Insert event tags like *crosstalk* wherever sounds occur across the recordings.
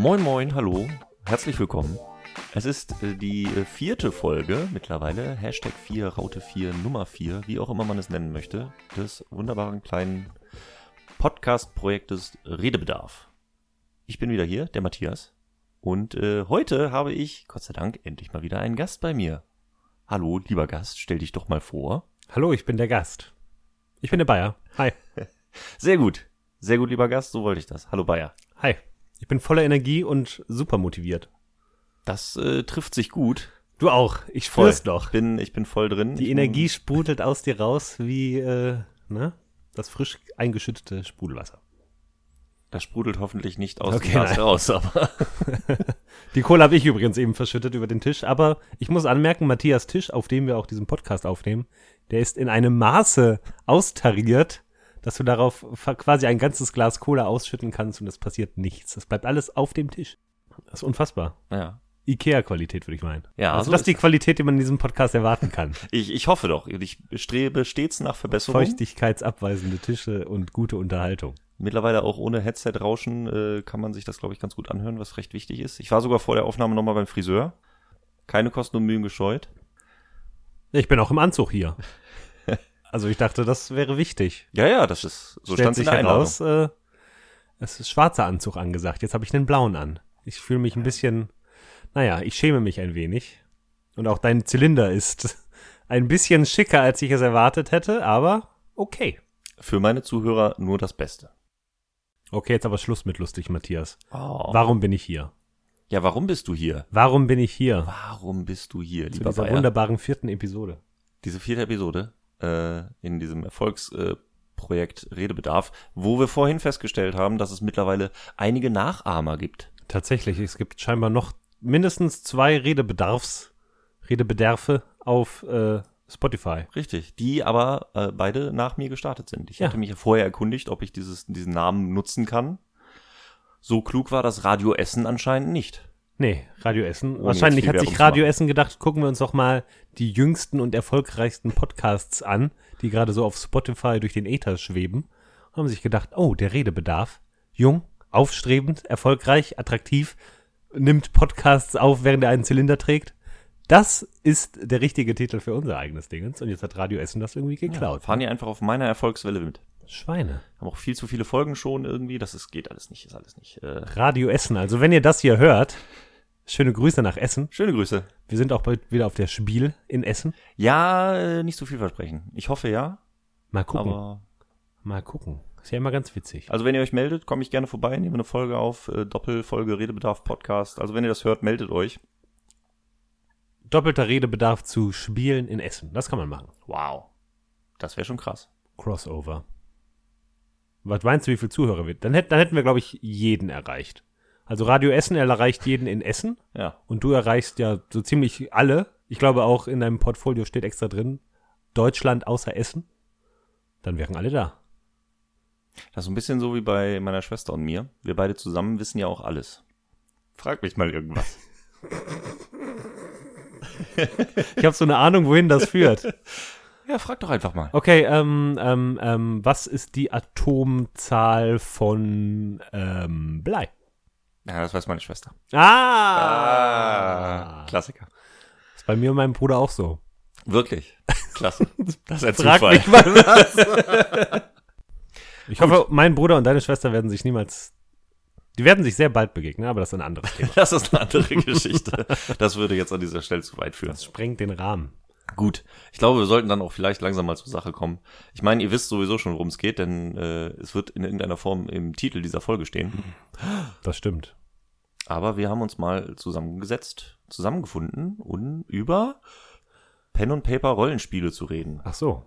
Moin Moin, hallo, herzlich willkommen. Es ist äh, die äh, vierte Folge mittlerweile, Hashtag 4, Raute 4, Nummer 4, wie auch immer man es nennen möchte, des wunderbaren kleinen Podcast-Projektes Redebedarf. Ich bin wieder hier, der Matthias. Und äh, heute habe ich, Gott sei Dank, endlich mal wieder einen Gast bei mir. Hallo, lieber Gast, stell dich doch mal vor. Hallo, ich bin der Gast. Ich bin der Bayer. Hi. *laughs* Sehr gut. Sehr gut, lieber Gast, so wollte ich das. Hallo Bayer. Hi. Ich bin voller Energie und super motiviert. Das äh, trifft sich gut. Du auch. Ich Voll. spür's doch. Ich bin, ich bin voll drin. Die ich Energie sprudelt aus dir raus wie äh, ne? das frisch eingeschüttete Sprudelwasser. Das sprudelt hoffentlich nicht aus Okay, dem Glas raus, aber *laughs* Die Kohle habe ich übrigens eben verschüttet über den Tisch, aber ich muss anmerken, Matthias Tisch, auf dem wir auch diesen Podcast aufnehmen, der ist in einem Maße austariert, dass du darauf quasi ein ganzes Glas Cola ausschütten kannst und es passiert nichts. Es bleibt alles auf dem Tisch. Das ist unfassbar. ja. Ikea-Qualität, würde ich meinen. Ja, also so das ist die. Qualität, die man in diesem Podcast erwarten kann. *laughs* Ich, ich hoffe doch. Ich strebe stets nach Verbesserung. Feuchtigkeitsabweisende Tische und gute Unterhaltung. Mittlerweile auch ohne Headset-Rauschen äh, kann man sich das, glaube ich, ganz gut anhören, was recht wichtig ist. Ich war sogar vor der Aufnahme nochmal beim Friseur. Keine Kosten und Mühen gescheut. Ich bin auch im Anzug hier. *laughs* Also ich dachte, das wäre wichtig. Ja, ja, das ist, so Stellt stand sich in der heraus, äh, es ist schwarzer Anzug angesagt. Jetzt habe ich einen blauen an. Ich fühle mich ein bisschen, naja, ich schäme mich ein wenig. Und auch dein Zylinder ist *laughs* ein bisschen schicker, als ich es erwartet hätte, aber okay. Für meine Zuhörer nur das Beste. Okay, jetzt aber Schluss mit lustig, Matthias. Oh. Warum bin ich hier? Ja, warum bist du hier? Warum bin ich hier? Warum bist du hier, Zu lieber dieser Bayer? wunderbaren vierten Episode. Diese vierte Episode äh, in diesem Erfolgsprojekt äh, Redebedarf, wo wir vorhin festgestellt haben, dass es mittlerweile einige Nachahmer gibt. Tatsächlich, es gibt scheinbar noch mindestens zwei Redebedarfs, Redebedarfe auf äh, Spotify. Richtig, die aber äh, beide nach mir gestartet sind. Ich Ja. hatte mich vorher erkundigt, ob ich dieses, diesen Namen nutzen kann. So klug war das Radio Essen anscheinend nicht. Nee, Radio Essen. Ohne Wahrscheinlich hat sich Radio. Essen gedacht, gucken wir uns doch mal die jüngsten und erfolgreichsten Podcasts an, die gerade so auf Spotify durch den Äther schweben. Und haben sich gedacht, oh, der Redebedarf. Jung, aufstrebend, erfolgreich, attraktiv, nimmt Podcasts auf, während er einen Zylinder trägt. Das ist der richtige Titel für unser eigenes Dingens. Und jetzt hat Radio Essen das irgendwie geklaut. Fahren die einfach auf meiner Erfolgswelle mit. Schweine. Haben auch viel zu viele Folgen schon irgendwie. Das ist, geht alles nicht, ist alles nicht. Äh, Radio Essen. Also wenn ihr das hier hört, schöne Grüße nach Essen. schöne Grüße. Wir sind auch bald wieder auf der Spiel in Essen. Ja, äh, nicht so viel versprechen. Ich hoffe ja, Mal gucken. aber Mal gucken. Ist ja immer ganz witzig. Also wenn ihr euch meldet, komme ich gerne vorbei, nehme eine Folge auf, äh, Doppelfolge Redebedarf Podcast. Also wenn ihr das hört, meldet euch. Doppelter Redebedarf zu Spielen in Essen. Das kann man machen. Wow. Das wäre schon krass. Crossover. Was meinst du, wie viel Zuhörer wird? Dann, hätt, dann hätten wir, glaube ich, jeden erreicht. Also Radio Essen erreicht jeden in Essen Ja. und du erreichst ja so ziemlich alle. Ich glaube auch in deinem Portfolio steht extra drin, Deutschland außer Essen. Dann wären alle da. Das ist ein bisschen so wie bei meiner Schwester und mir. Wir beide zusammen wissen ja auch alles. Frag mich mal irgendwas. *laughs* Ich habe so eine Ahnung, wohin das führt. *laughs* ja, frag doch einfach mal. Okay, ähm, ähm, ähm, was ist die Atomzahl von ähm, Blei? Ja, das weiß meine Schwester. Ah! Klassiker. Ist bei mir und meinem Bruder auch so. Wirklich. Klasse. *laughs* Das ist ein Frag Zufall. mich mal was. *laughs* ich hoffe, mein Bruder und deine Schwester werden sich niemals. Die werden sich sehr bald begegnen, aber das ist ein anderes Thema. *laughs* Das ist eine andere Geschichte. Das würde jetzt an dieser Stelle zu weit führen. Das sprengt den Rahmen. Gut. Ich glaube, wir sollten dann auch vielleicht langsam mal zur Sache kommen. Ich meine, ihr wisst sowieso schon, worum es geht, denn äh, es wird in irgendeiner Form im Titel dieser Folge stehen. Das stimmt. Aber wir haben uns mal zusammengesetzt, zusammengefunden, um über Pen und Paper Rollenspiele zu reden. Ach so.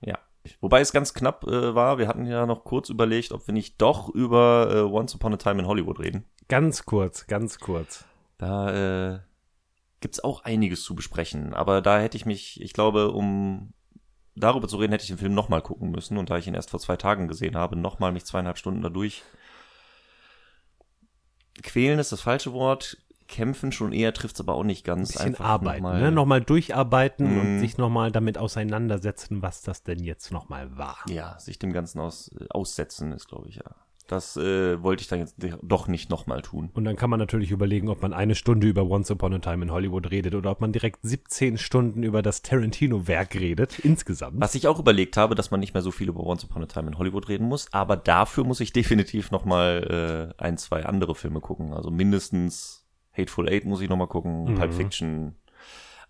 Ja. Wobei es ganz knapp äh, war, wir hatten ja noch kurz überlegt, ob wir nicht doch über äh, Once Upon a Time in Hollywood reden. Ganz kurz, ganz kurz. Da äh, gibt's auch einiges zu besprechen. Aber da hätte ich mich, ich glaube, um darüber zu reden, hätte ich den Film nochmal gucken müssen. Und da ich ihn erst vor zwei Tagen gesehen habe, nochmal mich zweieinhalb Stunden dadurch. Quälen ist das falsche Wort. Kämpfen schon eher trifft's aber auch nicht ganz. Ein bisschen Einfach arbeiten, nochmal- ne? Nochmal durcharbeiten Mm. und sich nochmal damit auseinandersetzen, was das denn jetzt nochmal war. Ja, sich dem Ganzen aus, äh, aussetzen ist, glaube ich, ja. Das äh, wollte ich dann jetzt doch nicht nochmal tun. Und dann kann man natürlich überlegen, ob man eine Stunde über Once Upon a Time in Hollywood redet oder ob man direkt 17 Stunden über das Tarantino-Werk redet, insgesamt. Was ich auch überlegt habe, dass man nicht mehr so viel über Once Upon a Time in Hollywood reden muss, aber dafür muss ich *laughs* definitiv nochmal äh, ein, zwei andere Filme gucken. Also mindestens Hateful Eight muss ich nochmal gucken, Mhm. Pulp Fiction.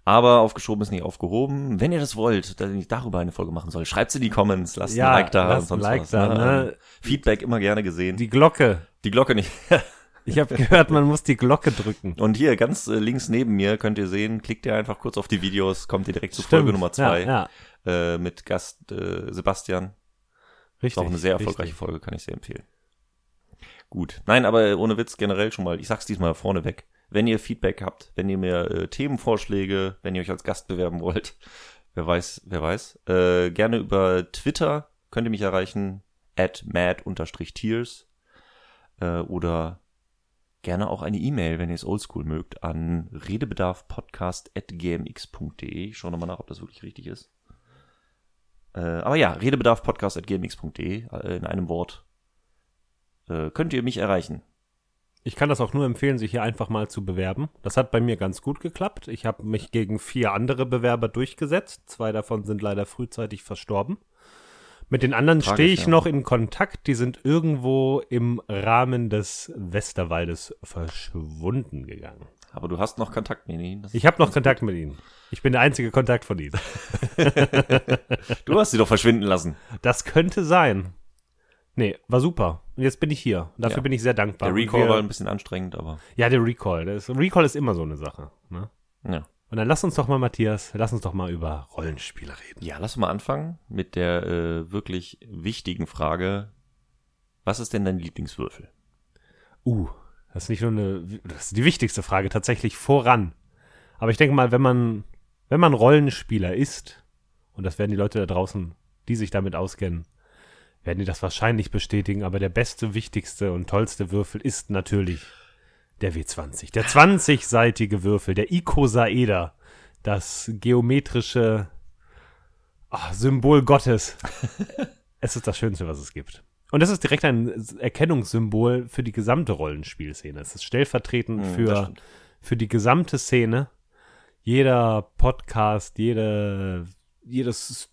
Aber aufgeschoben ist nicht aufgehoben. Wenn ihr das wollt, dass ich darüber eine Folge machen soll, schreibt's in die Comments, lasst Ja, ein Like da lasst ein sonst Like was. da, ne? ne? Feedback immer gerne gesehen. Die, Die Glocke. Glocke nicht. *laughs* Ich habe gehört, man muss die Glocke drücken. Und hier ganz äh, links neben mir könnt ihr sehen, klickt ihr einfach kurz auf die Videos, kommt ihr direkt zu. Folge Nummer zwei Ja, ja. Äh, mit Gast äh, Sebastian. richtig. Ist auch eine sehr richtig. erfolgreiche Folge, kann ich sehr empfehlen. Gut. Nein, aber ohne Witz generell schon mal, ich sag's diesmal vorneweg. Wenn ihr Feedback habt, wenn ihr mir äh, Themenvorschläge, wenn ihr euch als Gast bewerben wollt, *laughs* wer weiß, wer weiß, äh, gerne über Twitter könnt ihr mich erreichen, at mad-tears äh, oder gerne auch eine E-Mail, wenn ihr es oldschool mögt, an redebedarfpodcast.gmx.de. Ich schaue nochmal nach, ob das wirklich richtig ist. Äh, aber ja, redebedarfpodcast.gmx.de äh, in einem Wort äh, könnt ihr mich erreichen. Ich kann das auch nur empfehlen, sich hier einfach mal zu bewerben. Das hat bei mir ganz gut geklappt. Ich habe mich gegen vier andere Bewerber durchgesetzt. Zwei davon sind leider frühzeitig verstorben. Mit den anderen stehe ich ja. noch in Kontakt. Die sind irgendwo im Rahmen des Westerwaldes verschwunden gegangen. Aber du hast noch Kontakt mit ihnen. Das- Ich habe noch Kontakt mit ihnen. Ich bin der einzige Kontakt von ihnen. *laughs* Du hast sie doch verschwinden lassen. Das könnte sein. Nee, war super. Und jetzt bin ich hier. Dafür Ja. bin ich sehr dankbar. Der Und Recall wir- war ein bisschen anstrengend, aber Ja, der Recall. Das, Recall ist immer so eine Sache. Ne? ja. Und dann lass uns doch mal, Matthias, lass uns doch mal über Rollenspiele reden. Ja, lass uns mal anfangen mit der äh, wirklich wichtigen Frage. Was ist denn dein Lieblingswürfel? Uh, das ist nicht nur eine, das ist die wichtigste Frage tatsächlich voran. Aber ich denke mal, wenn man, wenn man Rollenspieler ist, und das werden die Leute da draußen, die sich damit auskennen, werden die das wahrscheinlich bestätigen, aber der beste, wichtigste und tollste Würfel ist natürlich der W20. Der 20-seitige Würfel, der Icosaeder, das geometrische ah, Symbol Gottes. *laughs* es ist das Schönste, was es gibt. Und es ist direkt ein Erkennungssymbol für die gesamte Rollenspielszene. Es ist stellvertretend Hm, das für, für die gesamte Szene. Jeder Podcast, jede, jedes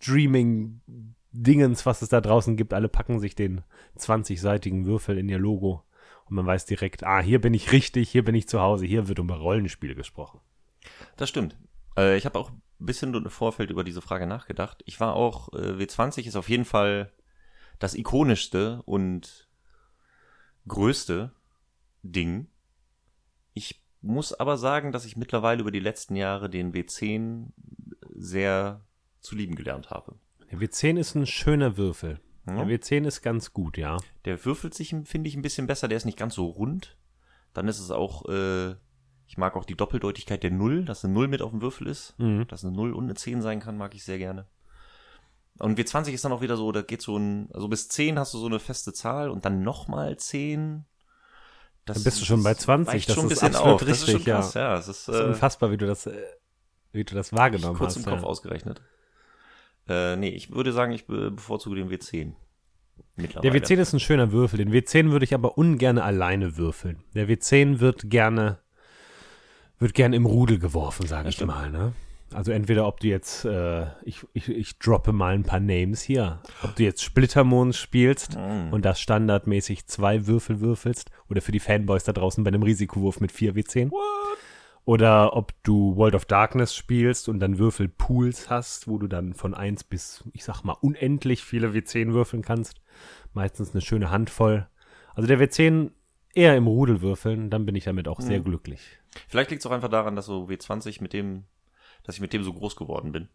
Streaming-Dingens, was es da draußen gibt, alle packen sich den 20-seitigen Würfel in ihr Logo. Und man weiß direkt, ah, hier bin ich richtig, hier bin ich zu Hause, hier wird über Rollenspiele gesprochen. Das stimmt. Äh, ich habe auch ein bisschen im Vorfeld über diese Frage nachgedacht. Ich war auch, äh, W20 ist auf jeden Fall das ikonischste und größte Ding. Ich muss aber sagen, dass ich mittlerweile über die letzten Jahre den W10 sehr zu lieben gelernt habe. Der W10 ist ein schöner Würfel. Ja. Der W10 ist ganz gut, ja. Der würfelt sich, finde ich, ein bisschen besser. Der ist nicht ganz so rund. Dann ist es auch, äh, ich mag auch die Doppeldeutigkeit der Null, dass eine Null mit auf dem Würfel ist. Mhm. Dass eine Null und eine 10 sein kann, mag ich sehr gerne. Und W20 ist dann auch wieder so, da geht so ein, also bis 10 hast du so eine feste Zahl und dann nochmal 10. Das Dann bist du schon bei 20, weicht das schon ein ist bisschen absolut auf. Das ist schon richtig, ja. ja. Es ist, Das ist äh, unfassbar, wie du das, äh, wie du das wahrgenommen kurz hast. im Kopf ja. ausgerechnet. Äh, nee, ich würde sagen, ich be bevorzuge den W10. Der Mittlerweile. W10 ist ein schöner Würfel. Den W10 würde ich aber ungern alleine würfeln. Der W10 wird gerne, wird gerne im Rudel geworfen, sage ich mal. Ne? Also entweder ob du jetzt, äh, ich, ich, ich droppe mal ein paar Names hier, ob du jetzt Splittermond spielst Mm. und da standardmäßig zwei Würfel würfelst oder für die Fanboys da draußen bei einem Risikowurf mit 4 W10. Oder ob du World of Darkness spielst und dann Würfelpools hast, wo du dann von 1 bis, ich sag mal, unendlich viele W10 würfeln kannst. Meistens eine schöne Handvoll. Also der W10 eher im Rudel würfeln, dann bin ich damit auch sehr Mhm. glücklich. Vielleicht liegt es auch einfach daran, dass so W20 mit dem, dass ich mit dem so groß geworden bin.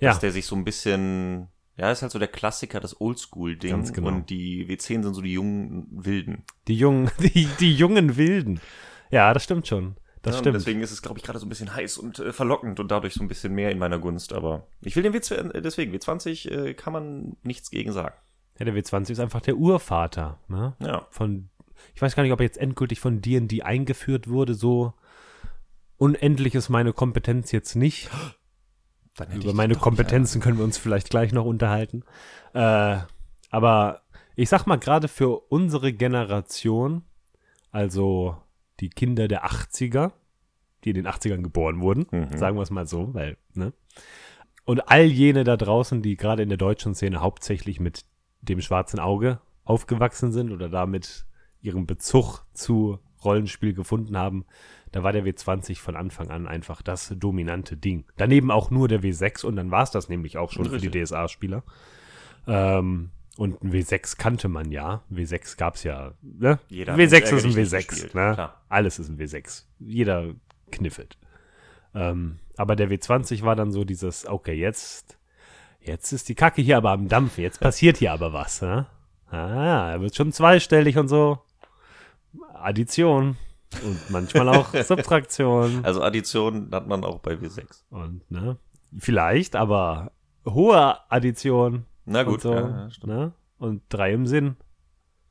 Ja, Dass der sich so ein bisschen, ja, ist halt so der Klassiker, das Oldschool-Ding. Ganz genau. Und die W10 sind so die jungen Wilden. die jungen, *laughs* die, die jungen Wilden. Ja, das stimmt schon. Das Ja, und stimmt. Deswegen ist es, glaube ich, gerade so ein bisschen heiß und äh, verlockend und dadurch so ein bisschen mehr in meiner Gunst. Aber ich will den W20, äh, deswegen, W20 äh, kann man nichts gegen sagen. Ja, der W20 ist einfach der Urvater, ne? Ja. Von, ich weiß gar nicht, ob er jetzt endgültig von D&D eingeführt wurde, so unendlich ist meine Kompetenz jetzt nicht. *gasps* Über meine Kompetenzen können wir uns vielleicht gleich noch unterhalten. Äh, aber ich sag mal, gerade für unsere Generation, also die Kinder der 80er, die in den 80ern geboren wurden, Mhm. sagen wir es mal so, weil, ne? Und all jene da draußen, die gerade in der deutschen Szene hauptsächlich mit dem schwarzen Auge aufgewachsen sind oder damit ihren Bezug zu Rollenspiel gefunden haben, da war der W20 von Anfang an einfach das dominante Ding. Daneben auch nur der W6 und dann war es das nämlich auch schon für die Richtig. DSA-Spieler. Ähm, und ein W6 kannte man ja. W6 gab's ja. Ne? Jeder hat W6 mit ist ein Ärgerlich W6. gespielt, Ne? klar. Alles ist ein W6. Jeder kniffelt. Ähm, aber der W20 war dann so dieses, okay, jetzt, jetzt ist die Kacke hier aber am Dampfen. Jetzt passiert hier aber was. Ne? Ah, er wird schon zweistellig und so. Addition. Und manchmal auch *laughs* Subtraktion. Also Addition hat man auch bei W6. Und, ne? Vielleicht, aber hohe Addition. Na gut, und so, ja, ja, stimmt. ne? Und drei im Sinn.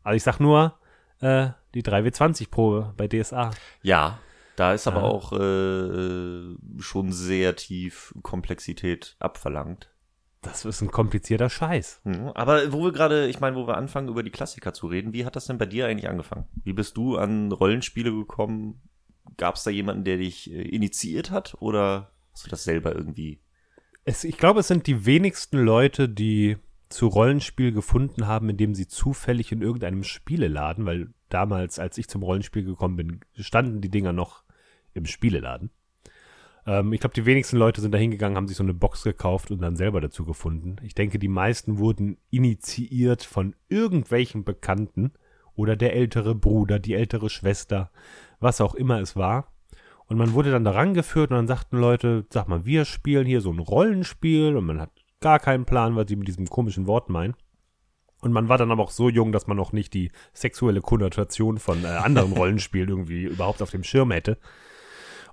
Also ich sag nur, äh, die 3W20-Probe bei DSA. Ja, da ist aber Ja. auch äh, schon sehr tief Komplexität abverlangt. Das ist ein komplizierter Scheiß. Mhm. Aber wo wir gerade, ich meine, wo wir anfangen, über die Klassiker zu reden, wie hat das denn bei dir eigentlich angefangen? Wie bist du an Rollenspiele gekommen? Gab es da jemanden, der dich äh, initiiert hat oder hast du das selber irgendwie? Es, ich glaube, es sind die wenigsten Leute, die zu Rollenspiel gefunden haben, indem sie zufällig in irgendeinem Spieleladen, weil damals, als ich zum Rollenspiel gekommen bin, standen die Dinger noch im Spieleladen. Ähm, ich glaube, die wenigsten Leute sind da hingegangen, haben sich so eine Box gekauft und dann selber dazu gefunden. Ich denke, die meisten wurden initiiert von irgendwelchen Bekannten oder der ältere Bruder, die ältere Schwester, was auch immer es war. Und man wurde dann da rangeführt und dann sagten Leute, sag mal, wir spielen hier so ein Rollenspiel und man hat gar keinen Plan, was sie mit diesem komischen Wort meinen. Und man war dann aber auch so jung, dass man noch nicht die sexuelle Konnotation von äh, anderen *laughs* Rollenspielen irgendwie überhaupt auf dem Schirm hätte.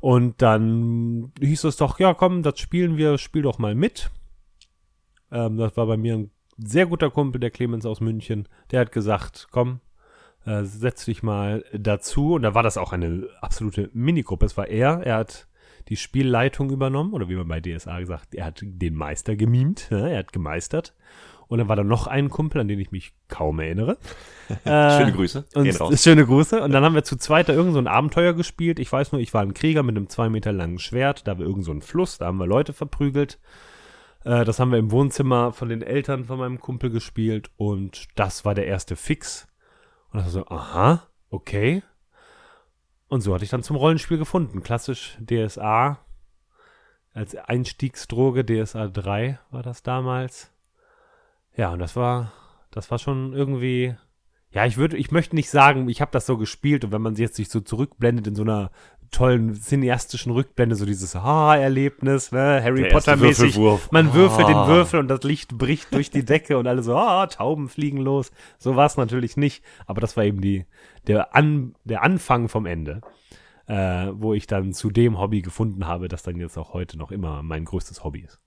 Und dann hieß es doch, ja komm, das spielen wir, spiel doch mal mit. Ähm, das war bei mir ein sehr guter Kumpel, der Clemens aus München. Der hat gesagt, komm, äh, setz dich mal dazu. Und da war das auch eine absolute Minigruppe. Es war er, er hat die Spielleitung übernommen, oder wie man bei DSA gesagt, er hat den Meister gemimt, ne? er hat gemeistert. Und dann war da noch ein Kumpel, an den ich mich kaum erinnere. *laughs* Äh, Schöne Grüße. und schöne Grüße. Und dann haben wir zu zweit da irgend so ein Abenteuer gespielt. Ich weiß nur, ich war ein Krieger mit einem zwei Meter langen Schwert. Da war irgend so ein Fluss, da haben wir Leute verprügelt. Äh, das haben wir im Wohnzimmer von den Eltern von meinem Kumpel gespielt. Und das war der erste Fix. Und das war so, aha, okay. Und so hatte ich dann zum Rollenspiel gefunden. Klassisch DSA. Als Einstiegsdroge DSA 3 war das damals. Ja, und das war, das war schon irgendwie, ja, ich würde, ich möchte nicht sagen, ich habe das so gespielt und wenn man jetzt sich so zurückblendet in so einer tollen cineastischen Rückblende, so dieses Ha-Erlebnis, ne, Harry Potter-mäßig. Man würfelt den Ah. Würfel und das Licht bricht durch die Decke und alle so, ah, Tauben fliegen los. So war es natürlich nicht, aber das war eben die, der, An, der Anfang vom Ende, äh, wo ich dann zu dem Hobby gefunden habe, das dann jetzt auch heute noch immer mein größtes Hobby ist.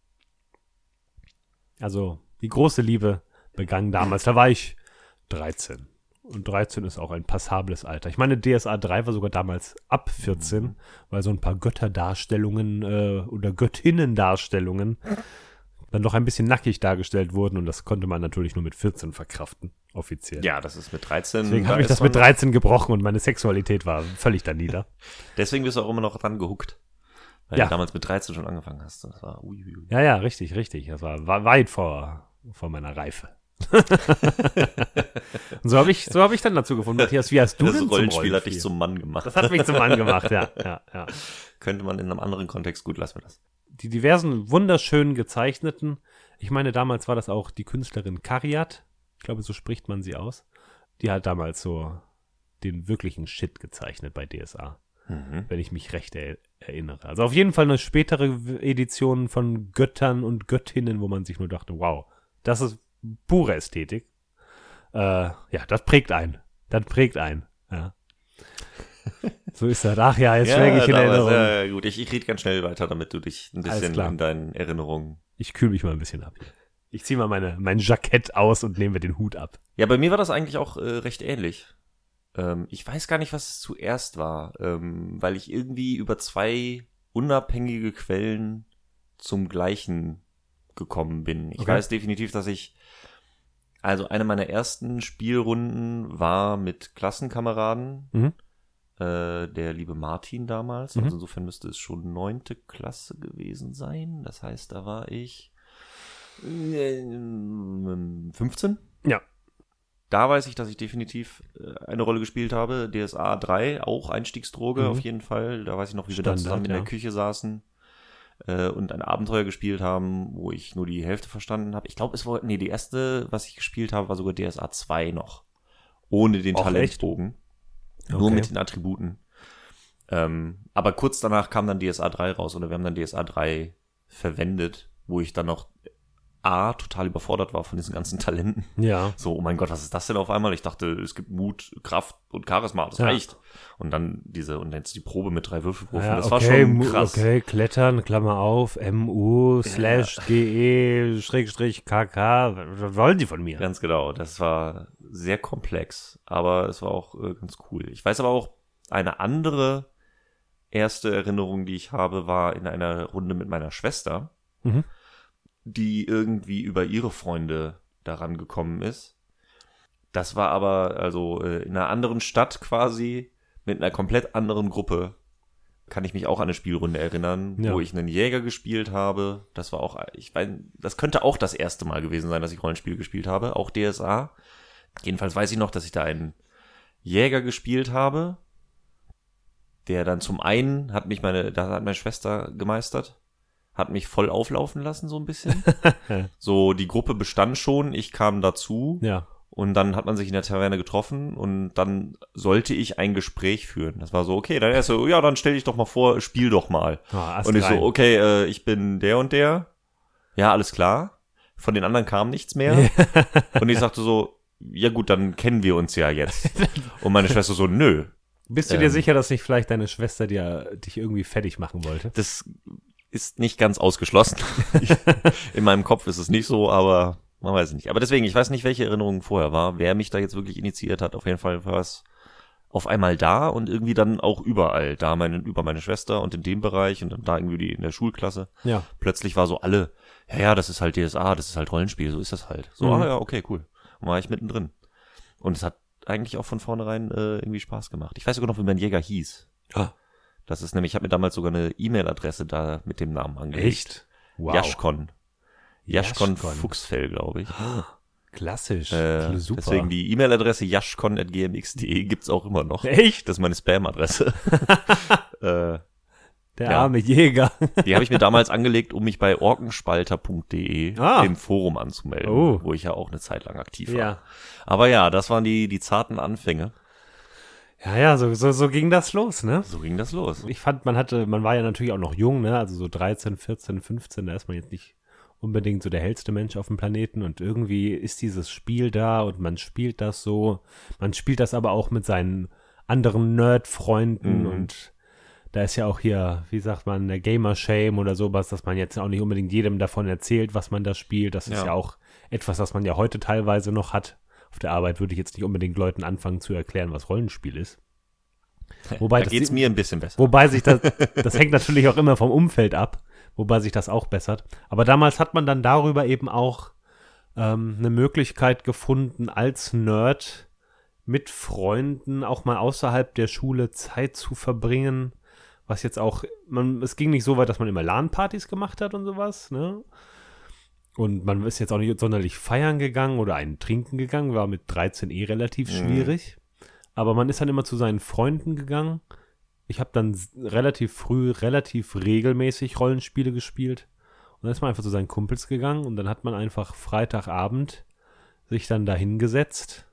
Also die große Liebe begann damals. Da war ich 13. Und 13 ist auch ein passables Alter. Ich meine, DSA 3 war sogar damals ab 14, weil so ein paar Götterdarstellungen äh, oder Göttinnendarstellungen dann doch ein bisschen nackig dargestellt wurden und das konnte man natürlich nur mit 14 verkraften, offiziell. Ja, das ist mit 13. Deswegen habe ich das mit man- 13 gebrochen und meine Sexualität war völlig da nieder. *laughs* Deswegen bist du auch immer noch dran gehuckt. Weil Ja. du damals mit 13 schon angefangen hast. Das war ui, ui. Ja, ja, richtig, richtig. Das war, war weit vor, vor meiner Reife. Und *laughs* so habe ich, so habe ich dann dazu gefunden. Matthias, wie hast du Das denn Rollenspiel zum hat dich zum Mann gemacht. Das hat mich zum Mann gemacht, ja, *laughs* ja, ja. Könnte man in einem anderen Kontext gut lassen wir das. Die diversen wunderschön gezeichneten, ich meine, damals war das auch die Künstlerin Kariat, ich glaube, so spricht man sie aus, die hat damals so den wirklichen Shit gezeichnet bei DSA, Mhm. wenn ich mich recht er erinnere. Also auf jeden Fall eine spätere Edition von Göttern und Göttinnen, wo man sich nur dachte, wow, das ist pure Ästhetik. Äh, ja, das prägt ein. Das prägt ein. Ja. *laughs* So ist das. Ach ja, jetzt schwelge ich in Erinnerung. ja, gut, ich, ich rede ganz schnell weiter, damit du dich ein bisschen in deinen Erinnerungen. Ich kühle mich mal ein bisschen ab. Ich ziehe mal meine, mein Jackett aus und nehme mir den Hut ab. Ja, bei mir war das eigentlich auch äh, recht ähnlich. Ähm, ich weiß gar nicht, was es zuerst war, ähm, weil ich irgendwie über zwei unabhängige Quellen zum gleichen gekommen bin. Ich Okay. weiß definitiv, dass ich Also eine meiner ersten Spielrunden war mit Klassenkameraden. Mhm. Äh, der liebe Martin damals. Mhm. Also insofern müsste es schon neunte Klasse gewesen sein. Das heißt, da war ich äh, 15. Ja. Da weiß ich, dass ich definitiv äh, eine Rolle gespielt habe. DSA 3, auch Einstiegsdroge Mhm. auf jeden Fall. Da weiß ich noch, wie wir da Standard, zusammen in ja. der Küche saßen äh, und ein Abenteuer gespielt haben, wo ich nur die Hälfte verstanden habe. Ich glaube, es war, nee, die erste, was ich gespielt habe, war sogar DSA 2 noch. Ohne den Och, Talentbogen. Nur Okay. mit den Attributen. Ähm, aber kurz danach kam dann DSA 3 raus oder wir haben dann DSA 3 verwendet, wo ich dann noch A, total überfordert war von diesen ganzen Talenten. Ja. So, oh mein Gott, was ist das denn auf einmal? Ich dachte, es gibt Mut, Kraft und Charisma, das Ja. reicht. Und dann diese, und jetzt die Probe mit drei Würfelproben, ja das okay, war schon krass. Okay, klettern, Klammer auf, MU, slash GE, Schrägstrich, KK. Was wollen die von mir? Ganz genau, das war sehr komplex, aber es war auch äh, ganz cool. Ich weiß aber auch, eine andere erste Erinnerung, die ich habe, war in einer Runde mit meiner Schwester, Mhm. Die irgendwie über ihre Freunde daran gekommen ist. Das war aber also äh, in einer anderen Stadt quasi mit einer komplett anderen Gruppe. Kann ich mich auch an eine Spielrunde erinnern, Ja. wo ich einen Jäger gespielt habe. Das war auch, ich weiß, das könnte auch das erste Mal gewesen sein, dass ich Rollenspiel gespielt habe, auch DSA. Jedenfalls weiß ich noch, dass ich da einen Jäger gespielt habe, der dann zum einen hat mich meine, da hat meine Schwester gemeistert, hat mich voll auflaufen lassen so ein bisschen. *laughs* so die Gruppe bestand schon, ich kam dazu Ja. und dann hat man sich in der Taverne getroffen und dann sollte ich ein Gespräch führen. Das war so, okay, dann er so, ja, dann stell dich doch mal vor, spiel doch mal. Ah, und ich so, astrein. okay, äh, ich bin der und der. Ja, alles klar. Von den anderen kam nichts mehr. und ich sagte so, ja gut, dann kennen wir uns ja jetzt. *laughs* Und meine Schwester so, nö. Bist du dir ähm, sicher, dass nicht vielleicht deine Schwester dir, dich irgendwie fertig machen wollte? Das ist nicht ganz ausgeschlossen. *laughs* In meinem Kopf ist es nicht so, aber man weiß es nicht. Aber deswegen, ich weiß nicht, welche Erinnerung vorher war, wer mich da jetzt wirklich initiiert hat. Auf jeden Fall war es auf einmal da und irgendwie dann auch überall. Da meine, über meine Schwester und in dem Bereich und dann da irgendwie die in der Schulklasse. Ja. Plötzlich war so alle, ja, ja, das ist halt DSA, das ist halt Rollenspiel, so ist das halt. So, Mhm. ah ja, okay, cool. Und war ich mittendrin. Und es hat eigentlich auch von vornherein äh, irgendwie Spaß gemacht. Ich weiß sogar noch, wie mein Jäger hieß. Ah. Das ist nämlich, ich habe mir damals sogar eine E-Mail-Adresse da mit dem Namen angelegt. Echt? Wow. Jaschkon. Jaschkon. Fuchsfell, glaube ich. *gasps* Klassisch. Äh, Super. deswegen die E-Mail-Adresse jaschkon.gmx.de gibt's auch immer noch. Echt? Das ist meine Spam-Adresse. *laughs* *laughs* äh, Der ja. arme Jäger. die habe ich mir damals angelegt, um mich bei orkenspalter.de Ah. im Forum anzumelden, Oh. wo ich ja auch eine Zeit lang aktiv war. ja. Aber ja, das waren die, die zarten Anfänge. Ja, ja, so, so, so ging das los, ne? So ging das los. Ich fand, man hatte, man war ja natürlich auch noch jung, ne? Also so 13, 14, 15, da ist man jetzt nicht unbedingt so der hellste Mensch auf dem Planeten und irgendwie ist dieses Spiel da und man spielt das so. Man spielt das aber auch mit seinen anderen Nerd-Freunden Mhm. und da ist ja auch hier, wie sagt man, der Gamer-Shame oder sowas, dass man jetzt auch nicht unbedingt jedem davon erzählt, was man da spielt. Das ist Ja. ja auch etwas, was man ja heute teilweise noch hat. Auf der Arbeit würde ich jetzt nicht unbedingt Leuten anfangen zu erklären, was Rollenspiel ist. *laughs* Wobei da das geht's mir ein bisschen besser. Wobei sich das, *laughs* das hängt natürlich auch immer vom Umfeld ab, wobei sich das auch bessert. Aber damals hat man dann darüber eben auch ähm, eine Möglichkeit gefunden, als Nerd mit Freunden auch mal außerhalb der Schule Zeit zu verbringen. Was jetzt auch, man, es ging nicht so weit, dass man immer LAN-Partys gemacht hat und sowas, ne? Und man ist jetzt auch nicht sonderlich feiern gegangen oder einen trinken gegangen, war mit 13 eh relativ Mhm. schwierig. Aber man ist dann immer zu seinen Freunden gegangen. Ich habe dann relativ früh, relativ regelmäßig Rollenspiele gespielt. Und dann ist man einfach zu seinen Kumpels gegangen und dann hat man einfach Freitagabend sich dann da hingesetzt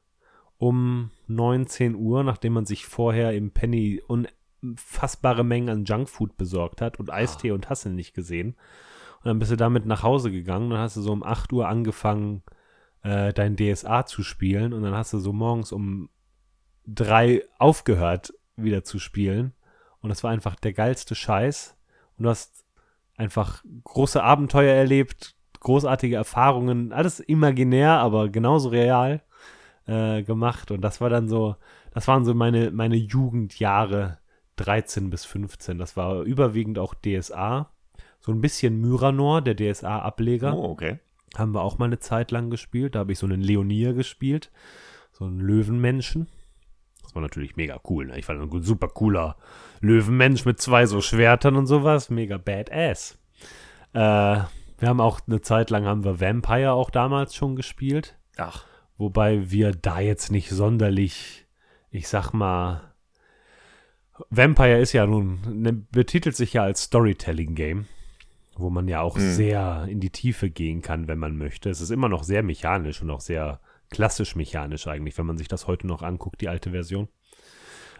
um 19 Uhr, nachdem man sich vorher im Penny unfassbare Mengen an Junkfood besorgt hat und Eistee und Hassel nicht gesehen. Und dann bist du damit nach Hause gegangen. Dann hast du so um 8 Uhr angefangen, äh, dein DSA zu spielen. Und dann hast du so morgens um drei aufgehört, wieder zu spielen. Und das war einfach der geilste Scheiß. Und du hast einfach große Abenteuer erlebt, großartige Erfahrungen, alles imaginär, aber genauso real äh, gemacht. Und das war dann so, das waren so meine, meine Jugendjahre 13 bis 15. Das war überwiegend auch DSA. So ein bisschen Myranor, der DSA-Ableger. Oh, okay. Haben wir auch mal eine Zeit lang gespielt. Da habe ich so einen Leonier gespielt. So einen Löwenmenschen. Das war natürlich mega cool. Ne? Ich war ein super cooler Löwenmensch mit zwei so Schwertern und sowas. Mega badass. Äh, wir haben auch eine Zeit lang haben wir Vampire auch damals schon gespielt. Ach. Wobei wir da jetzt nicht sonderlich, ich sag mal, Vampire ist ja nun, ne, betitelt sich ja als Storytelling-Game, wo man ja auch Mhm. sehr in die Tiefe gehen kann, wenn man möchte. Es ist immer noch sehr mechanisch und auch sehr klassisch mechanisch eigentlich, wenn man sich das heute noch anguckt, die alte Version.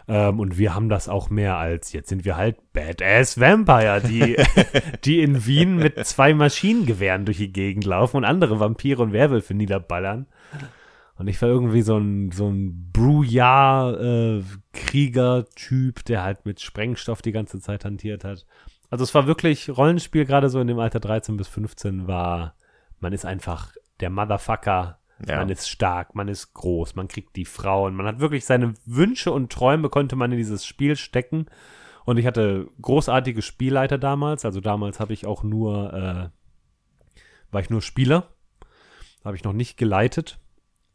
Ähm, und wir haben das auch mehr als, jetzt sind wir halt Badass Vampire, die, *laughs* die in Wien mit zwei Maschinengewehren durch die Gegend laufen und andere Vampire und Werwölfe niederballern. Und ich war irgendwie so ein, so ein Brouillard-Krieger-Typ, der halt mit Sprengstoff die ganze Zeit hantiert hat. Also es war wirklich Rollenspiel, gerade so in dem Alter 13 bis 15 war, man ist einfach der Motherfucker, Ja. man ist stark, man ist groß, man kriegt die Frauen, man hat wirklich seine Wünsche und Träume konnte man in dieses Spiel stecken. Und ich hatte großartige Spielleiter damals, also damals habe ich auch nur, äh, war ich nur Spieler, habe ich noch nicht geleitet.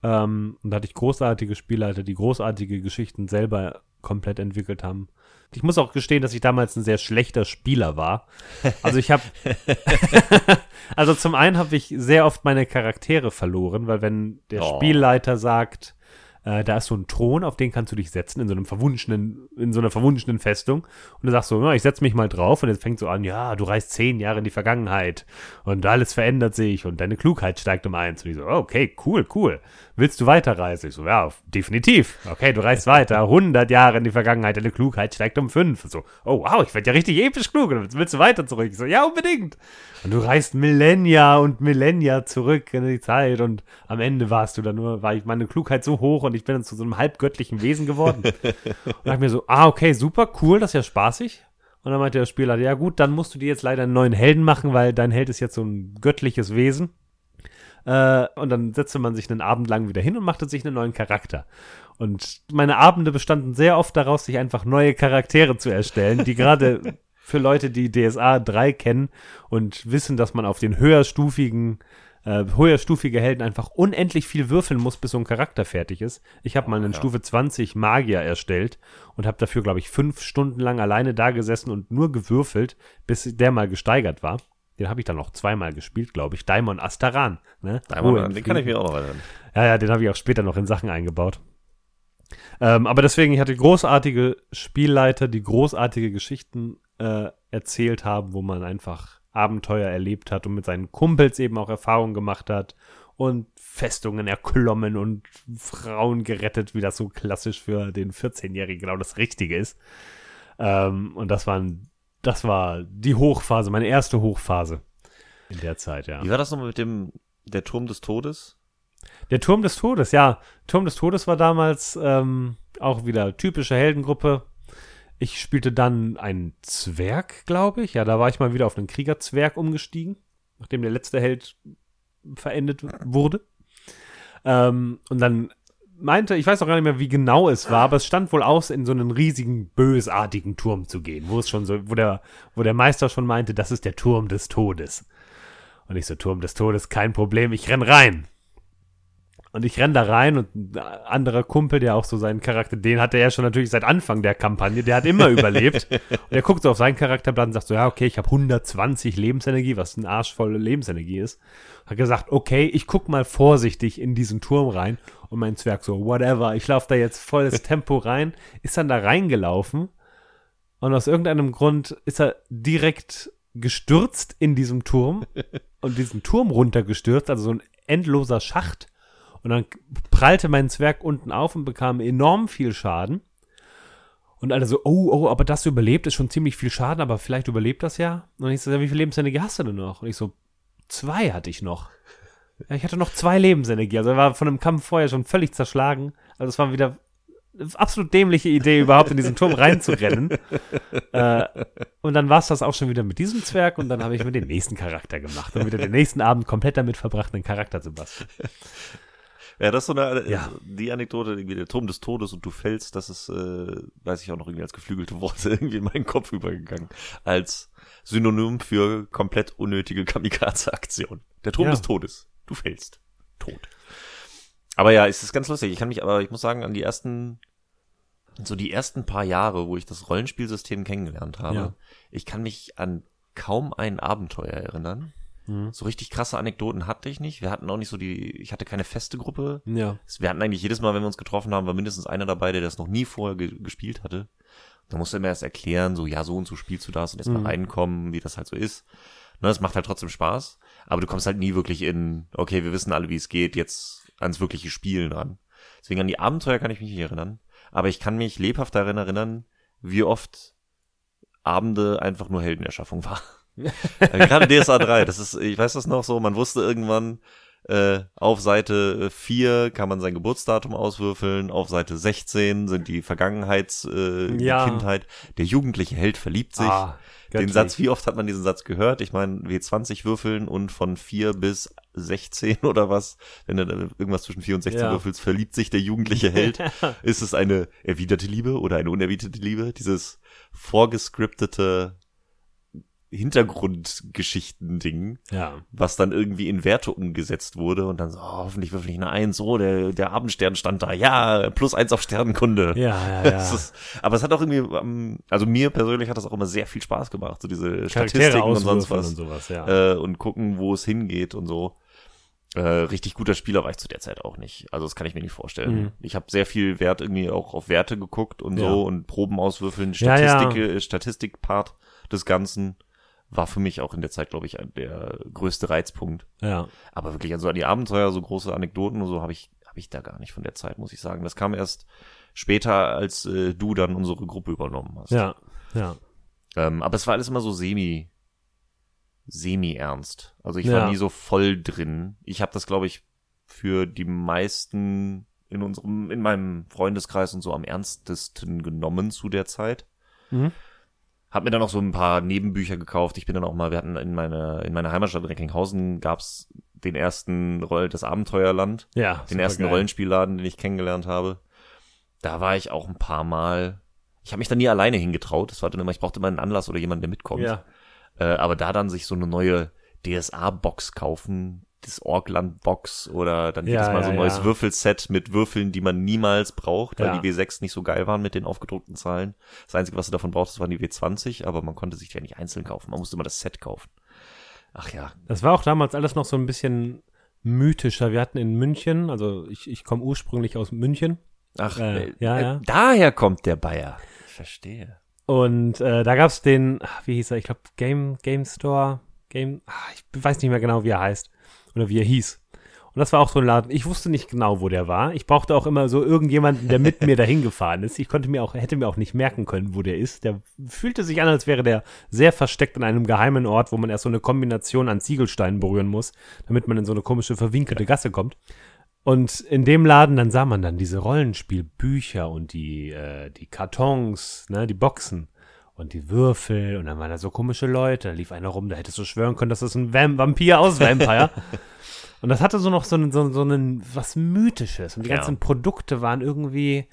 Ähm, und da hatte ich großartige Spielleiter, die großartige Geschichten selber komplett entwickelt haben. Ich muss auch gestehen, dass ich damals ein sehr schlechter Spieler war. Also ich habe, *laughs* also zum einen habe ich sehr oft meine Charaktere verloren, weil wenn der Oh. Spielleiter sagt, äh, da ist so ein Thron, auf den kannst du dich setzen in so einem verwunschenen, in so einer verwunschenen Festung. Und du sagst so, ja, ich setze mich mal drauf und jetzt fängt so an, ja, du reist zehn Jahre in die Vergangenheit und alles verändert sich und deine Klugheit steigt um eins. Und ich so, oh, okay, cool, cool. Willst du weiterreisen? Ich so, ja, definitiv. Okay, du reist weiter, 100 Jahre in die Vergangenheit, deine Klugheit steigt um fünf. Und so, oh wow, ich werde ja richtig episch klug. Und willst du weiter zurück? Ich so, ja, unbedingt. Und du reist Millennia und Millennia zurück in die Zeit und am Ende warst du dann nur, war ich meine Klugheit so hoch und ich bin dann zu so einem halbgöttlichen Wesen geworden. und dachte mir so, ah, okay, super, cool, das ist ja spaßig. Und dann meinte der Spieler, ja gut, dann musst du dir jetzt leider einen neuen Helden machen, weil dein Held ist jetzt so ein göttliches Wesen. Äh, und dann setzte man sich einen Abend lang wieder hin und machte sich einen neuen Charakter. Und meine Abende bestanden sehr oft daraus, sich einfach neue Charaktere zu erstellen, die gerade *laughs* für Leute, die DSA 3 kennen und wissen, dass man auf den höherstufigen, äh, höherstufige Helden einfach unendlich viel würfeln muss, bis so ein Charakter fertig ist. Ich habe mal einen ja. Stufe 20 Magier erstellt und habe dafür, glaube ich, fünf Stunden lang alleine da gesessen und nur gewürfelt, bis der mal gesteigert war. Den habe ich dann noch zweimal gespielt, glaube ich. Daimon Astaran. Ne? In den kann ich Frieden. mir auch noch erinnern. Ja, ja, den habe ich auch später noch in Sachen eingebaut. Ähm, aber deswegen, ich hatte großartige Spielleiter, die großartige Geschichten äh, erzählt haben, wo man einfach Abenteuer erlebt hat und mit seinen Kumpels eben auch Erfahrungen gemacht hat und Festungen erklommen und Frauen gerettet, wie das so klassisch für den 14-Jährigen genau das Richtige ist. Ähm, und das waren, das war die Hochphase, meine erste Hochphase in der Zeit, ja. Wie war das nochmal mit dem, der Turm des Todes? Der Turm des Todes, ja. Turm des Todes war damals ähm, auch wieder typische Heldengruppe. Ich spielte dann einen Zwerg, glaube ich. Ja, da war ich mal wieder auf einen Kriegerzwerg umgestiegen, nachdem der letzte Held verendet wurde. Ähm, und dann meinte, ich weiß auch gar nicht mehr, wie genau es war, aber es stand wohl aus, in so einen riesigen, bösartigen Turm zu gehen, wo es schon so, wo der, wo der Meister schon meinte, das ist der Turm des Todes. Und ich so, Turm des Todes, kein Problem, ich renn rein. Und ich renn da rein und ein anderer Kumpel, der auch so seinen Charakter, den hat er ja schon natürlich seit Anfang der Kampagne, der hat immer *laughs* überlebt. Und der guckt so auf seinen Charakterblatt und sagt so, ja, okay, ich habe 120 Lebensenergie, was ein arschvolle Lebensenergie ist. Hat gesagt, okay, ich guck mal vorsichtig in diesen Turm rein. Und mein Zwerg so, whatever, ich laufe da jetzt volles *laughs* Tempo rein, ist dann da reingelaufen. Und aus irgendeinem Grund ist er direkt gestürzt in diesem Turm *laughs* und diesen Turm runtergestürzt, also so ein endloser Schacht. Und dann prallte mein Zwerg unten auf und bekam enorm viel Schaden. Und alle so, oh, oh, aber das überlebt, ist schon ziemlich viel Schaden, aber vielleicht überlebt das ja. Und ich so, ja, wie viel Lebensenergie hast du denn noch? Und ich so, zwei hatte ich noch. Ja, ich hatte noch zwei Lebensenergie. Also er war von einem Kampf vorher schon völlig zerschlagen. Also es war wieder eine absolut dämliche Idee, überhaupt in diesen Turm reinzurennen. *laughs* äh, und dann war es das auch schon wieder mit diesem Zwerg und dann habe ich mir den nächsten Charakter gemacht und wieder den nächsten Abend komplett damit verbracht, einen Charakter zu basteln. Ja, das ist so eine, Ja. die Anekdote, irgendwie der Turm des Todes und du fällst, das ist, äh, weiß ich auch noch irgendwie als geflügelte Worte *laughs* irgendwie in meinen Kopf übergegangen. Als Synonym für komplett unnötige Kamikaze-Aktion. Der Turm Ja. des Todes. Du fällst. Tot. Aber ja, es ist ganz lustig. Ich kann mich aber, ich muss sagen, an die ersten, so die ersten paar Jahre, wo ich das Rollenspielsystem kennengelernt habe, Ja. ich kann mich an kaum ein Abenteuer erinnern. Mhm. So richtig krasse Anekdoten hatte ich nicht. Wir hatten auch nicht so die, ich hatte keine feste Gruppe. Ja. Wir hatten eigentlich jedes Mal, wenn wir uns getroffen haben, war mindestens einer dabei, der das noch nie vorher ge gespielt hatte. Da musste er mir erst erklären, so, ja, so und so spielst du das und erstmal Mhm. reinkommen, wie das halt so ist. Ne, das macht halt trotzdem Spaß. Aber du kommst halt nie wirklich in, okay, wir wissen alle, wie es geht, jetzt ans wirkliche Spielen ran. Deswegen an die Abenteuer kann ich mich nicht erinnern. Aber ich kann mich lebhaft daran erinnern, wie oft Abende einfach nur Heldenerschaffung *laughs* war. Gerade DSA 3, das ist, ich weiß das noch so, man wusste irgendwann, äh, auf Seite 4 kann man sein Geburtsdatum auswürfeln, auf Seite 16 sind die Vergangenheits, äh, die Ja. Kindheit. Der jugendliche Held verliebt sich. Ah, Den. Satz, wie oft hat man diesen Satz gehört? Ich meine, W20 würfeln und von 4 bis 16 oder was, wenn du irgendwas zwischen 4 und 16 Ja. würfelst, verliebt sich der jugendliche Held. *laughs* Ist es eine erwiderte Liebe oder eine unerwiderte Liebe? Dieses vorgescriptete Hintergrundgeschichten-Ding, Ja. was dann irgendwie in Werte umgesetzt wurde und dann so, oh, hoffentlich würfel ich eine Eins, oh, der, der Abendstern stand da, ja, plus eins auf Sternenkunde. Ja, ja, *laughs* ja. ist, aber es hat auch irgendwie, ähm, also mir persönlich hat das auch immer sehr viel Spaß gemacht, so diese Charaktere Statistiken und sonst was und sowas, ja. äh, und gucken, wo es hingeht und so. Äh, richtig guter Spieler war ich zu der Zeit auch nicht. Also das kann ich mir nicht vorstellen. Mhm. Ich habe sehr viel Wert irgendwie auch auf Werte geguckt und Ja. so und Proben auswürfeln. Ja, ja. Statistik, äh, Statistikpart des Ganzen war für mich auch in der Zeit, glaube ich, der größte Reizpunkt. ja. Aber wirklich, also an die Abenteuer, so große Anekdoten und so habe ich, habe ich da gar nicht von der Zeit, muss ich sagen. Das kam erst später, als äh, du dann unsere Gruppe übernommen hast. Ja, ja. Ähm, aber es war alles immer so semi, semi-ernst. Also ich Ja. war nie so voll drin. Ich habe das, glaube ich, für die meisten in unserem, in meinem Freundeskreis und so am ernstesten genommen zu der Zeit. Mhm. Hab mir dann auch so ein paar Nebenbücher gekauft. Ich bin dann auch mal, wir hatten in meiner, in meiner Heimatstadt Recklinghausen gab's den ersten Roll, das Abenteuerland Ja. den ersten supergeil. Rollenspielladen, den ich kennengelernt habe. Da war ich auch ein paar Mal. Ich habe mich da nie alleine hingetraut. Das war dann immer, ich brauchte immer einen Anlass oder jemanden, der mitkommt. Ja. Äh, aber da dann sich so eine neue DSA-Box kaufen, das Orkland-Box oder dann Ja, jedes Mal ja, so ein neues ja. Würfelset mit Würfeln, die man niemals braucht, weil Ja. die W6 nicht so geil waren mit den aufgedruckten Zahlen. Das Einzige, was du davon brauchst, waren die W20, aber man konnte sich die ja nicht einzeln kaufen. Man musste immer das Set kaufen. Ach ja, Das war auch damals alles noch so ein bisschen mythischer. Wir hatten in München, also ich, ich komme ursprünglich aus München. ach, Äh, äh, ja, äh, ja. daher kommt der Bayer. Ich verstehe. Und äh, da gab's den, ach, wie hieß er? Ich glaube, Game, Game Store, Game, ach, ich weiß nicht mehr genau, wie er heißt. Oder wie er hieß. Und das war auch so ein Laden. Ich wusste nicht genau, wo der war. Ich brauchte auch immer so irgendjemanden, der mit *laughs* mir dahin gefahren ist. Ich konnte mir auch, hätte mir auch nicht merken können, wo der ist. Der fühlte sich an, als wäre der sehr versteckt an einem geheimen Ort, wo man erst so eine Kombination an Ziegelsteinen berühren muss, damit man in so eine komische verwinkelte Gasse kommt. Und in dem Laden, dann sah man dann diese Rollenspielbücher und die, äh, die Kartons, ne, die Boxen und die Würfel und dann waren da so komische Leute. Da lief einer rum, da hättest du schwören können, das ist ein Vam Vampir aus Vampire. *laughs* und das hatte so noch so, einen- so, so einen, was Mythisches. Und die Ja. ganzen Produkte waren irgendwie,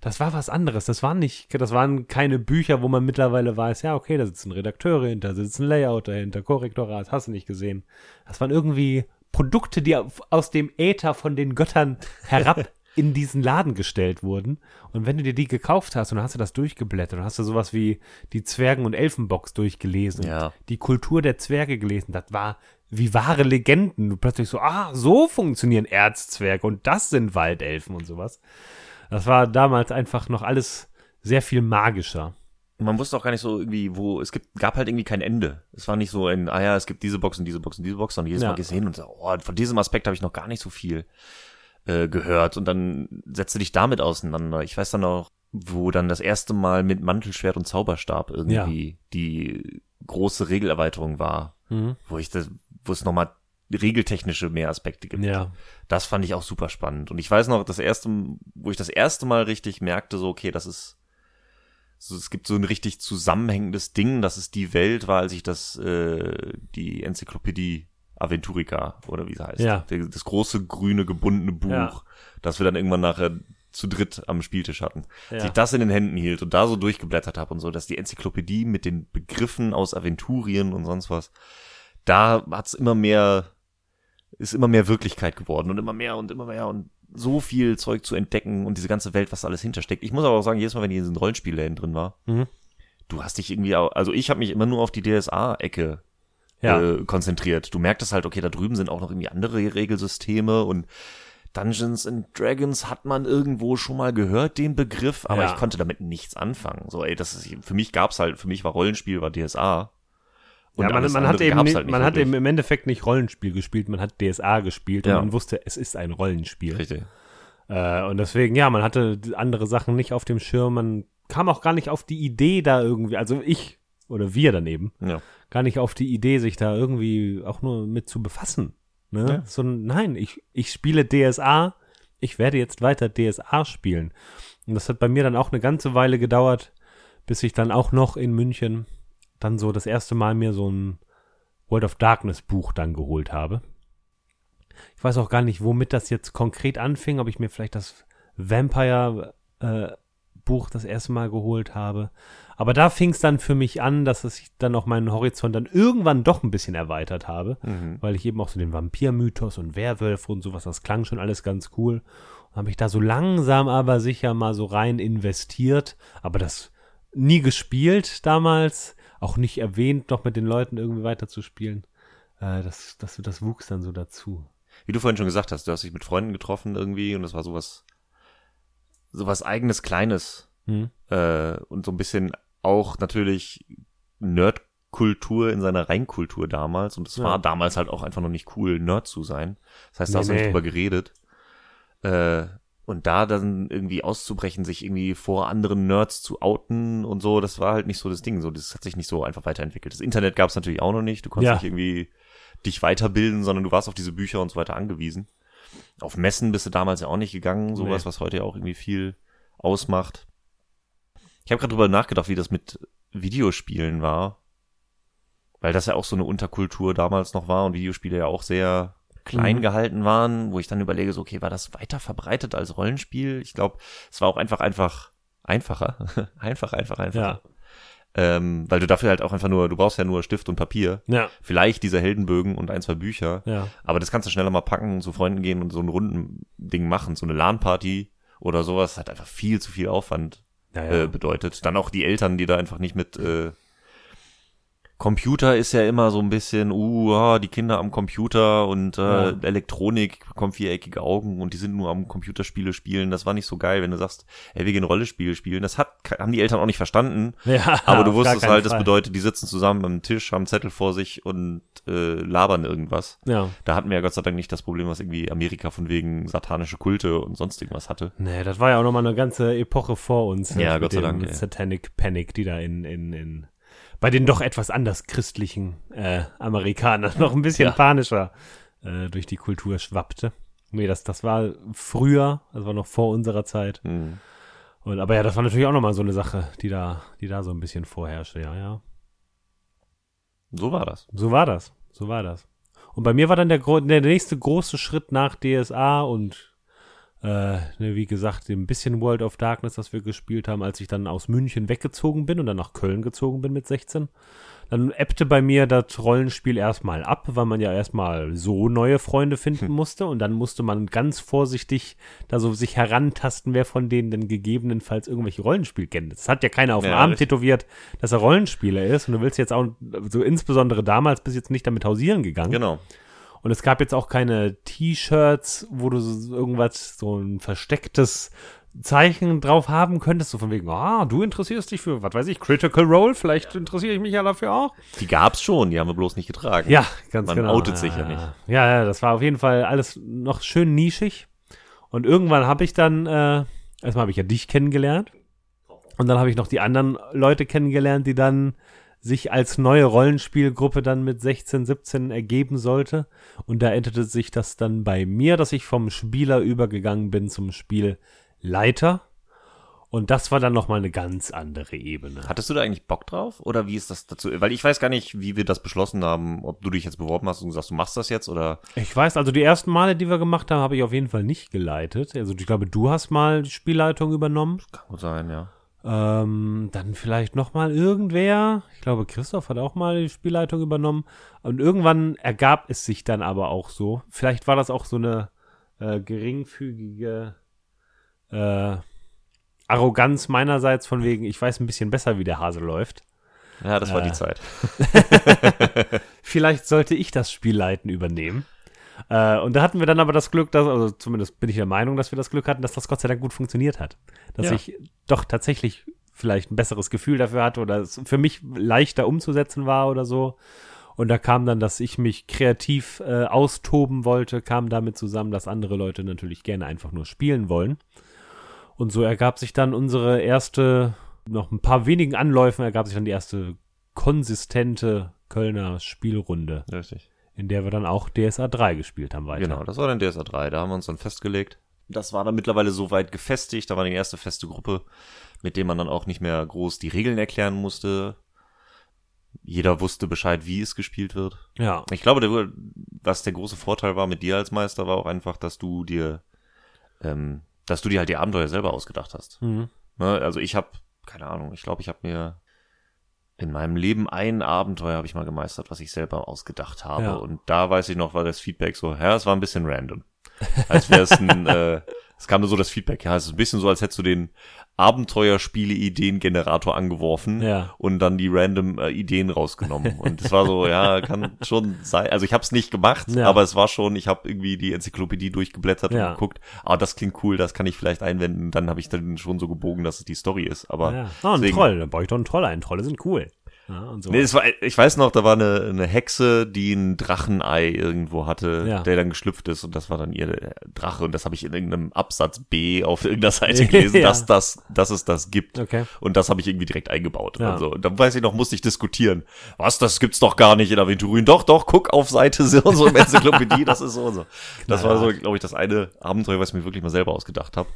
das war was anderes. Das waren nicht, das waren keine Bücher, wo man mittlerweile weiß, ja, okay, da sitzen Redakteure hinter, da sitzt ein Layout dahinter, Korrektorat, hast du nicht gesehen. Das waren irgendwie Produkte, die aus dem Äther von den Göttern herab *laughs* in diesen Laden gestellt wurden. Und wenn du dir die gekauft hast und dann hast du das durchgeblättert und hast du sowas wie die Zwergen- und Elfenbox durchgelesen, Ja. und die Kultur der Zwerge gelesen, das war wie wahre Legenden. Du plötzlich so, ah, so funktionieren Erzzwerge und das sind Waldelfen und sowas. Das war damals einfach noch alles sehr viel magischer. Man wusste auch gar nicht so irgendwie, wo, es gibt, gab halt irgendwie kein Ende. Es war nicht so ein, ah ja, es gibt diese Box und diese Box und diese Box, sondern jedes Ja. Mal gesehen und so, oh, von diesem Aspekt habe ich noch gar nicht so viel äh, gehört. Und dann setzt du dich damit auseinander. Ich weiß dann auch, wo dann das erste Mal mit Mantelschwert und Zauberstab irgendwie die große Regelerweiterung war, wo ich das, wo es nochmal regeltechnische mehr Aspekte gibt. Ja. Das fand ich auch super spannend. Und ich weiß noch, das erste, wo ich das erste Mal richtig merkte, so, okay, das ist, so, es gibt so ein richtig zusammenhängendes Ding, das ist die Welt, war, als ich das, äh, die Enzyklopädie Aventurica oder wie es heißt. Ja. Das große grüne gebundene Buch, Ja. das wir dann irgendwann nachher zu dritt am Spieltisch hatten. Ja. Als ich das in den Händen hielt und da so durchgeblättert habe und so, dass die Enzyklopädie mit den Begriffen aus Aventurien und sonst was, da hat's immer mehr, ist immer mehr Wirklichkeit geworden und immer mehr und immer mehr und so viel Zeug zu entdecken und diese ganze Welt, was alles hintersteckt. Ich muss aber auch sagen, jedes Mal, wenn ich in diesen Rollenspielläden drin war, Mhm. du hast dich irgendwie, auch, also ich habe mich immer nur auf die DSA-Ecke Ja. äh, konzentriert. Du merktest halt, okay, da drüben sind auch noch irgendwie andere Regelsysteme und Dungeons and Dragons hat man irgendwo schon mal gehört, den Begriff, aber Ja. ich konnte damit nichts anfangen. So, ey, das ist, für mich gab's halt, für mich war Rollenspiel, war DSA. Und ja, man, alles man hat eben, halt man hat eben im Endeffekt nicht Rollenspiel gespielt, man hat DSA gespielt Ja. und man wusste, es ist ein Rollenspiel. Richtig. Äh, und deswegen, ja, man hatte andere Sachen nicht auf dem Schirm, man kam auch gar nicht auf die Idee da irgendwie, also ich oder wir daneben, Ja. Gar nicht auf die Idee, sich da irgendwie auch nur mit zu befassen. Ne? Ja. So, nein, ich, ich spiele DSA, ich werde jetzt weiter DSA spielen. Und das hat bei mir dann auch eine ganze Weile gedauert, bis ich dann auch noch in München dann so das erste Mal mir so ein World of Darkness Buch dann geholt habe. Ich weiß auch gar nicht, womit das jetzt konkret anfing, ob ich mir vielleicht das Vampire äh, Buch das erste Mal geholt habe. Aber da fing es dann für mich an, dass ich dann auch meinen Horizont dann irgendwann doch ein bisschen erweitert habe, Mhm. weil ich eben auch so den Vampirmythos und Werwölfe und sowas, das klang schon alles ganz cool. Und habe ich da so langsam aber sicher mal so rein investiert, aber das nie gespielt damals, auch nicht erwähnt, noch mit den Leuten irgendwie weiterzuspielen. Äh, das, das, das wuchs dann so dazu. Wie du vorhin schon gesagt hast, du hast dich mit Freunden getroffen irgendwie und das war sowas, sowas eigenes, kleines. Hm? Äh, und so ein bisschen auch natürlich Nerdkultur in seiner Reinkultur damals. Und es Ja. war damals halt auch einfach noch nicht cool, Nerd zu sein. Das heißt, da Nee, hast du nicht nee. drüber geredet. Äh, und da dann irgendwie auszubrechen, sich irgendwie vor anderen Nerds zu outen und so, das war halt nicht so das Ding. So, das hat sich nicht so einfach weiterentwickelt. Das Internet gab es natürlich auch noch nicht. Du konntest Ja. nicht irgendwie dich weiterbilden, sondern du warst auf diese Bücher und so weiter angewiesen. Auf Messen bist du damals ja auch nicht gegangen, sowas, Nee. was heute ja auch irgendwie viel ausmacht. Ich habe gerade drüber nachgedacht, wie das mit Videospielen war. Weil das ja auch so eine Unterkultur damals noch war und Videospiele ja auch sehr klein Mhm. gehalten waren, wo ich dann überlege, so, okay, war das weiter verbreitet als Rollenspiel? Ich glaube, es war auch einfach, einfach, einfacher. *laughs* einfach, einfach, einfach. Ja. Ähm, weil du dafür halt auch einfach nur, du brauchst ja nur Stift und Papier. Ja, Vielleicht diese Heldenbögen und ein, zwei Bücher. ja. Aber das kannst du schneller mal packen, zu Freunden gehen und so ein Rundending machen, so eine LAN-Party oder sowas, hat einfach viel zu viel Aufwand Ja, ja. äh, bedeutet. Dann auch die Eltern, die da einfach nicht mit äh, Computer ist ja immer so ein bisschen, uh, ah, die Kinder am Computer und äh, Ja. Elektronik bekommen viereckige Augen und die sind nur am Computerspiele spielen. Das war nicht so geil, wenn du sagst, ey, wir gehen Rollenspiele spielen. Das hat, haben die Eltern auch nicht verstanden. ja Aber du wusstest halt, das Fall. bedeutet, die sitzen zusammen am Tisch, haben Zettel vor sich und äh, labern irgendwas. Ja. Da hatten wir ja Gott sei Dank nicht das Problem, was irgendwie Amerika von wegen satanische Kulte und sonst irgendwas hatte. Nee, das war ja auch nochmal eine ganze Epoche vor uns. Ja, mit Gott sei dem Dank. Satanic Panic, die da in, in, in bei den doch etwas anders christlichen äh, Amerikanern noch ein bisschen Ja. panischer äh, durch die Kultur schwappte. Nee, das, das war früher, das war noch vor unserer Zeit. Hm. Und, aber ja, das war natürlich auch nochmal so eine Sache, die da, die da so ein bisschen vorherrschte, ja, ja. So war das. So war das. So war das. Und bei mir war dann der, der nächste große Schritt nach DSA und äh, ne, wie gesagt, dem bisschen World of Darkness, das wir gespielt haben, als ich dann aus München weggezogen bin und dann nach Köln gezogen bin mit 16. Dann ebbte bei mir das Rollenspiel erstmal ab, weil man ja erstmal so neue Freunde finden musste und dann musste man ganz vorsichtig da so sich herantasten, wer von denen denn gegebenenfalls irgendwelche Rollenspiel kennt. Das hat ja keiner auf dem Ja, Arm richtig. tätowiert, dass er Rollenspieler ist und du willst jetzt auch, so insbesondere damals, bist jetzt nicht damit hausieren gegangen. Genau. Und es gab jetzt auch keine T-Shirts, wo du so irgendwas, so ein verstecktes Zeichen drauf haben könntest, so von wegen, ah, du interessierst dich für, was weiß ich, Critical Role, vielleicht interessiere ich mich ja dafür auch. Die gab's schon, die haben wir bloß nicht getragen. Ja, ganz Man genau. outet sich ja nicht. Ja, ja, das war auf jeden Fall alles noch schön nischig. Und irgendwann habe ich dann, äh, erstmal habe ich ja dich kennengelernt. Und dann habe ich noch die anderen Leute kennengelernt, die dann sich als neue Rollenspielgruppe dann mit 16, 17 ergeben sollte. Und da endete sich das dann bei mir, dass ich vom Spieler übergegangen bin zum Spielleiter. Und das war dann nochmal eine ganz andere Ebene. Hattest du da eigentlich Bock drauf? Oder wie ist das dazu? Weil ich weiß gar nicht, wie wir das beschlossen haben, ob du dich jetzt beworben hast und sagst, du machst das jetzt oder. Ich weiß, also die ersten Male, die wir gemacht haben, habe ich auf jeden Fall nicht geleitet. Also ich glaube, du hast mal die Spielleitung übernommen. Kann gut sein, ja. Ähm, dann vielleicht noch mal irgendwer. Ich glaube, Christoph hat auch mal die Spielleitung übernommen. Und irgendwann ergab es sich dann aber auch so. Vielleicht war das auch so eine äh, geringfügige äh, Arroganz meinerseits von wegen, ich weiß ein bisschen besser, wie der Hase läuft. Ja, das war Äh. die Zeit. *laughs* Vielleicht sollte ich das Spielleiten übernehmen. Äh, und da hatten wir dann aber das Glück, dass, also zumindest bin ich der Meinung, dass wir das Glück hatten, dass das Gott sei Dank gut funktioniert hat. Dass Ja. ich doch tatsächlich vielleicht ein besseres Gefühl dafür hatte oder es für mich leichter umzusetzen war oder so. Und da kam dann, dass ich mich kreativ äh, austoben wollte, kam damit zusammen, dass andere Leute natürlich gerne einfach nur spielen wollen. Und so ergab sich dann unsere erste, noch ein paar wenigen Anläufen ergab sich dann die erste konsistente Kölner Spielrunde, Richtig. In der wir dann auch DSA 3 gespielt haben weiter. Genau, das war dann DSA 3. Da haben wir uns dann festgelegt. Das war dann mittlerweile so weit gefestigt. Da war die erste feste Gruppe, mit dem man dann auch nicht mehr groß die Regeln erklären musste. Jeder wusste Bescheid, wie es gespielt wird. Ja, Ich glaube, der, was der große Vorteil war mit dir als Meister, war auch einfach, dass du dir, ähm, dass du dir halt die Abenteuer selber ausgedacht hast. mhm. Ne? Also ich habe, keine Ahnung, ich glaube, ich habe mir in meinem Leben ein Abenteuer habe ich mal gemeistert, was ich selber ausgedacht habe. Ja. Und da weiß ich noch, war das Feedback so, ja, es war ein bisschen random. Als wäre es ein, *laughs* äh, es kam nur so das Feedback, ja, es ist ein bisschen so, als hättest du den Abenteuerspiele-Ideen-Generator angeworfen Ja. und dann die random äh, Ideen rausgenommen. Und es war so, *laughs* ja, kann schon sein. Also ich habe es nicht gemacht, Ja. aber es war schon, ich habe irgendwie die Enzyklopädie durchgeblättert Ja. und geguckt, ah, das klingt cool, das kann ich vielleicht einwenden. Dann habe ich dann schon so gebogen, dass es die Story ist. Aber ja. Oh, ein deswegen- Troll, da baue ich doch einen Troll ein. Trolle sind cool. Ja, und so. Nee, war, ich weiß noch, da war eine, eine Hexe, die ein Drachenei irgendwo hatte, Ja. der dann geschlüpft ist und das war dann ihr äh, Drache und das habe ich in irgendeinem Absatz B auf irgendeiner *laughs* Seite gelesen, Ja. dass das, dass es das gibt. Okay. Und das habe ich irgendwie direkt eingebaut. Ja. Also, dann weiß ich noch, musste ich diskutieren. Was, das gibt's doch gar nicht in Aventurien. Doch, doch, guck auf Seite so und so im Enzyklopädie, das ist so und so. Das war so, glaube ich, das eine Abenteuer, was ich mir wirklich mal selber ausgedacht habe.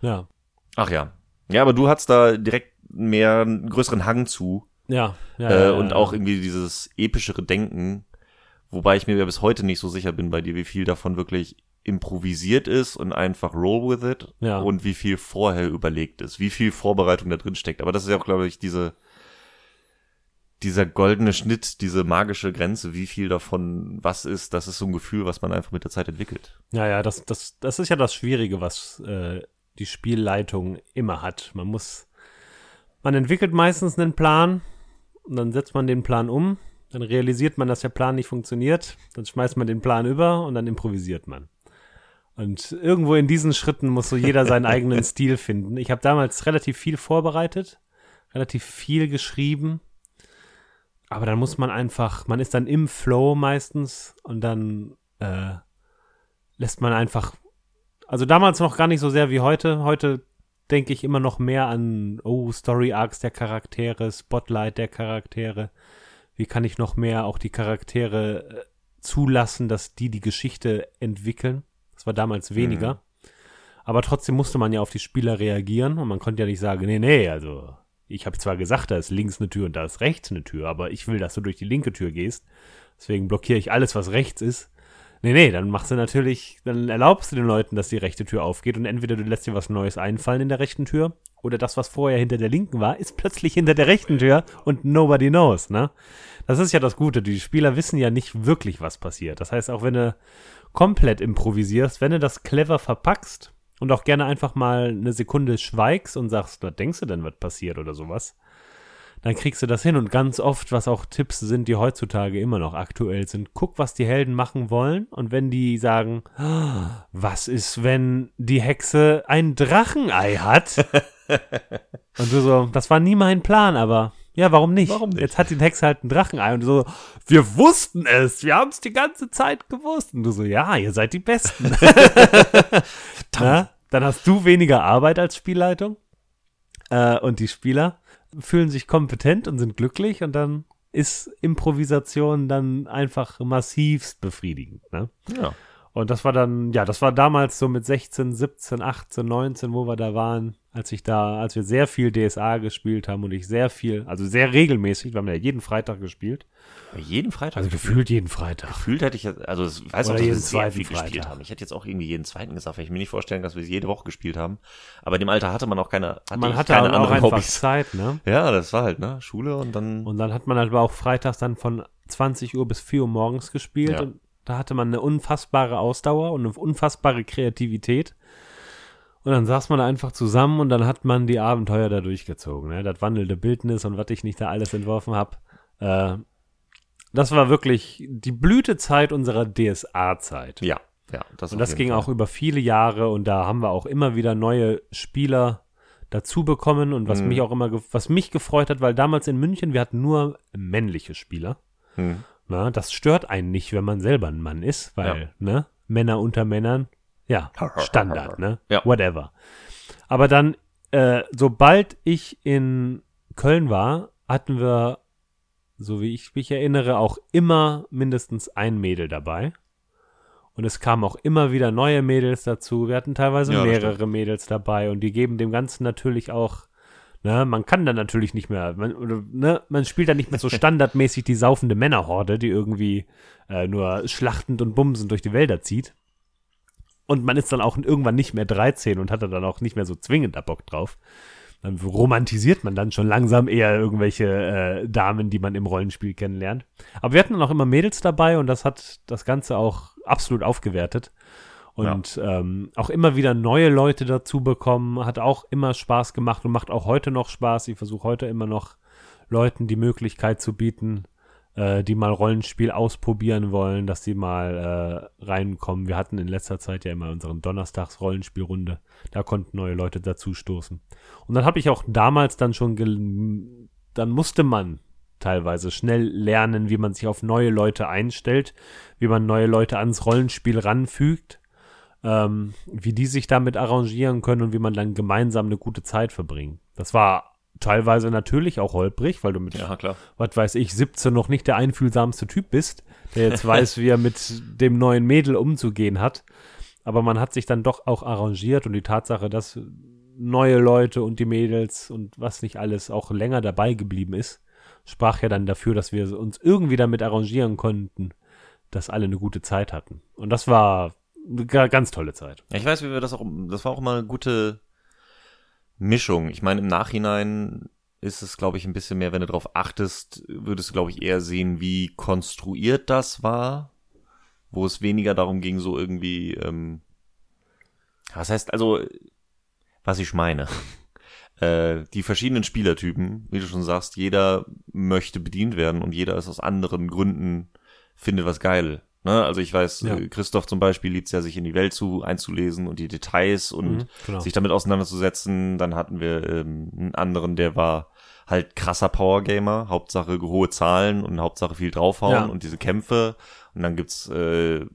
Ja. Ach ja. Ja, aber du hattest da direkt mehr einen größeren Hang zu. Ja. ja, Äh, ja, und ja. auch irgendwie dieses epischere Denken, wobei ich mir ja bis heute nicht so sicher bin bei dir, wie viel davon wirklich improvisiert ist und einfach roll with it Ja. und wie viel vorher überlegt ist, wie viel Vorbereitung da drin steckt. Aber das ist ja auch, glaube ich, diese dieser goldene Schnitt, diese magische Grenze, wie viel davon was ist, das ist so ein Gefühl, was man einfach mit der Zeit entwickelt. Ja, ja, das, das, das ist ja das Schwierige, was äh, die Spielleitung immer hat. Man muss, man entwickelt meistens einen Plan und dann setzt man den Plan um, dann realisiert man, dass der Plan nicht funktioniert, dann schmeißt man den Plan über und dann improvisiert man. Und irgendwo in diesen Schritten muss so jeder seinen *laughs* eigenen Stil finden. Ich habe damals relativ viel vorbereitet, relativ viel geschrieben, aber dann muss man einfach, man ist dann im Flow meistens und dann äh, lässt man einfach, also damals noch gar nicht so sehr wie heute. Heute denke ich immer noch mehr an, oh, Story Arcs der Charaktere, Spotlight der Charaktere. Wie kann ich noch mehr auch die Charaktere äh, zulassen, dass die die Geschichte entwickeln? Das war damals weniger. Aber trotzdem musste man ja auf die Spieler reagieren und man konnte ja nicht sagen, nee, nee, also ich habe zwar gesagt, da ist links eine Tür und da ist rechts eine Tür, aber ich will, dass du durch die linke Tür gehst. Deswegen blockiere ich alles, was rechts ist. Nee, nee, dann machst du natürlich, dann erlaubst du den Leuten, dass die rechte Tür aufgeht und entweder du lässt dir was Neues einfallen in der rechten Tür oder das, was vorher hinter der linken war, ist plötzlich hinter der rechten Tür und nobody knows, ne? Das ist ja das Gute. Die Spieler wissen ja nicht wirklich, was passiert. Das heißt, auch wenn du komplett improvisierst, wenn du das clever verpackst und auch gerne einfach mal eine Sekunde schweigst und sagst, was denkst du denn, was passiert oder sowas, dann kriegst du das hin. Und ganz oft, was auch Tipps sind, die heutzutage immer noch aktuell sind, guck, was die Helden machen wollen. Und wenn die sagen, "Ah, was ist, wenn die Hexe ein Drachenei hat? *laughs* und du so, das war nie mein Plan, aber ja, warum nicht? Warum nicht? Jetzt hat die Hexe halt ein Drachenei und du so, wir wussten es, wir haben es die ganze Zeit gewusst. Und du so, ja, ihr seid die Besten. *laughs* *laughs* Na? Dann hast du weniger Arbeit als Spielleitung äh, und die Spieler fühlen sich kompetent und sind glücklich und dann ist Improvisation dann einfach massivst befriedigend. Ne? Ja. Und das war dann, ja, das war damals so mit 16, 17, 18, 19, wo wir da waren, als ich da, als wir sehr viel DSA gespielt haben und ich sehr viel, also sehr regelmäßig, wir haben ja jeden Freitag gespielt. Jeden Freitag? Also gefühlt jeden Freitag. Gefühlt hätte ich, also ich weiß Oder auch, dass wir jeden sehr zweiten viel gespielt Freitag. haben. Ich hätte jetzt auch irgendwie jeden zweiten gesagt, weil ich mir nicht vorstellen, dass wir es jede Woche gespielt haben. Aber in dem Alter hatte man auch keine, hatte Man hatte keine auch einfach Hobbys. Zeit, ne? Ja, das war halt, ne? Schule und dann. Und dann hat man halt aber auch freitags dann von 20 Uhr bis 4 Uhr morgens gespielt Ja. und da hatte man eine unfassbare Ausdauer und eine unfassbare Kreativität. Und dann saß man einfach zusammen und dann hat man die Abenteuer da durchgezogen. Ne? Das wandelnde Bildnis und was ich nicht da alles entworfen habe. Äh, das war wirklich die Blütezeit unserer DSA-Zeit. ja, ja. Das Und das ging Fall. auch über viele Jahre und da haben wir auch immer wieder neue Spieler dazu bekommen und was Mhm. mich auch immer, was mich gefreut hat, weil damals in München, wir hatten nur männliche Spieler. Hm. Na, das stört einen nicht, wenn man selber ein Mann ist, weil, ne, Männer unter Männern, ja, *laughs* Standard, ne, Ja. whatever. Aber dann, äh, sobald ich in Köln war, hatten wir, so wie ich mich erinnere, auch immer mindestens ein Mädel dabei. Und es kamen auch immer wieder neue Mädels dazu. Wir hatten teilweise Ja, mehrere Mädels dabei und die geben dem Ganzen natürlich auch, ne, man kann dann natürlich nicht mehr, man, oder, ne, man spielt dann nicht mehr so *laughs* standardmäßig die saufende Männerhorde, die irgendwie äh, nur schlachtend und bumsend durch die Wälder zieht. Und man ist dann auch irgendwann nicht mehr 13 und hat dann auch nicht mehr so zwingend da Bock drauf. Dann romantisiert man dann schon langsam eher irgendwelche äh, Damen, die man im Rollenspiel kennenlernt. Aber wir hatten dann auch immer Mädels dabei und das hat das Ganze auch absolut aufgewertet. Und ähm, auch immer wieder neue Leute dazu bekommen, hat auch immer Spaß gemacht und macht auch heute noch Spaß. Ich versuche heute immer noch Leuten die Möglichkeit zu bieten, äh, die mal Rollenspiel ausprobieren wollen, dass sie mal äh, reinkommen. Wir hatten in letzter Zeit ja immer unseren Donnerstags-Rollenspielrunde. Da konnten neue Leute dazu stoßen. Und dann habe ich auch damals dann schon, dann musste man teilweise schnell lernen, wie man sich auf neue Leute einstellt, wie man neue Leute ans Rollenspiel ranfügt, ähm, wie die sich damit arrangieren können und wie man dann gemeinsam eine gute Zeit verbringt. Das war teilweise natürlich auch holprig, weil du mit Ja, was weiß ich, 17 noch nicht der einfühlsamste Typ bist, der jetzt weiß, wie er mit dem neuen Mädel umzugehen hat. Aber man hat sich dann doch auch arrangiert und die Tatsache, dass neue Leute und die Mädels und was nicht alles auch länger dabei geblieben ist, sprach ja dann dafür, dass wir uns irgendwie damit arrangieren konnten, dass alle eine gute Zeit hatten. Und das war eine ga- ganz tolle Zeit. Ja, ich weiß, wie wir das auch, das war auch immer eine gute Mischung. Ich meine, im Nachhinein ist es, glaube ich, ein bisschen mehr, wenn du darauf achtest, würdest du, glaube ich, eher sehen, wie konstruiert das war, wo es weniger darum ging, so irgendwie, ähm, was heißt, also, was ich meine. *laughs* Äh, die verschiedenen Spielertypen, wie du schon sagst, jeder möchte bedient werden und jeder ist aus anderen Gründen, findet was geil. Ne? Also ich weiß, Ja. äh, Christoph zum Beispiel liebt es ja, sich in die Welt zu einzulesen und die Details und Mhm, genau. sich damit auseinanderzusetzen. Dann hatten wir ähm, einen anderen, der war halt krasser Powergamer, Hauptsache hohe Zahlen und Hauptsache viel draufhauen Ja. und diese Kämpfe. Und dann gibt's äh,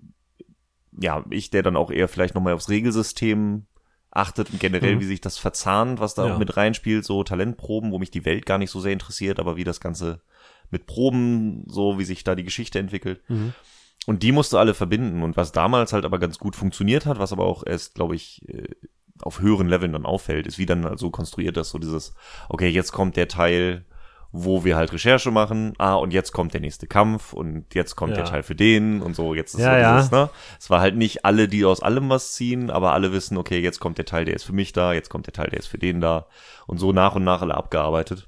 ja ich, der dann auch eher vielleicht nochmal aufs Regelsystem achtet und generell, Mhm. wie sich das verzahnt, was da Ja. auch mit reinspielt, so Talentproben, wo mich die Welt gar nicht so sehr interessiert, aber wie das Ganze mit Proben, so wie sich da die Geschichte entwickelt. Mhm. Und die musst du alle verbinden. Und was damals halt aber ganz gut funktioniert hat, was aber auch erst, glaube ich, äh, auf höheren Leveln dann auffällt, ist, wie dann halt so konstruiert ist, so dieses, okay, jetzt kommt der Teil, wo wir halt Recherche machen, ah, und jetzt kommt der nächste Kampf und jetzt kommt Ja. der Teil für den und so, jetzt ist Ja, so ja. dieses, ne? Es war halt nicht alle, die aus allem was ziehen, aber alle wissen, okay, jetzt kommt der Teil, der ist für mich da, jetzt kommt der Teil, der ist für den da und so nach und nach alle abgearbeitet.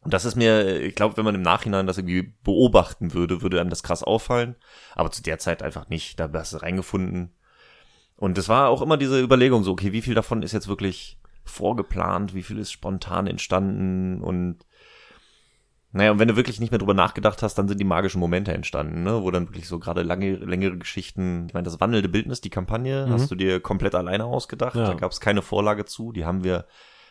Und das ist mir, ich glaube, wenn man im Nachhinein das irgendwie beobachten würde, würde einem das krass auffallen. Aber zu der Zeit einfach nicht. Da hast du reingefunden. Und es war auch immer diese Überlegung so, okay, wie viel davon ist jetzt wirklich vorgeplant, wie viel ist spontan entstanden und naja, und wenn du wirklich nicht mehr drüber nachgedacht hast, dann sind die magischen Momente entstanden, ne? wo dann wirklich so gerade lange, längere Geschichten, ich meine, das wandelnde Bildnis, die Kampagne, Mhm. hast du dir komplett alleine ausgedacht, Ja. da gab es keine Vorlage zu, die haben wir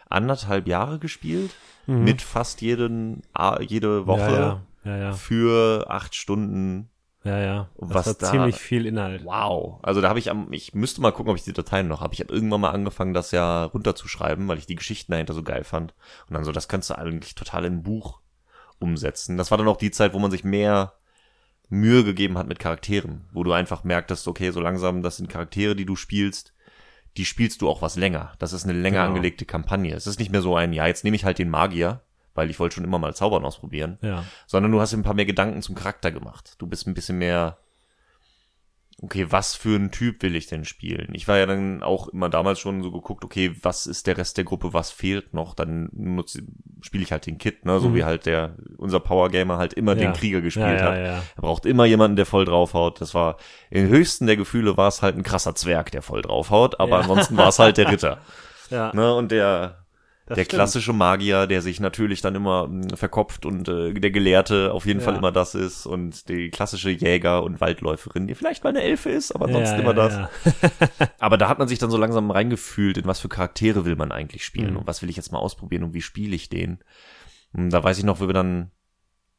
anderthalb Jahre gespielt, Mhm. mit fast jeden, jede Woche Ja, ja, für acht Stunden. ja, ja. Das Was war da- ziemlich viel Inhalt. Wow. Also da habe ich am, ich müsste mal gucken, ob ich die Dateien noch habe. Ich habe irgendwann mal angefangen, das ja runterzuschreiben, weil ich die Geschichten dahinter so geil fand. Und dann so, das kannst du eigentlich total in ein Buch umsetzen. Das war dann auch die Zeit, wo man sich mehr Mühe gegeben hat mit Charakteren, wo du einfach merktest, okay, so langsam, das sind Charaktere, die du spielst, die spielst du auch was länger. Das ist eine länger Genau. angelegte Kampagne. Es ist nicht mehr so ein, ja, jetzt nehme ich halt den Magier, weil ich wollte schon immer mal Zaubern ausprobieren, Ja. sondern du hast ein paar mehr Gedanken zum Charakter gemacht. Du bist ein bisschen mehr, okay, was für ein Typ will ich denn spielen? Ich war ja dann auch immer damals schon so geguckt, okay, was ist der Rest der Gruppe, was fehlt noch? Dann nutze, spiele ich halt den Kit, ne, so Mhm. wie halt der, unser Power Gamer halt immer Ja. den Krieger gespielt ja, hat. ja, ja. Er braucht immer jemanden, der voll draufhaut. Das war, im höchsten der Gefühle war es halt ein krasser Zwerg, der voll draufhaut, aber ansonsten war es halt der Ritter. *laughs* ja Ne? Und der, das der stimmt. klassische Magier, der sich natürlich dann immer mh, verkopft und äh, der Gelehrte auf jeden Ja. Fall immer das ist und die klassische Jäger und Waldläuferin, die vielleicht mal eine Elfe ist, aber ansonsten ja, immer das. *laughs* Aber da hat man sich dann so langsam reingefühlt, in was für Charaktere will man eigentlich spielen Mhm. und was will ich jetzt mal ausprobieren und wie spiele ich den. Und da weiß ich noch, wie wir dann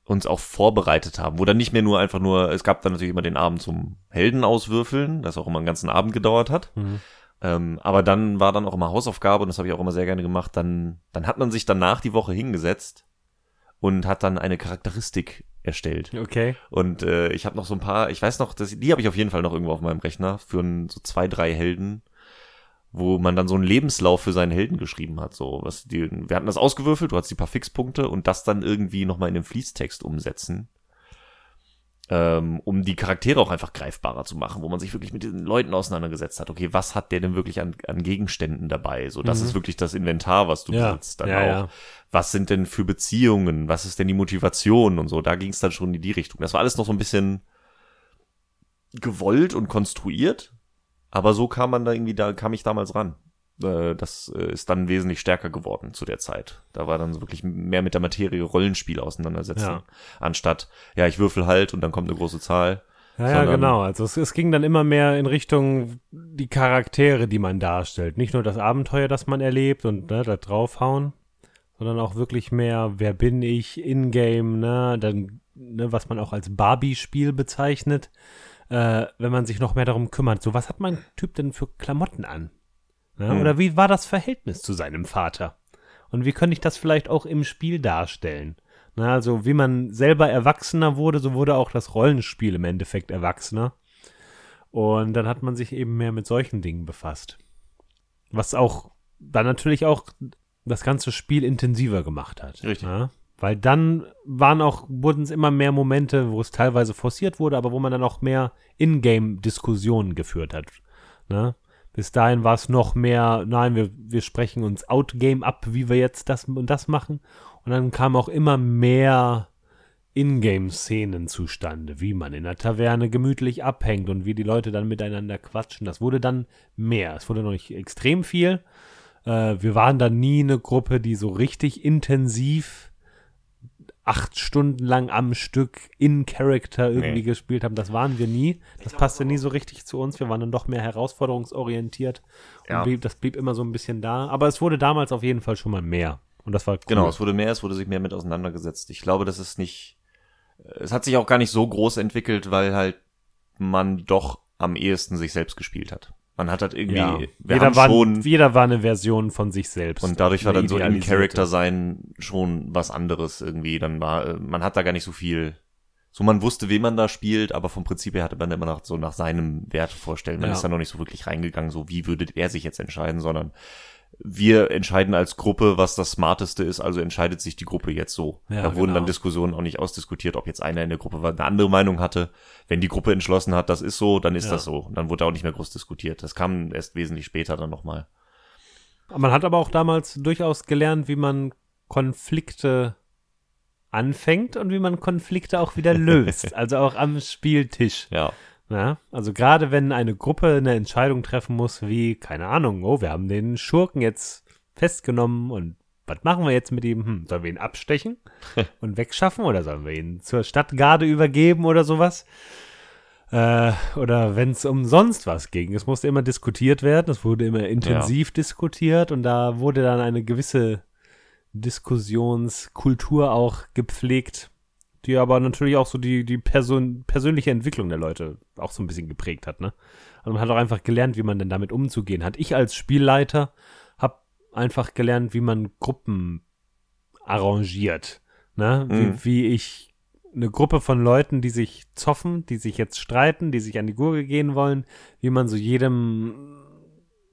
uns auch vorbereitet haben, wo dann nicht mehr nur einfach nur, es gab dann natürlich immer den Abend zum Helden auswürfeln, das auch immer einen ganzen Abend gedauert hat. Mhm. Ähm, aber dann war dann auch immer Hausaufgabe und das habe ich auch immer sehr gerne gemacht. Dann, dann hat man sich danach die Woche hingesetzt und hat dann eine Charakteristik erstellt. Okay. Und äh, ich habe noch so ein paar, ich weiß noch, dass, die habe ich auf jeden Fall noch irgendwo auf meinem Rechner für ein, so zwei, drei Helden, wo man dann so einen Lebenslauf für seinen Helden geschrieben hat. So, was die, wir hatten das ausgewürfelt, du hattest die paar Fixpunkte und das dann irgendwie nochmal in den Fließtext umsetzen. Ähm, um die Charaktere auch einfach greifbarer zu machen, wo man sich wirklich mit diesen Leuten auseinandergesetzt hat. Okay, was hat der denn wirklich an, an Gegenständen dabei? So, das Mhm. ist wirklich das Inventar, was du Ja. besitzt dann Ja, auch ja. was sind denn für Beziehungen, was ist denn die Motivation und so. Da ging es dann schon in die Richtung. Das war alles noch so ein bisschen gewollt und konstruiert, aber so kam man da irgendwie, da kam ich damals ran. Äh, Das äh, ist dann wesentlich stärker geworden zu der Zeit. Da war dann so wirklich mehr mit der Materie Rollenspiel auseinandersetzen, Ja. anstatt, ja, ich würfel halt und dann kommt eine große Zahl. Ja, ja, genau. Also es, es ging dann immer mehr in Richtung die Charaktere, die man darstellt. Nicht nur das Abenteuer, das man erlebt und ne, da draufhauen, sondern auch wirklich mehr, wer bin ich, in-game, ne, dann, ne, was man auch als Barbie-Spiel bezeichnet, äh, wenn man sich noch mehr darum kümmert. So, was hat mein Typ denn für Klamotten an? Ne? Hm. Oder wie war das Verhältnis zu seinem Vater? Und wie könnte ich das vielleicht auch im Spiel darstellen? Na, also wie man selber erwachsener wurde, so wurde auch das Rollenspiel im Endeffekt erwachsener. Und dann hat man sich eben mehr mit solchen Dingen befasst. Was auch dann natürlich auch das ganze Spiel intensiver gemacht hat. Richtig. Ja? Weil dann waren auch, wurden es immer mehr Momente, wo es teilweise forciert wurde, aber wo man dann auch mehr Ingame-Diskussionen geführt hat. Ne? Bis dahin war es noch mehr, nein, wir, wir sprechen uns Outgame ab, wie wir jetzt das und das machen. Und dann kam auch immer mehr Ingame-Szenen zustande, wie man in der Taverne gemütlich abhängt und wie die Leute dann miteinander quatschen. Das wurde dann mehr. Es wurde noch nicht extrem viel. Äh, wir waren dann nie eine Gruppe, die so richtig intensiv acht Stunden lang am Stück in Character irgendwie Nee. gespielt haben. Das waren wir nie. Das passte nie so richtig zu uns. Wir waren dann doch mehr herausforderungsorientiert. Und Ja. blieb, das blieb immer so ein bisschen da. Aber es wurde damals auf jeden Fall schon mal mehr. Und das war cool. Genau, es wurde mehr, es wurde sich mehr mit auseinandergesetzt. Ich glaube, das ist nicht, es hat sich auch gar nicht so groß entwickelt, weil halt man doch am ehesten sich selbst gespielt hat. Man hat halt irgendwie, ja. jeder, war, schon, jeder war eine Version von sich selbst. und dadurch war dann so idealisierte. Character sein schon was anderes irgendwie. Dann war, äh, man hat da gar nicht so viel, so man wusste, wen man da spielt, aber vom Prinzip her hatte man immer nach, so nach seinem Wert vorstellen. Man Ja. ist da noch nicht so wirklich reingegangen, so wie würde er sich jetzt entscheiden, sondern wir entscheiden als Gruppe, was das Smarteste ist, also entscheidet sich die Gruppe jetzt so. Ja, da wurden genau. dann Diskussionen auch nicht ausdiskutiert, ob jetzt einer in der Gruppe eine andere Meinung hatte. Wenn die Gruppe entschlossen hat, das ist so, dann ist Ja. das so. Und dann wurde auch nicht mehr groß diskutiert. Das kam erst wesentlich später dann nochmal. Man hat aber auch damals durchaus gelernt, wie man Konflikte anfängt und wie man Konflikte auch wieder *laughs* löst. also auch am Spieltisch. Ja. Ja, also gerade wenn eine Gruppe eine Entscheidung treffen muss, wie, keine Ahnung, oh, wir haben den Schurken jetzt festgenommen und was machen wir jetzt mit ihm? Hm, sollen wir ihn abstechen *laughs* und wegschaffen oder sollen wir ihn zur Stadtgarde übergeben oder sowas? Äh, oder wenn es um sonst was ging. Es musste immer diskutiert werden, es wurde immer intensiv diskutiert und da wurde dann eine gewisse Diskussionskultur auch gepflegt, die aber natürlich auch so die, die Person, persönliche Entwicklung der Leute auch so ein bisschen geprägt hat, ne? Also man hat auch einfach gelernt, wie man denn damit umzugehen hat. Ich als Spielleiter habe einfach gelernt, wie man Gruppen arrangiert, ne? Mhm. Wie, wie ich eine Gruppe von Leuten, die sich zoffen, die sich jetzt streiten, die sich an die Gurgel gehen wollen, wie man so jedem,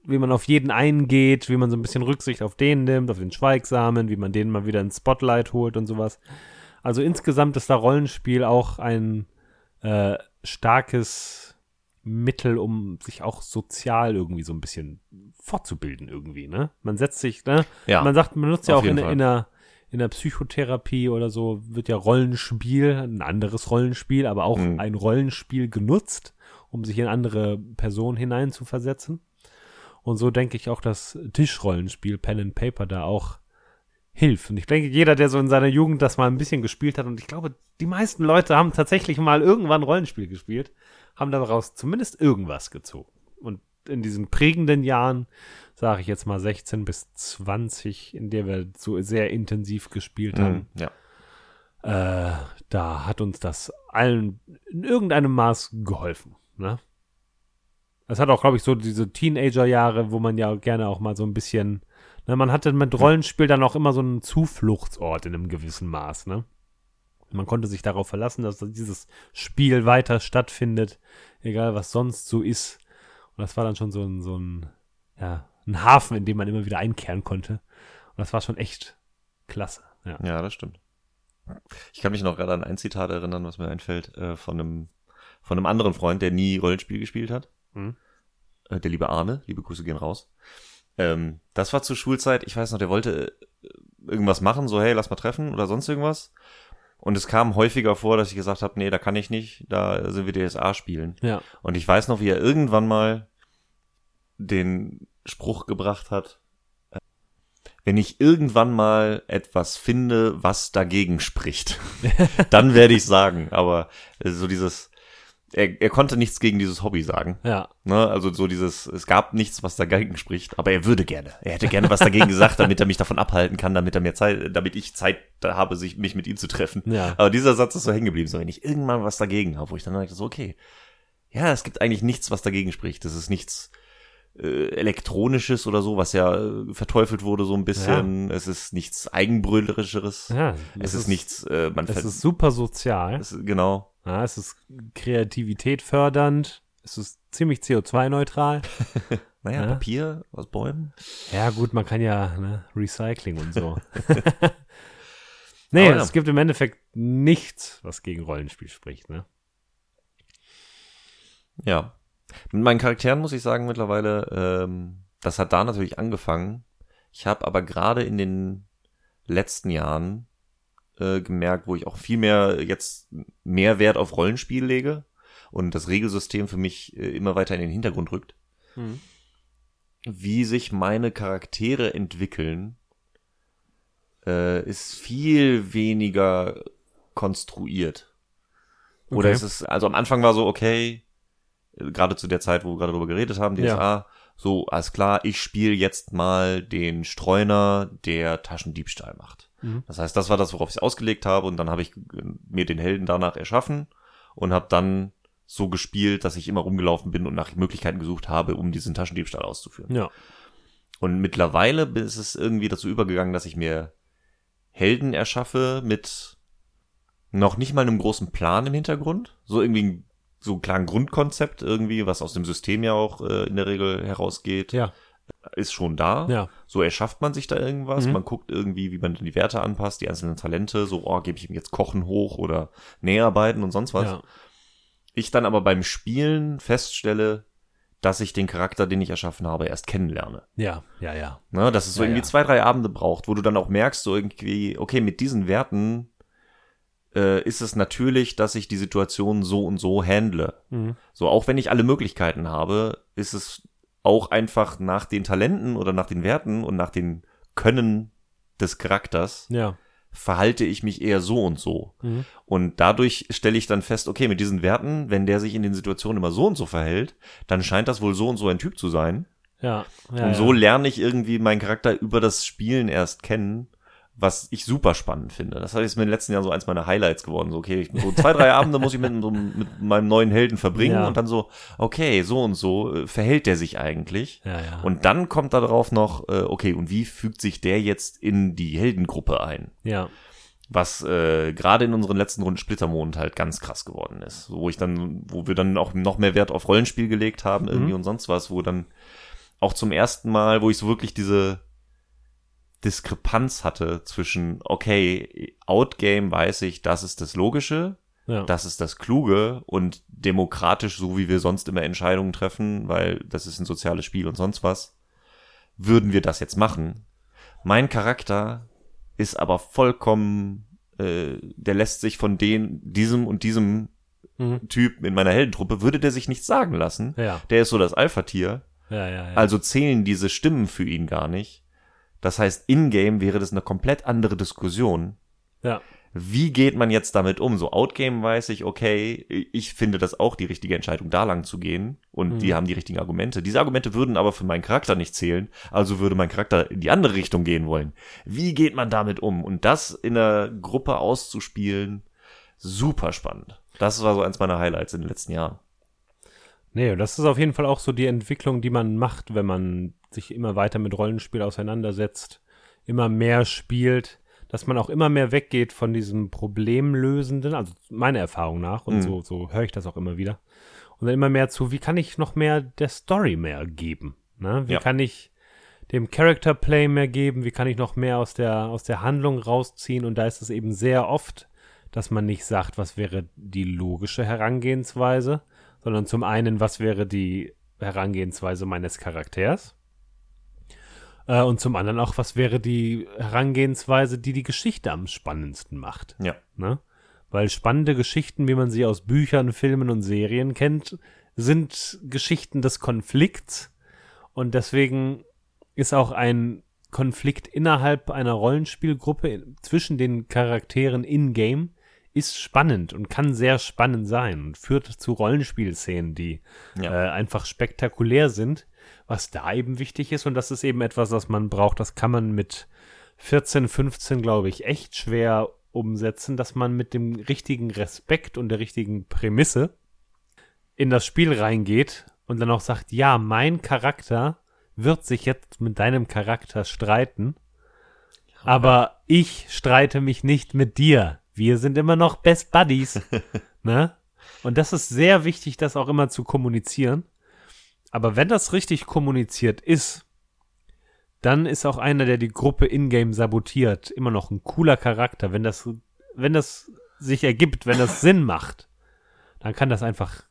wie man auf jeden eingeht, wie man so ein bisschen Rücksicht auf den nimmt, auf den Schweigsamen, wie man den mal wieder ins Spotlight holt und sowas. Also insgesamt ist da Rollenspiel auch ein äh, starkes Mittel, um sich auch sozial irgendwie so ein bisschen fortzubilden irgendwie, ne? Man setzt sich, ne? Ja, man sagt, man nutzt ja auch in, in der in der Psychotherapie oder so wird ja Rollenspiel, ein anderes Rollenspiel, aber auch Mhm. ein Rollenspiel genutzt, um sich in andere Personen hineinzuversetzen. Und so denke ich auch, dass Tischrollenspiel, Pen and Paper da auch hilft. Und ich denke, jeder, der so in seiner Jugend das mal ein bisschen gespielt hat, und ich glaube, die meisten Leute haben tatsächlich mal irgendwann Rollenspiel gespielt, haben daraus zumindest irgendwas gezogen. Und in diesen prägenden Jahren, sage ich jetzt mal 16 bis 20, in der wir so sehr intensiv gespielt haben, Mhm, ja. äh, da hat uns das allen in irgendeinem Maß geholfen. Ne? Es hat auch, glaube ich, so diese Teenager-Jahre, wo man ja gerne auch mal so ein bisschen, ne, man hatte mit Rollenspiel dann auch immer so einen Zufluchtsort in einem gewissen Maß, ne? Man konnte sich darauf verlassen, dass dieses Spiel weiter stattfindet, egal was sonst so ist. Und das war dann schon so ein, so ein, ja, ein Hafen, in dem man immer wieder einkehren konnte. Und das war schon echt klasse, ja. Ja, das stimmt. Ich kann mich noch gerade an ein Zitat erinnern, was mir einfällt, äh, von einem, von einem anderen Freund, der nie Rollenspiel gespielt hat. Mhm. Äh, der liebe Arne, liebe Grüße gehen raus. Ähm, das war zur Schulzeit, ich weiß noch, der wollte äh, irgendwas machen, so hey, lass mal treffen oder sonst irgendwas. Und es kam häufiger vor, dass ich gesagt habe, nee, da kann ich nicht, da sind wir DSA spielen. Ja. Und ich weiß noch, wie er irgendwann mal den Spruch gebracht hat, äh, wenn ich irgendwann mal etwas finde, was dagegen spricht, *laughs* dann werde ich sagen. Aber äh, so dieses, er, er konnte nichts gegen dieses Hobby sagen. Ja. Ne? Also so dieses, es gab nichts, was dagegen spricht, aber er würde gerne. Er hätte gerne was dagegen gesagt, damit er mich davon abhalten kann, damit er mir Zeit, damit ich Zeit habe, sich, mich mit ihm zu treffen. Ja. Aber dieser Satz ist so hängen geblieben, so wenn ich irgendwann was dagegen habe, wo ich dann dachte, so okay, ja, es gibt eigentlich nichts, was dagegen spricht. Das ist nichts äh, elektronisches oder so, was ja äh, verteufelt wurde so ein bisschen. Es ist nichts eigenbrüllerischeres. Ja, es ist, nichts, äh, man Es ist super sozial. es ist, genau. Ja, es ist Kreativität fördernd. Es ist ziemlich CO2-neutral. *laughs* Naja, Ja. Papier aus Bäumen. Ja, gut, man kann ja ne, Recycling und so. *laughs* *laughs* nee, Aber ja. es gibt im Endeffekt nichts, was gegen Rollenspiel spricht, ne? Ja. Mit meinen Charakteren muss ich sagen mittlerweile, ähm, das hat da natürlich angefangen. Ich habe aber gerade in den letzten Jahren äh, gemerkt, wo ich auch viel mehr jetzt mehr Wert auf Rollenspiel lege und das Regelsystem für mich äh, immer weiter in den Hintergrund rückt, wie sich meine Charaktere entwickeln, äh, ist viel weniger konstruiert. Oder Okay. ist es, also am Anfang war so, okay, äh, gerade zu der Zeit, wo wir gerade darüber geredet haben, DSA, so, alles klar, ich spiele jetzt mal den Streuner, der Taschendiebstahl macht. Mhm. Das heißt, das war das, worauf ich ausgelegt habe und dann habe ich äh, mir den Helden danach erschaffen und habe dann so gespielt, dass ich immer rumgelaufen bin und nach Möglichkeiten gesucht habe, um diesen Taschendiebstahl auszuführen. Ja. Und mittlerweile ist es irgendwie dazu übergegangen, dass ich mir Helden erschaffe mit noch nicht mal einem großen Plan im Hintergrund. So irgendwie ein, so ein kleinen Grundkonzept irgendwie, was aus dem System ja auch äh, in der Regel herausgeht, Ja. ist schon da. Ja. So erschafft man sich da irgendwas. Mhm. Man guckt irgendwie, wie man die Werte anpasst, die einzelnen Talente. So, oh, gebe ich ihm jetzt Kochen hoch oder Näharbeiten und sonst was. Ja. Ich dann aber beim Spielen feststelle, dass ich den Charakter, den ich erschaffen habe, erst kennenlerne. Ja. Ja. Ja. Ne, dass es so Ja, irgendwie ja. zwei, drei Abende braucht, wo du dann auch merkst, so irgendwie, okay, mit diesen Werten äh, ist es natürlich, dass ich die Situation so und so handle. Mhm. So, auch wenn ich alle Möglichkeiten habe, ist es auch einfach nach den Talenten oder nach den Werten und nach den Können des Charakters Ja. verhalte ich mich eher so und so. Mhm. Und dadurch stelle ich dann fest, okay, mit diesen Werten, wenn der sich in den Situationen immer so und so verhält, dann scheint das wohl so und so ein Typ zu sein. Ja. ja und ja. so lerne ich irgendwie meinen Charakter über das Spielen erst kennen, was ich super spannend finde. Das ist mir in den letzten Jahren so eins meiner Highlights geworden. So, okay, ich, so zwei, drei Abende muss ich mit, so, mit meinem neuen Helden verbringen Ja. und dann so, okay, so und so äh, verhält der sich eigentlich. Ja, ja. Und dann kommt da drauf noch, äh, okay, und wie fügt sich der jetzt in die Heldengruppe ein? ja. Was äh, gerade in unseren letzten Runden Splittermond halt ganz krass geworden ist. Wo ich dann, wo wir dann auch noch mehr Wert auf Rollenspiel gelegt haben, irgendwie Mhm. und sonst was, wo dann auch zum ersten Mal, wo ich so wirklich diese Diskrepanz hatte zwischen, okay, Outgame weiß ich, das ist das Logische, Ja. das ist das Kluge und demokratisch, so wie wir sonst immer Entscheidungen treffen, weil das ist ein soziales Spiel und sonst was, würden wir das jetzt machen. Mein Charakter ist aber vollkommen, äh, der lässt sich von den, diesem und diesem Mhm. Typ in meiner Heldentruppe, würde der sich nichts sagen lassen. Ja, Der ist so das Alpha-Tier. ja. Also zählen diese Stimmen für ihn gar nicht. Das heißt, in-game wäre das eine komplett andere Diskussion. ja. Wie geht man jetzt damit um? So Outgame weiß ich, okay, ich finde das auch die richtige Entscheidung, da lang zu gehen. Und Mhm. die haben die richtigen Argumente. Diese Argumente würden aber für meinen Charakter nicht zählen. Also würde mein Charakter in die andere Richtung gehen wollen. Wie geht man damit um? Und das in einer Gruppe auszuspielen, super spannend. Das war so eins meiner Highlights in den letzten Jahren. Nee, das ist auf jeden Fall auch so die Entwicklung, die man macht, wenn man sich immer weiter mit Rollenspiel auseinandersetzt, immer mehr spielt, dass man auch immer mehr weggeht von diesem Problemlösenden, also meiner Erfahrung nach, und Mhm. so, so höre ich das auch immer wieder. Und dann immer mehr zu, wie kann ich noch mehr der Story mehr geben? Ne? Wie Ja. kann ich dem Character Play mehr geben? Wie kann ich noch mehr aus der, aus der Handlung rausziehen? Und da ist es eben sehr oft, dass man nicht sagt, was wäre die logische Herangehensweise, sondern zum einen, was wäre die Herangehensweise meines Charakters? Äh, und zum anderen auch, was wäre die Herangehensweise, die die Geschichte am spannendsten macht? Ja. Ne? Weil spannende Geschichten, wie man sie aus Büchern, Filmen und Serien kennt, sind Geschichten des Konflikts. Und deswegen ist auch ein Konflikt innerhalb einer Rollenspielgruppe zwischen den Charakteren in-game ist spannend und kann sehr spannend sein und führt zu Rollenspielszenen, die Ja. äh, einfach spektakulär sind, was da eben wichtig ist. Und das ist eben etwas, was man braucht. Das kann man mit 14, 15, glaube ich, echt schwer umsetzen, dass man mit dem richtigen Respekt und der richtigen Prämisse in das Spiel reingeht und dann auch sagt, ja, mein Charakter wird sich jetzt mit deinem Charakter streiten, aber ich streite mich nicht mit dir. Wir sind immer noch Best Buddies. *laughs* ne? Und das ist sehr wichtig, das auch immer zu kommunizieren. Aber wenn das richtig kommuniziert ist, dann ist auch einer, der die Gruppe in-game sabotiert, immer noch ein cooler Charakter. Wenn das, wenn das sich ergibt, wenn das Sinn macht, dann kann das einfach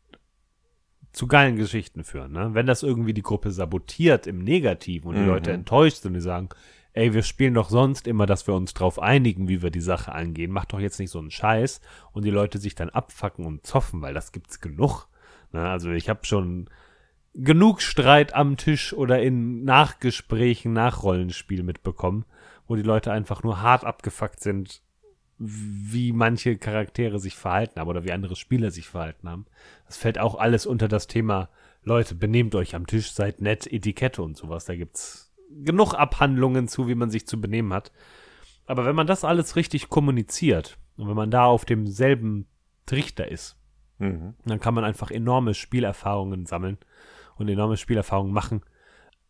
zu geilen Geschichten führen. Ne? Wenn das irgendwie die Gruppe sabotiert im Negativen und die Mhm. Leute enttäuscht sind und die sagen, ey, wir spielen doch sonst immer, dass wir uns drauf einigen, wie wir die Sache angehen. Mach doch jetzt nicht so einen Scheiß und die Leute sich dann abfacken und zoffen, weil das gibt's genug. Ne? Also ich habe schon genug Streit am Tisch oder in Nachgesprächen nach Rollenspiel mitbekommen, wo die Leute einfach nur hart abgefuckt sind, wie manche Charaktere sich verhalten haben oder wie andere Spieler sich verhalten haben. Das fällt auch alles unter das Thema, Leute, benehmt euch am Tisch, seid nett, Etikette und sowas. Da gibt's genug Abhandlungen zu, wie man sich zu benehmen hat. Aber wenn man das alles richtig kommuniziert und wenn man da auf demselben Trichter ist, Mhm. dann kann man einfach enorme Spielerfahrungen sammeln und enorme Spielerfahrungen machen,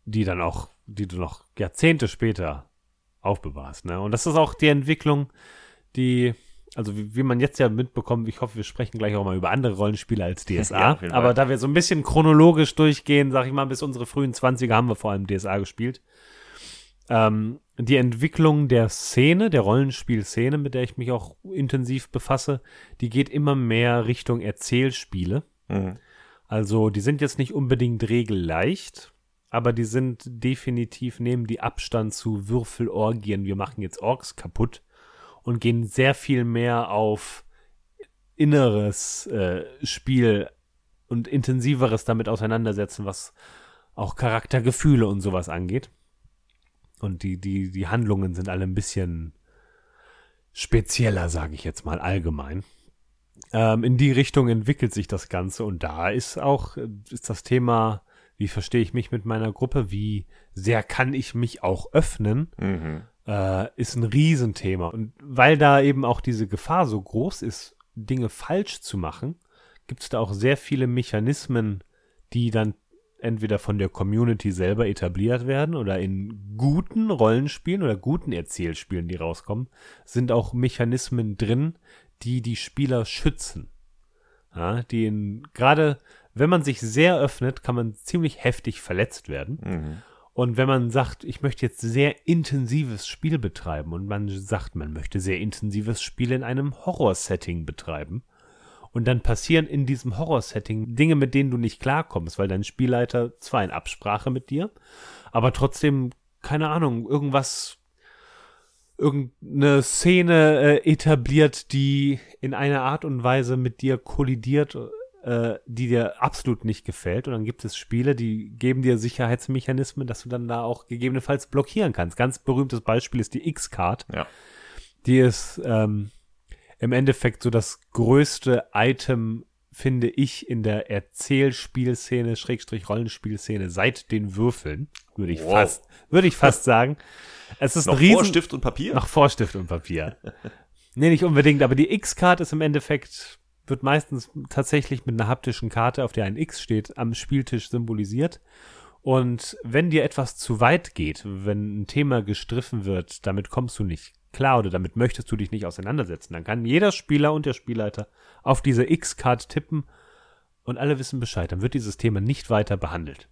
die dann auch, die du noch Jahrzehnte später aufbewahrst. Ne? Und das ist auch die Entwicklung, die, also wie, wie man jetzt ja mitbekommt, ich hoffe, wir sprechen gleich auch mal über andere Rollenspiele als *laughs* DSA. Ja, aber da wir so ein bisschen chronologisch durchgehen, sag ich mal, bis unsere frühen 20er haben wir vor allem DSA gespielt. Ähm, die Entwicklung der Szene, der Rollenspielszene, mit der ich mich auch intensiv befasse, die geht immer mehr Richtung Erzählspiele. Mhm. Also die sind jetzt nicht unbedingt regelleicht, aber die sind definitiv, nehmen die Abstand zu Würfelorgien, wir machen jetzt Orks kaputt und gehen sehr viel mehr auf inneres äh, Spiel und intensiveres damit auseinandersetzen, was auch Charaktergefühle und sowas angeht. Und die, die, die Handlungen sind alle ein bisschen spezieller, sage ich jetzt mal allgemein. Ähm, in die Richtung entwickelt sich das Ganze und da ist auch äh, ist das Thema, wie verstehe ich mich mit meiner Gruppe, wie sehr kann ich mich auch öffnen, Mhm. äh, ist ein Riesenthema. Und weil da eben auch diese Gefahr so groß ist, Dinge falsch zu machen, gibt es da auch sehr viele Mechanismen, die dann entweder von der Community selber etabliert werden oder in guten Rollenspielen oder guten Erzählspielen, die rauskommen, sind auch Mechanismen drin, die die Spieler schützen. Ja, die in, gerade wenn man sich sehr öffnet, kann man ziemlich heftig verletzt werden. Mhm. Und wenn man sagt, ich möchte jetzt sehr intensives Spiel betreiben und man sagt, man möchte sehr intensives Spiel in einem Horror-Setting betreiben und dann passieren in diesem Horror-Setting Dinge, mit denen du nicht klarkommst, weil dein Spielleiter zwar in Absprache mit dir, aber trotzdem, keine Ahnung, irgendwas, irgendeine Szene äh, etabliert, die in einer Art und Weise mit dir kollidiert äh, die dir absolut nicht gefällt. Und dann gibt es Spiele, die geben dir Sicherheitsmechanismen, dass du dann da auch gegebenenfalls blockieren kannst. Ganz berühmtes Beispiel ist die X-Card. Ja. Die ist ähm, im Endeffekt so das größte Item, finde ich, in der Erzählspielszene, Schrägstrich Rollenspielszene seit den Würfeln, würde ich Wow. fast, würde ich fast sagen. Es ist Noch ein riesen, vor Stift und Papier? noch Vorstift und Papier. nee, nicht unbedingt, aber die X-Card ist im Endeffekt, wird meistens tatsächlich mit einer haptischen Karte, auf der ein X steht, am Spieltisch symbolisiert. Und wenn dir etwas zu weit geht, wenn ein Thema gestriffen wird, damit kommst du nicht klar oder damit möchtest du dich nicht auseinandersetzen, dann kann jeder Spieler und der Spielleiter auf diese X-Card tippen und alle wissen Bescheid. Dann wird dieses Thema nicht weiter behandelt.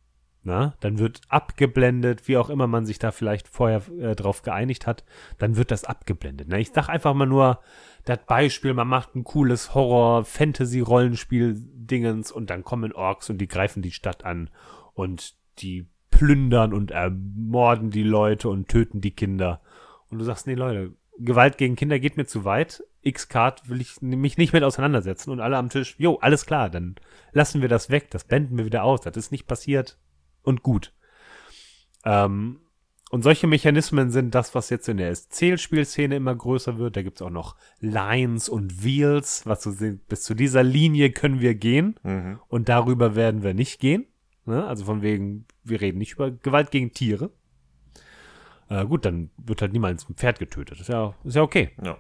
Na, dann wird abgeblendet, wie auch immer man sich da vielleicht vorher äh, drauf geeinigt hat, dann wird das abgeblendet. Na, ich sag einfach mal nur, das Beispiel, man macht ein cooles Horror-Fantasy-Rollenspiel-Dingens und dann kommen Orks und die greifen die Stadt an und die plündern und ermorden die Leute und töten die Kinder. Und du sagst, nee, Leute, Gewalt gegen Kinder geht mir zu weit. X-Card will ich mich nicht mit auseinandersetzen und alle am Tisch, jo, alles klar, dann lassen wir das weg, das blenden wir wieder aus, das ist nicht passiert und gut. Ähm, und solche Mechanismen sind das, was jetzt in der Erzählspielszene immer größer wird. Da gibt's auch noch Lines und Wheels, was so sind. Bis zu dieser Linie können wir gehen Mhm. und darüber werden wir nicht gehen. Ne? Also von wegen, wir reden nicht über Gewalt gegen Tiere. Äh, gut, dann wird halt niemals ein Pferd getötet. Ist ja, ist ja okay. Ja.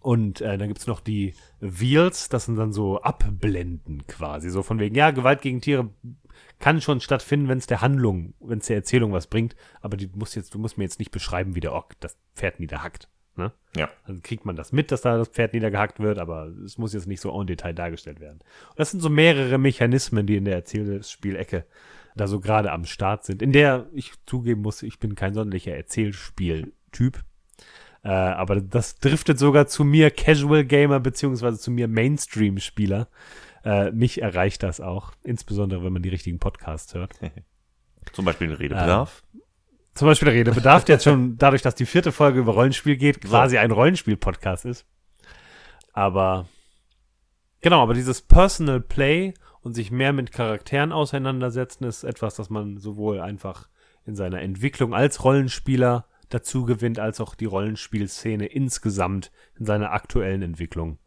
Und äh, dann gibt's noch die Wheels, das sind dann so Abblenden quasi. So von wegen, ja, Gewalt gegen Tiere kann schon stattfinden, wenn es der Handlung, wenn es der Erzählung was bringt, aber die musst jetzt, du musst mir jetzt nicht beschreiben, wie der Ork das Pferd niederhackt. Ne? Ja. Dann kriegt man das mit, dass da das Pferd niedergehackt wird, aber es muss jetzt nicht so en Detail dargestellt werden. Und das sind so mehrere Mechanismen, die in der Erzählspielecke da so gerade am Start sind. In der ich zugeben muss, ich bin kein sonderlicher Erzählspieltyp. Äh, aber das driftet sogar zu mir Casual Gamer beziehungsweise zu mir Mainstream Spieler. Äh, mich erreicht das auch, insbesondere wenn man die richtigen Podcasts hört. *laughs* Zum Beispiel den Redebedarf. Zum Beispiel der Redebedarf, der jetzt schon *laughs* dadurch, dass die vierte Folge über Rollenspiel geht, quasi ein Rollenspiel-Podcast ist. Aber genau, aber dieses Personal Play und sich mehr mit Charakteren auseinandersetzen, ist etwas, das man sowohl einfach in seiner Entwicklung als Rollenspieler dazu gewinnt, als auch die Rollenspielszene insgesamt in seiner aktuellen Entwicklung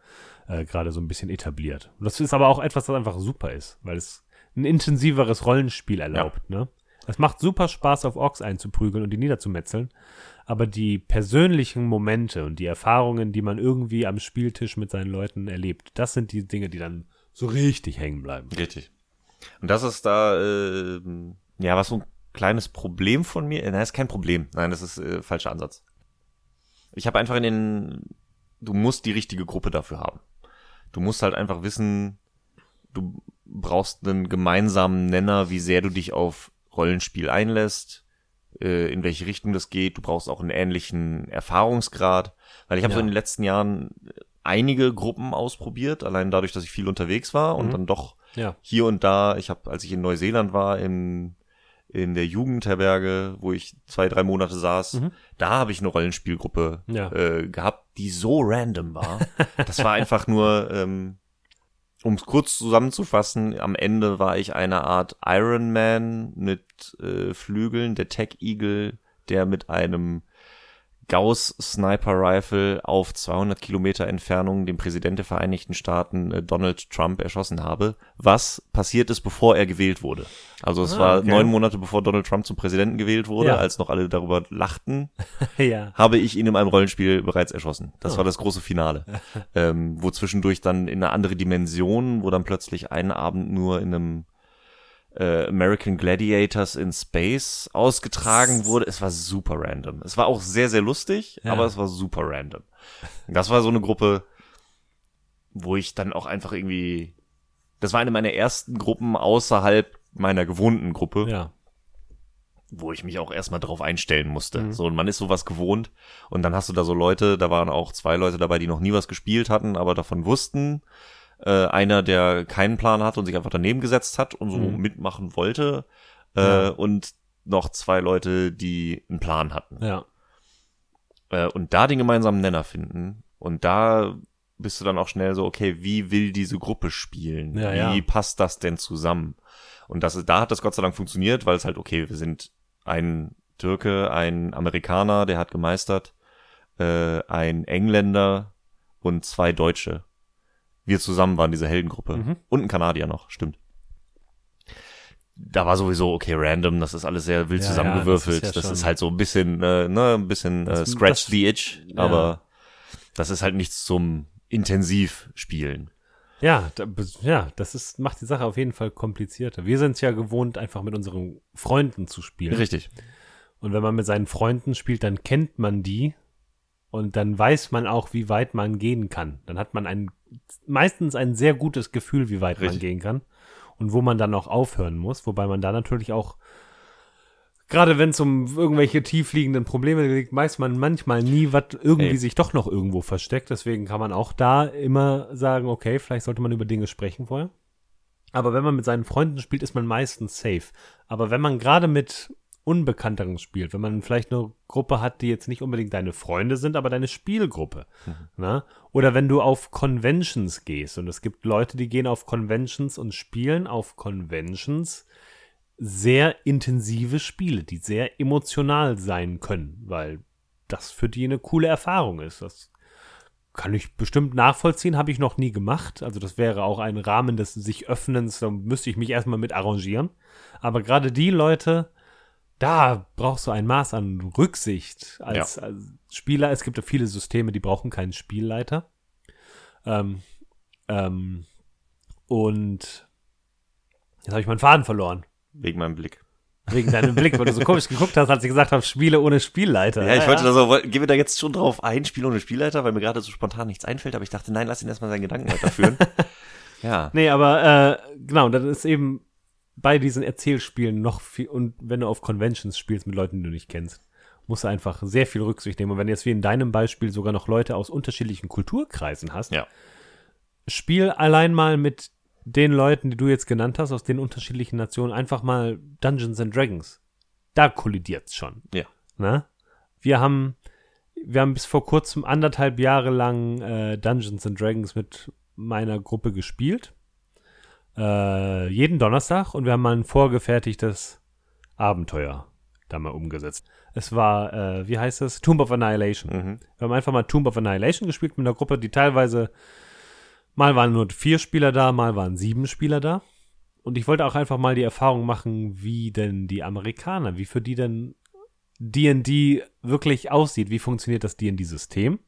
äh, gerade so ein bisschen etabliert. Und das ist aber auch etwas, das einfach super ist, weil es ein intensiveres Rollenspiel erlaubt, ne? Es macht super Spaß, auf Orks einzuprügeln und die niederzumetzeln. Aber die persönlichen Momente und die Erfahrungen, die man irgendwie am Spieltisch mit seinen Leuten erlebt, das sind die Dinge, die dann so richtig hängen bleiben. Richtig. Und das ist da, ähm, ja, was so ein kleines Problem von mir. Nein, das ist kein Problem. Nein, das ist äh, falscher Ansatz. Ich habe einfach in den, du musst die richtige Gruppe dafür haben. Du musst halt einfach wissen, du brauchst einen gemeinsamen Nenner, wie sehr du dich auf Rollenspiel einlässt, äh, in welche Richtung das geht. Du brauchst auch einen ähnlichen Erfahrungsgrad, weil ich habe Ja. so in den letzten Jahren einige Gruppen ausprobiert, allein dadurch, dass ich viel unterwegs war und Mhm. dann doch Ja. hier und da, ich habe, als ich in Neuseeland war, in, in der Jugendherberge, wo ich zwei, drei Monate saß, Mhm. da habe ich eine Rollenspielgruppe Ja. äh, gehabt, die so random war. *laughs* Das war einfach nur, ähm, um es kurz zusammenzufassen, am Ende war ich eine Art Iron Man mit äh, Flügeln, der Tech Eagle, der mit einem Gauss Sniper Rifle auf 200 Kilometer Entfernung den Präsident der Vereinigten Staaten äh, Donald Trump erschossen habe, was passiert ist, bevor er gewählt wurde. Also es Ah, war okay. neun Monate bevor Donald Trump zum Präsidenten gewählt wurde, Ja. als noch alle darüber lachten, *laughs* ja. habe ich ihn in einem Rollenspiel bereits erschossen. Das Oh. war das große Finale. *laughs* ähm, wo zwischendurch dann in eine andere Dimension, wo dann plötzlich einen Abend nur in einem äh, American Gladiators in Space ausgetragen wurde. Es war super random. Es war auch sehr, sehr lustig, Ja. aber es war super random. Das war so eine Gruppe, wo ich dann auch einfach irgendwie, das war eine meiner ersten Gruppen außerhalb meiner gewohnten Gruppe, Ja. wo ich mich auch erstmal drauf einstellen musste. Mhm. So, und man ist sowas gewohnt. Und dann hast du da so Leute, da waren auch zwei Leute dabei, die noch nie was gespielt hatten, aber davon wussten. Äh, einer, der keinen Plan hatte und sich einfach daneben gesetzt hat und so Mhm. mitmachen wollte. Äh, Ja. Und noch zwei Leute, die einen Plan hatten. Ja. Äh, und da den gemeinsamen Nenner finden. Und da bist du dann auch schnell so, okay, wie will diese Gruppe spielen? Ja, wie ja. passt das denn zusammen? Und das da hat das Gott sei Dank funktioniert, weil es halt, okay, wir sind ein Türke, ein Amerikaner, der hat gemeistert, äh, ein Engländer und zwei Deutsche. Wir zusammen waren diese Heldengruppe. Mhm. Und ein Kanadier noch, stimmt. Da war sowieso, okay, random, das ist alles sehr wild Ja, zusammengewürfelt. ja, das das, ist ist ja schon- halt so ein bisschen, äh, ne, ein bisschen äh, Das- scratch das- the itch, aber das ist halt nichts zum intensiv spielen. Ja, da, ja, das ist, macht die Sache auf jeden Fall komplizierter. Wir sind es ja gewohnt, einfach mit unseren Freunden zu spielen. Richtig. Und wenn man mit seinen Freunden spielt, dann kennt man die und dann weiß man auch, wie weit man gehen kann. Dann hat man ein, meistens ein sehr gutes Gefühl, wie weit man Richtig. gehen kann und wo man dann auch aufhören muss, wobei man da natürlich auch, gerade wenn es um irgendwelche tiefliegenden Probleme geht, weiß man manchmal nie, was irgendwie Ey. sich doch noch irgendwo versteckt. Deswegen kann man auch da immer sagen, okay, vielleicht sollte man über Dinge sprechen vorher. Aber wenn man mit seinen Freunden spielt, ist man meistens safe. Aber wenn man gerade mit Unbekannteren spielt, wenn man vielleicht eine Gruppe hat, die jetzt nicht unbedingt deine Freunde sind, aber deine Spielgruppe. Na? Oder wenn du auf Conventions gehst und es gibt Leute, die gehen auf Conventions und spielen auf Conventions sehr intensive Spiele, die sehr emotional sein können, weil das für die eine coole Erfahrung ist. Das kann ich bestimmt nachvollziehen, habe ich noch nie gemacht. Also das wäre auch ein Rahmen des sich Öffnens, da müsste ich mich erstmal mit arrangieren. Aber gerade die Leute, da brauchst du ein Maß an Rücksicht als, als Spieler. Es gibt ja viele Systeme, die brauchen keinen Spielleiter. Ähm, ähm, und jetzt habe ich meinen Faden verloren. Wegen meinem Blick. Wegen deinem Blick, weil du so *laughs* komisch geguckt hast, als ich gesagt habe, Spiele ohne Spielleiter. Ja, ich wollte da so, gehen wir da jetzt schon drauf ein, Spiel ohne Spielleiter, weil mir gerade so spontan nichts einfällt, aber ich dachte, nein, lass ihn erstmal seinen Gedanken weiterführen. *laughs* ja. Nee, aber äh, genau, das ist eben bei diesen Erzählspielen noch viel, und wenn du auf Conventions spielst mit Leuten, die du nicht kennst, musst du einfach sehr viel Rücksicht nehmen. Und wenn du jetzt wie in deinem Beispiel sogar noch Leute aus unterschiedlichen Kulturkreisen hast, Ja. spiel allein mal mit den Leuten, die du jetzt genannt hast, aus den unterschiedlichen Nationen, einfach mal Dungeons and Dragons. Da kollidiert's schon. Ja. Ne? Wir haben, wir haben bis vor kurzem anderthalb Jahre lang äh, Dungeons and Dragons mit meiner Gruppe gespielt. Äh, jeden Donnerstag und wir haben mal ein vorgefertigtes Abenteuer da mal umgesetzt. Es war, äh, wie heißt es? Tomb of Annihilation. Mhm. Wir haben einfach mal Tomb of Annihilation gespielt mit einer Gruppe, die teilweise mal waren nur vier Spieler da, mal waren sieben Spieler da. Und ich wollte auch einfach mal die Erfahrung machen, wie denn die Amerikaner, wie für die denn D&D wirklich aussieht. Wie funktioniert das D&D-System?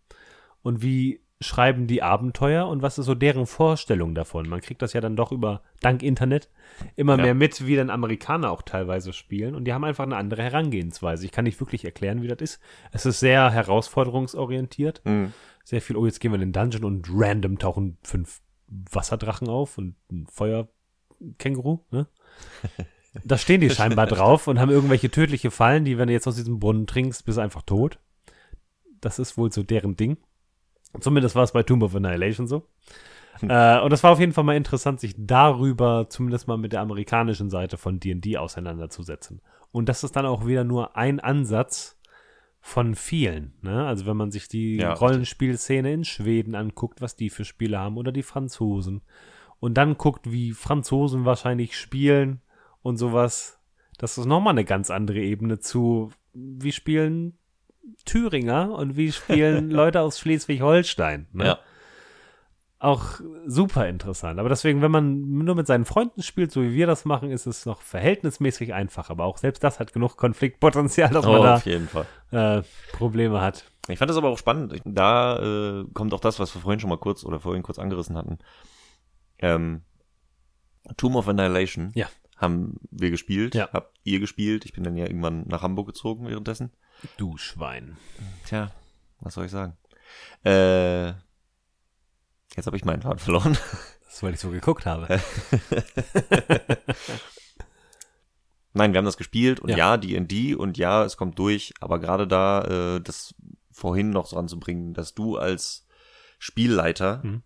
Und wie schreiben die Abenteuer und was ist so deren Vorstellung davon? Man kriegt das ja dann doch über, dank Internet, immer Ja. mehr mit, wie dann Amerikaner auch teilweise spielen. Und die haben einfach eine andere Herangehensweise. Ich kann nicht wirklich erklären, wie das ist. Es ist sehr herausforderungsorientiert. Mhm. Sehr viel, oh, jetzt gehen wir in den Dungeon und random tauchen fünf Wasserdrachen auf und ein Feuerkänguru, ne? *laughs* Da stehen die scheinbar drauf und haben irgendwelche tödliche Fallen, die, wenn du jetzt aus diesem Brunnen trinkst, bist du einfach tot. Das ist wohl so deren Ding. Zumindest war es bei Tomb of Annihilation so. äh, und es war auf jeden Fall mal interessant, sich darüber zumindest mal mit der amerikanischen Seite von D&D auseinanderzusetzen. Und das ist dann auch wieder nur ein Ansatz von vielen. Ne? Also wenn man sich die Ja. Rollenspielszene in Schweden anguckt, was die für Spiele haben oder die Franzosen und dann guckt, wie Franzosen wahrscheinlich spielen und sowas, das ist nochmal eine ganz andere Ebene zu, wie spielen Thüringer und wie spielen *laughs* Leute aus Schleswig-Holstein. Ne? Ja. Auch super interessant. Aber deswegen, wenn man nur mit seinen Freunden spielt, so wie wir das machen, ist es noch verhältnismäßig einfach. Aber auch selbst das hat genug Konfliktpotenzial, dass man Oh, da auf jeden Fall. äh, Probleme hat. Ich fand das aber auch spannend. Da äh, kommt auch das, was wir vorhin schon mal kurz oder vorhin kurz angerissen hatten. Ähm, Tomb of Annihilation Ja. haben wir gespielt, Ja. habt ihr gespielt. Ich bin dann ja irgendwann nach Hamburg gezogen währenddessen. Du Schwein. Tja, was soll ich sagen? Äh, jetzt habe ich meinen Faden verloren. Das, weil ich so geguckt habe. *laughs* Nein, wir haben das gespielt und Ja. ja, D&D und ja, es kommt durch, aber gerade da, äh, das vorhin noch so anzubringen, dass du als Spielleiter Mhm.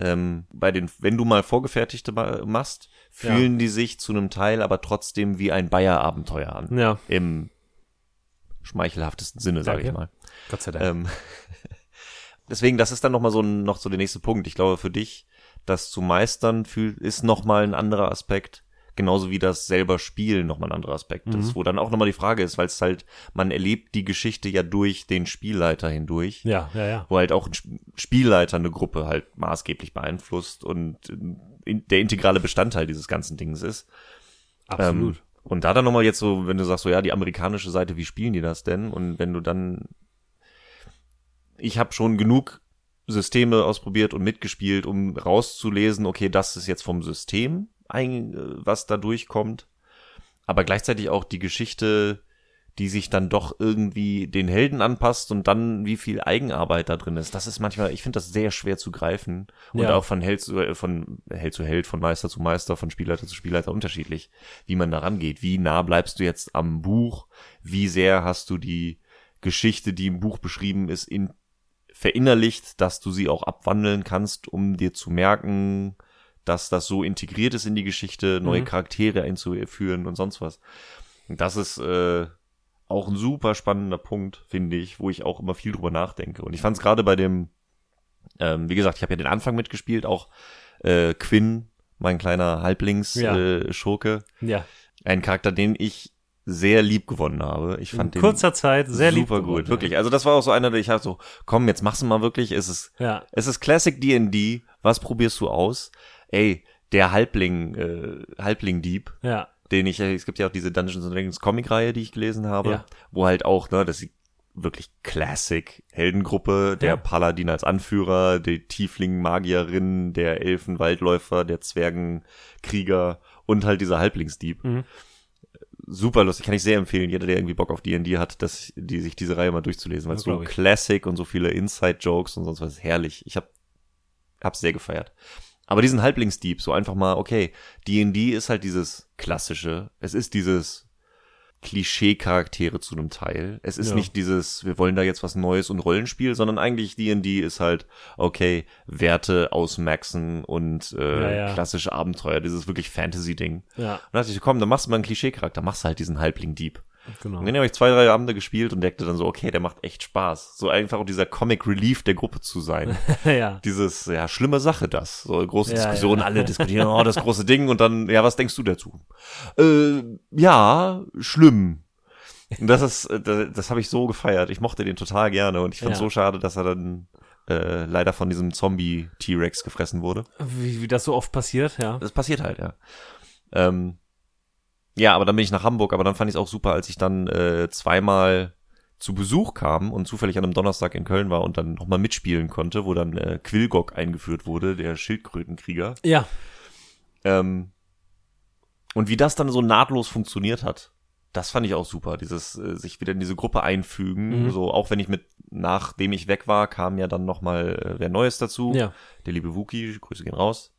ähm, bei den, wenn du mal Vorgefertigte ma- machst, fühlen die sich zu einem Teil aber trotzdem wie ein Bayer-Abenteuer an. Ja, Im schmeichelhaftesten Sinne, sage ich mal. Gott sei Dank. Ähm, *laughs* deswegen, das ist dann nochmal so ein, noch so der nächste Punkt. Ich glaube, für dich, das zu meistern, fühl, ist nochmal ein anderer Aspekt. Genauso wie das selber Spielen nochmal ein anderer Aspekt Mhm. ist. Wo dann auch nochmal die Frage ist, weil es halt, man erlebt die Geschichte ja durch den Spielleiter hindurch. ja, ja, ja. Wo halt auch ein Sp- Spielleiter eine Gruppe halt maßgeblich beeinflusst und äh, der integrale Bestandteil dieses ganzen Dings ist. Absolut. Ähm, und da dann nochmal jetzt so, wenn du sagst, so ja, die amerikanische Seite, wie spielen die das denn? Und wenn du dann, ich habe schon genug Systeme ausprobiert und mitgespielt, um rauszulesen, okay, das ist jetzt vom System, ein, äh, was da durchkommt, aber gleichzeitig auch die Geschichte, die sich dann doch irgendwie den Helden anpasst und dann wie viel Eigenarbeit da drin ist. Das ist manchmal, ich finde das sehr schwer zu greifen und Ja. auch von Held zu, äh, von Held zu Held, von Meister zu Meister, von Spielleiter zu Spielleiter unterschiedlich, wie man da rangeht. Wie nah bleibst du jetzt am Buch? Wie sehr hast du die Geschichte, die im Buch beschrieben ist, in, verinnerlicht, dass du sie auch abwandeln kannst, um dir zu merken, dass das so integriert ist in die Geschichte, neue Mhm. Charaktere einzuführen und sonst was. Das ist äh, auch ein super spannender Punkt, finde ich, wo ich auch immer viel drüber nachdenke. Und ich fand es gerade bei dem, ähm, wie gesagt, ich habe ja den Anfang mitgespielt, auch äh, Quinn, mein kleiner Halblings-Schurke, Ja. äh, Schurke, Ja. ein Charakter, den ich sehr lieb gewonnen habe. Ich In fand den kurzer Zeit sehr lieb. super geworden, gut, wirklich. Also das war auch so einer, der ich halt so, komm, jetzt mach's mal wirklich. Es ist, Ja. es ist Classic D&D. Was probierst du aus? Ey, der Halbling, äh, Halbling-Dieb, Ja. Den ich, es gibt ja auch diese Dungeons and Dragons Comic-Reihe, die ich gelesen habe, Ja. wo halt auch, ne, das ist wirklich Classic Heldengruppe, der Ja. Paladin als Anführer, die Tiefling-Magierin, der Elfen-Waldläufer, der Zwergenkrieger und halt dieser Halblingsdieb. Mhm. Super lustig, kann ich sehr empfehlen, jeder, der irgendwie Bock auf D&D hat, dass die sich diese Reihe mal durchzulesen, weil es Das so. Classic und so viele Inside-Jokes und sonst was herrlich. Ich hab, hab's sehr gefeiert. Aber diesen Halblingsdieb, so einfach mal, okay, D&D ist halt dieses klassische, es ist dieses Klischee-Charaktere zu einem Teil. Es ist Ja. nicht dieses, wir wollen da jetzt was Neues und Rollenspiel, sondern eigentlich D&D ist halt, okay, Werte ausmaxen und äh, Ja, ja. klassische Abenteuer, dieses wirklich Fantasy-Ding. Ja. Und da dachte ich, komm, dann machst du mal einen Klischee-Charakter, machst du halt diesen Halbling-Dieb. Genau. Und dann habe ich zwei, drei Abende gespielt und merkte dann so, okay, der macht echt Spaß. So einfach auch dieser Comic Relief der Gruppe zu sein. *laughs* ja. Dieses, ja, schlimme Sache das. So große Ja, Diskussion, ja. alle diskutieren, oh, das große Ding und dann, ja, was denkst du dazu? Äh, ja, schlimm. Und das ist, äh, das, das habe ich so gefeiert. Ich mochte den total gerne und ich fand Ja. so schade, dass er dann äh, leider von diesem Zombie-T-Rex gefressen wurde. Wie, wie das so oft passiert, ja. Das passiert halt, ja. Ähm, ja, aber dann bin ich nach Hamburg, aber dann fand ich es auch super, als ich dann äh, zweimal zu Besuch kam und zufällig an einem Donnerstag in Köln war und dann nochmal mitspielen konnte, wo dann äh, Quillgok eingeführt wurde, der Schildkrötenkrieger. Ja. Ähm, und wie das dann so nahtlos funktioniert hat, das fand ich auch super. Dieses äh, sich wieder in diese Gruppe einfügen, Mhm. so auch wenn ich mit nachdem ich weg war, kam ja dann nochmal äh, wer Neues dazu Ja. der liebe Wookie, Grüße gehen raus,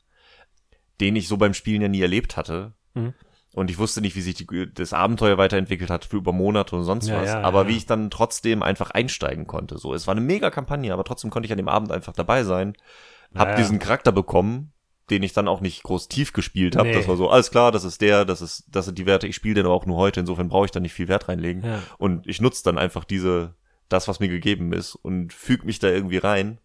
den ich so beim Spielen ja nie erlebt hatte. Mhm. Und ich wusste nicht, wie sich die, das Abenteuer weiterentwickelt hat für über Monate und sonst Ja, was. ja, aber ja. wie ich dann trotzdem einfach einsteigen konnte. So, es war eine mega Kampagne, aber trotzdem konnte ich an dem Abend einfach dabei sein. Hab diesen Charakter bekommen, den ich dann auch nicht groß tief gespielt habe. Nee. Das war so, alles klar, das ist der, das ist, das sind die Werte, ich spiele den aber auch nur heute, insofern brauche ich da nicht viel Wert reinlegen. Und ich nutze dann einfach diese, das, was mir gegeben ist und füge mich da irgendwie rein.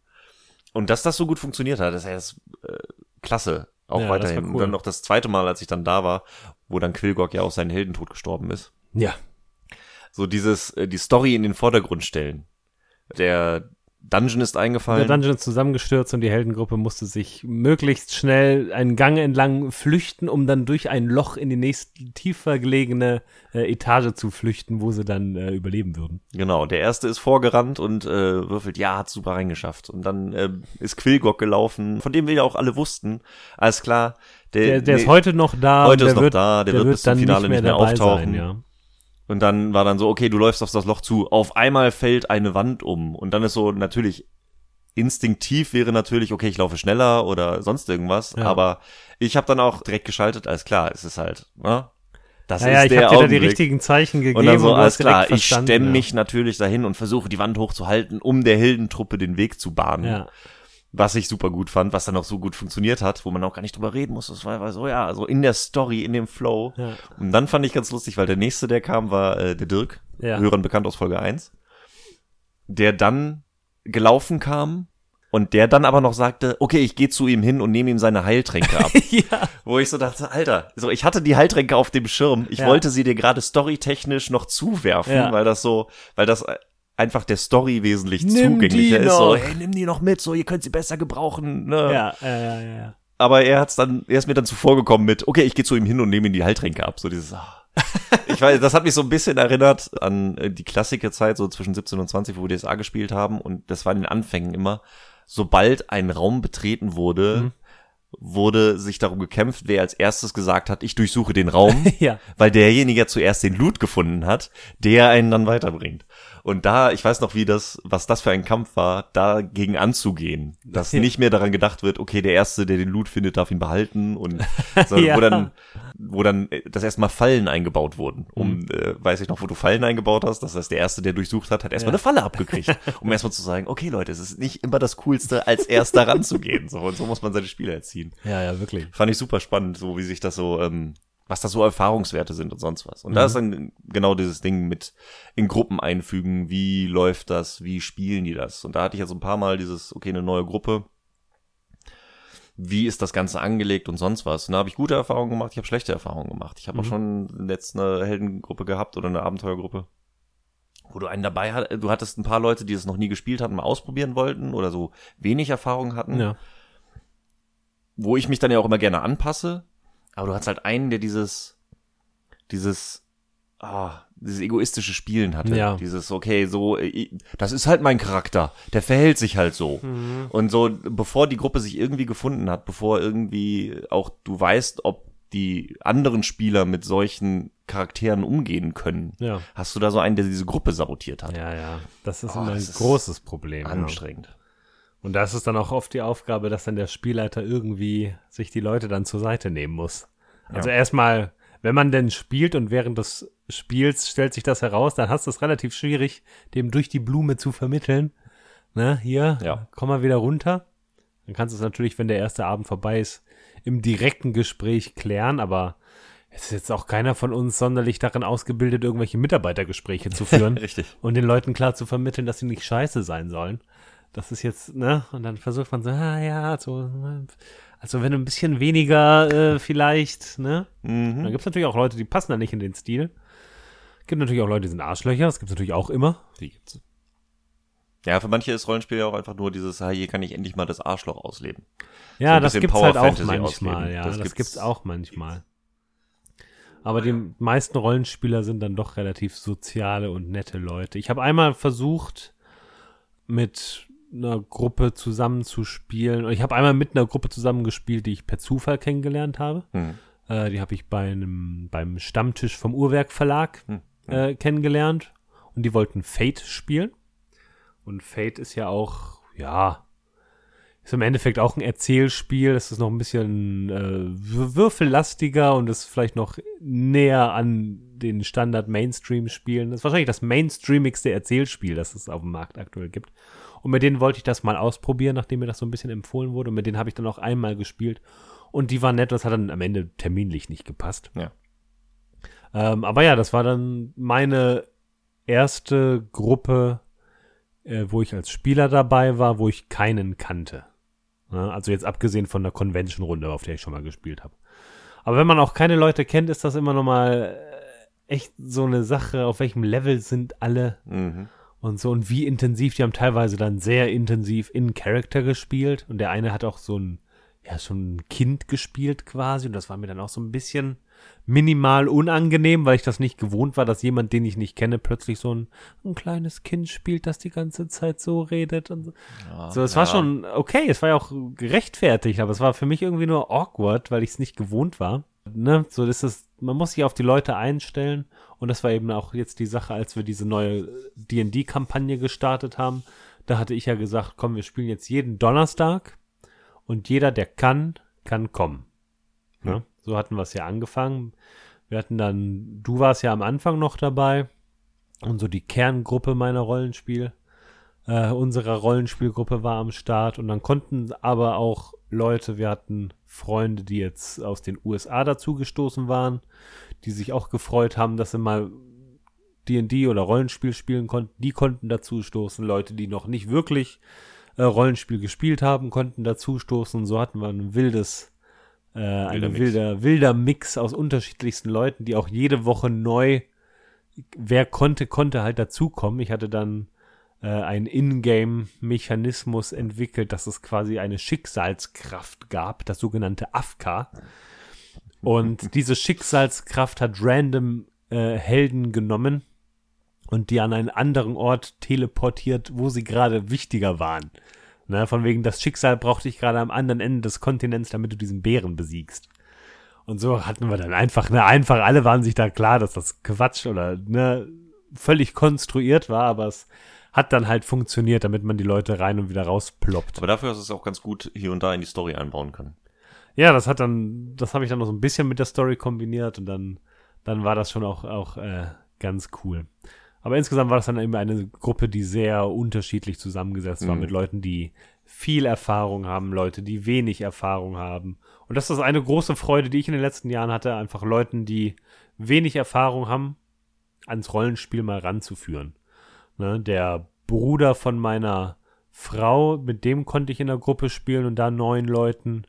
Und dass das so gut funktioniert hat, das ist äh, klasse. Auch Ja, das weiterhin. war Und cool. dann noch das zweite Mal, als ich dann da war, wo dann Quillgok ja auch seinen Heldentod gestorben ist. Ja. So dieses, äh, die Story in den Vordergrund stellen. Der Dungeon ist Der eingefallen. Dungeon ist zusammengestürzt und die Heldengruppe musste sich möglichst schnell einen Gang entlang flüchten, um dann durch ein Loch in die nächste tiefer gelegene äh, Etage zu flüchten, wo sie dann äh, überleben würden. Genau, der erste ist vorgerannt und äh, würfelt, ja, hat super reingeschafft. Und dann äh, ist Quillgok gelaufen, von dem wir ja auch alle wussten. Alles klar, der, Der, der nee, ist heute noch da. heute ist der noch wird, da, der, wird bis zum Finale nicht mehr, dabei auftauchen. Sein, ja. Und dann war dann so, okay, du läufst auf das Loch zu. Auf einmal fällt eine Wand um. Und dann ist so natürlich instinktiv wäre natürlich, okay, ich laufe schneller oder sonst irgendwas. Ja. Aber ich habe dann auch direkt geschaltet, alles klar, es ist halt, ne? Das Naja, ist ich der habe dir da die richtigen Zeichen gegeben Und dann so, du alles klar, ich stemme ja. mich natürlich dahin und versuche die Wand hochzuhalten, um der Heldentruppe den Weg zu bahnen. Ja. Was ich super gut fand, was dann auch so gut funktioniert hat, wo man auch gar nicht drüber reden muss. Das war, war so, ja, so in der Story, in dem Flow. Ja. Und dann fand ich ganz lustig, weil der nächste, der kam, war äh, der Dirk, Ja. Hörern bekannt aus Folge 1, der dann gelaufen kam und der dann aber noch sagte, okay, ich gehe zu ihm hin und nehme ihm seine Heiltränke ab. *laughs* ja. Wo ich so dachte, Alter, so ich hatte die Heiltränke auf dem Schirm. Ich Ja. wollte sie dir gerade storytechnisch noch zuwerfen, Ja. weil das so, weil das einfach der Story wesentlich Nimm zugänglicher die ist. So, hey, nimm die noch mit, so ihr könnt sie besser gebrauchen. Ne? Ja, ja, ja, ja, ja. Aber er hat's dann, er ist mir dann zuvor gekommen mit, okay, ich gehe zu ihm hin und nehme ihm die Heiltränke ab. So dieses, ah. *laughs* ich weiß, das hat mich so ein bisschen erinnert an äh, die Klassikerzeit, so zwischen 17 und 20, wo wir DSA gespielt haben. Und das war in den Anfängen immer, sobald ein Raum betreten wurde, Mhm. wurde sich darum gekämpft, wer als erstes gesagt hat, ich durchsuche den Raum, *laughs* Ja. weil derjenige zuerst den Loot gefunden hat, der einen dann weiterbringt. Und da, ich weiß noch, wie das, was das für ein Kampf war, dagegen anzugehen. Dass Ja. nicht mehr daran gedacht wird, okay, der Erste, der den Loot findet, darf ihn behalten und *laughs* so, Ja. wo dann, wo dann äh, das erstmal Fallen eingebaut wurden. Um, Mhm. äh, weiß ich noch, wo du Fallen eingebaut hast. Das heißt, der Erste, der durchsucht hat, hat erstmal Ja. eine Falle abgekriegt. *laughs* um erstmal zu sagen, okay, Leute, es ist nicht immer das Coolste, als Erster ranzugehen. So, und so muss man seine Spieler erziehen. Ja, ja, wirklich. Fand ich super spannend, so wie sich das so, ähm, was das so Erfahrungswerte sind und sonst was. Und da ist dann genau dieses Ding mit in Gruppen einfügen, wie läuft das, wie spielen die das? Und da hatte ich jetzt ein paar Mal dieses, okay, eine neue Gruppe, wie ist das Ganze angelegt und sonst was. Und da habe ich gute Erfahrungen gemacht, ich habe schlechte Erfahrungen gemacht. Ich habe auch schon letzt eine Heldengruppe gehabt oder eine Abenteuergruppe, wo du einen dabei hat, du hattest ein paar Leute, die es noch nie gespielt hatten, mal ausprobieren wollten oder so wenig Erfahrung hatten Ja. wo ich mich dann ja auch immer gerne anpasse. Aber du hast halt einen, der dieses, dieses, ah, dieses egoistische Spielen hatte. Ja. Dieses, okay, so, äh, das ist halt mein Charakter. Der verhält sich halt so. Mhm. Und so, bevor die Gruppe sich irgendwie gefunden hat, bevor irgendwie auch du weißt, ob die anderen Spieler mit solchen Charakteren umgehen können, Ja. hast du da so einen, der diese Gruppe sabotiert hat. Ja, ja. Das ist Oh, ein das ist großes Problem. ja. Und da ist es dann auch oft die Aufgabe, dass dann der Spielleiter irgendwie sich die Leute dann zur Seite nehmen muss. Also Ja. erstmal, wenn man denn spielt und während des Spiels stellt sich das heraus, dann hast du es relativ schwierig, dem durch die Blume zu vermitteln. Ne, hier, Ja. komm mal wieder runter. Dann kannst du es natürlich, wenn der erste Abend vorbei ist, im direkten Gespräch klären, aber es ist jetzt auch keiner von uns sonderlich darin ausgebildet, irgendwelche Mitarbeitergespräche zu führen *laughs* Richtig. und den Leuten klar zu vermitteln, dass sie nicht scheiße sein sollen. Das ist jetzt, ne? Und dann versucht man so, ah ja, so, also wenn du ein bisschen weniger äh, vielleicht, ne? Mhm. Dann gibt's natürlich auch Leute, die passen da nicht in den Stil. Gibt natürlich auch Leute, die sind Arschlöcher, das gibt's natürlich auch immer. Die gibt's. Ja, für manche ist Rollenspiel ja auch einfach nur dieses, ah, hier kann ich endlich mal das Arschloch ausleben. Ja, ein das gibt's Power halt auch Fantasy manchmal, ausleben. ja. Das Das, gibt's- gibt's auch manchmal. Aber die meisten Rollenspieler sind dann doch relativ soziale und nette Leute. Ich habe einmal versucht, mit einer Gruppe zusammenzuspielen. Und Ich habe einmal mit einer Gruppe zusammengespielt, die ich per Zufall kennengelernt habe. Hm. Äh, die habe ich bei einem, beim Stammtisch vom Uhrwerk Verlag Hm. äh, kennengelernt. Und die wollten Fate spielen. Und Fate ist ja auch, ja, ist im Endeffekt auch ein Erzählspiel. Es ist noch ein bisschen äh, wür- würfellastiger und ist vielleicht noch näher an den Standard-Mainstream-Spielen. Das ist wahrscheinlich das mainstreamigste Erzählspiel, das es auf dem Markt aktuell gibt. Und mit denen wollte ich das mal ausprobieren, nachdem mir das so ein bisschen empfohlen wurde. Und mit denen habe ich dann auch einmal gespielt. Und die waren nett, das hat dann am Ende terminlich nicht gepasst. Ja. Ähm, aber ja, das war dann meine erste Gruppe, äh, wo ich als Spieler dabei war, wo ich keinen kannte. Ja, also jetzt abgesehen von der Convention-Runde, auf der ich schon mal gespielt habe. Aber wenn man auch keine Leute kennt, ist das immer noch mal äh, echt so eine Sache, auf welchem Level sind alle Mhm. Und so und wie intensiv, die haben teilweise dann sehr intensiv in Character gespielt und der eine hat auch so ein, ja, schon ein Kind gespielt quasi und das war mir dann auch so ein bisschen minimal unangenehm, weil ich das nicht gewohnt war, dass jemand, den ich nicht kenne, plötzlich so ein, ein kleines Kind spielt, das die ganze Zeit so redet und so. Ja, so, es ja. war schon okay, es war ja auch gerechtfertigt, aber es war für mich irgendwie nur awkward, weil ich es nicht gewohnt war. Ne? So ist es, man muss sich auf die Leute einstellen und das war eben auch jetzt die Sache, als wir diese neue D&D-Kampagne gestartet haben. Da hatte ich ja gesagt, komm, wir spielen jetzt jeden Donnerstag und jeder, der kann, kann kommen. Ne? Ja. So hatten wir es ja angefangen. Wir hatten dann, du warst ja am Anfang noch dabei und so die Kerngruppe meiner Rollenspiel, äh, unserer Rollenspielgruppe war am Start und dann konnten aber auch Leute, wir hatten Freunde, die jetzt aus den USA dazugestoßen waren, die sich auch gefreut haben, dass sie mal D&D oder Rollenspiel spielen konnten, die konnten dazu stoßen. Leute, die noch nicht wirklich äh, Rollenspiel gespielt haben, konnten dazu stoßen. So hatten wir ein wildes, äh, Wilder ein Mix. wilder, wilder Mix aus unterschiedlichsten Leuten, die auch jede Woche neu, wer konnte, konnte halt dazukommen. Ich hatte dann äh, einen Ingame-Mechanismus entwickelt, dass es quasi eine Schicksalskraft gab, das sogenannte AFK. Und diese Schicksalskraft hat random äh, Helden genommen und die an einen anderen Ort teleportiert, wo sie gerade wichtiger waren. Ne, von wegen, das Schicksal braucht dich gerade am anderen Ende des Kontinents, damit du diesen Bären besiegst. Und so hatten wir dann einfach, ne, einfach alle waren sich da klar, dass das Quatsch oder ne, völlig konstruiert war, aber es hat dann halt funktioniert, damit man die Leute rein und wieder rausploppt. Aber dafür, dass es auch ganz gut hier und da in die Story einbauen kann. Ja, das hat dann, das habe ich dann noch so ein bisschen mit der Story kombiniert und dann, dann war das schon auch, auch äh, ganz cool. Aber insgesamt war das dann eben eine Gruppe, die sehr unterschiedlich zusammengesetzt war, Mhm. mit Leuten, die viel Erfahrung haben, Leute, die wenig Erfahrung haben. Und das ist eine große Freude, die ich in den letzten Jahren hatte, einfach Leuten, die wenig Erfahrung haben, ans Rollenspiel mal ranzuführen. Ne, der Bruder von meiner Frau, mit dem konnte ich in der Gruppe spielen und da neun Leuten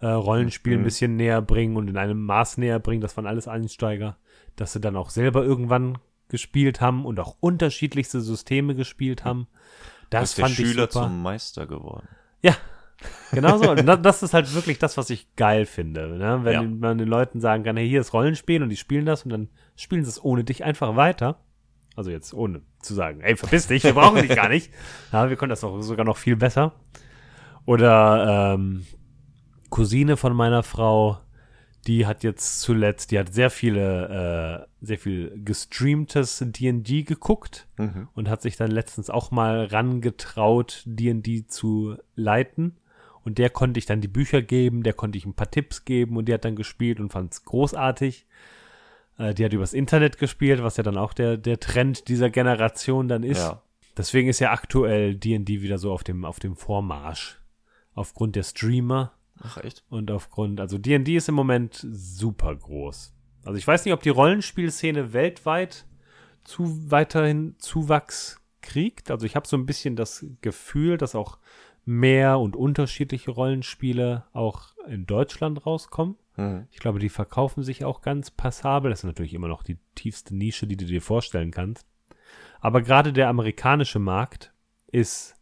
äh, Rollenspiel ein Mhm. bisschen näher bringen und in einem Maß näher bringen. Das waren alles Einsteiger, dass sie dann auch selber irgendwann gespielt haben und auch unterschiedlichste Systeme gespielt haben. Das ist der fand ich Schüler super. zum Meister geworden. Ja, genau so. *laughs* Und das, das ist halt wirklich das, was ich geil finde. Ne? Wenn Ja. man den Leuten sagen kann, hey, hier ist Rollenspiel und die spielen das und dann spielen sie es ohne dich einfach weiter. Also jetzt ohne zu sagen, ey, verpiss dich, wir brauchen dich gar nicht. *laughs* Ja, wir können das auch sogar noch viel besser. Oder ähm, Cousine von meiner Frau, die hat jetzt zuletzt, die hat sehr viele, äh, sehr viel gestreamtes D&D geguckt Mhm. und hat sich dann letztens auch mal rangetraut, D&D zu leiten. Und der konnte ich dann die Bücher geben, der konnte ich ein paar Tipps geben und die hat dann gespielt und fand es großartig. Äh, die hat übers Internet gespielt, was ja dann auch der, der Trend dieser Generation dann ist. Ja. Deswegen ist ja aktuell D&D wieder so auf dem, auf dem Vormarsch. Aufgrund der Streamer Ach, echt? und aufgrund, also D&D ist im Moment super groß. Also ich weiß nicht, ob die Rollenspielszene weltweit zu weiterhin Zuwachs kriegt. Also ich habe so ein bisschen das Gefühl, dass auch mehr und unterschiedliche Rollenspiele auch in Deutschland rauskommen. Mhm. Ich glaube, die verkaufen sich auch ganz passabel. Das ist natürlich immer noch die tiefste Nische, die du dir vorstellen kannst. Aber gerade der amerikanische Markt ist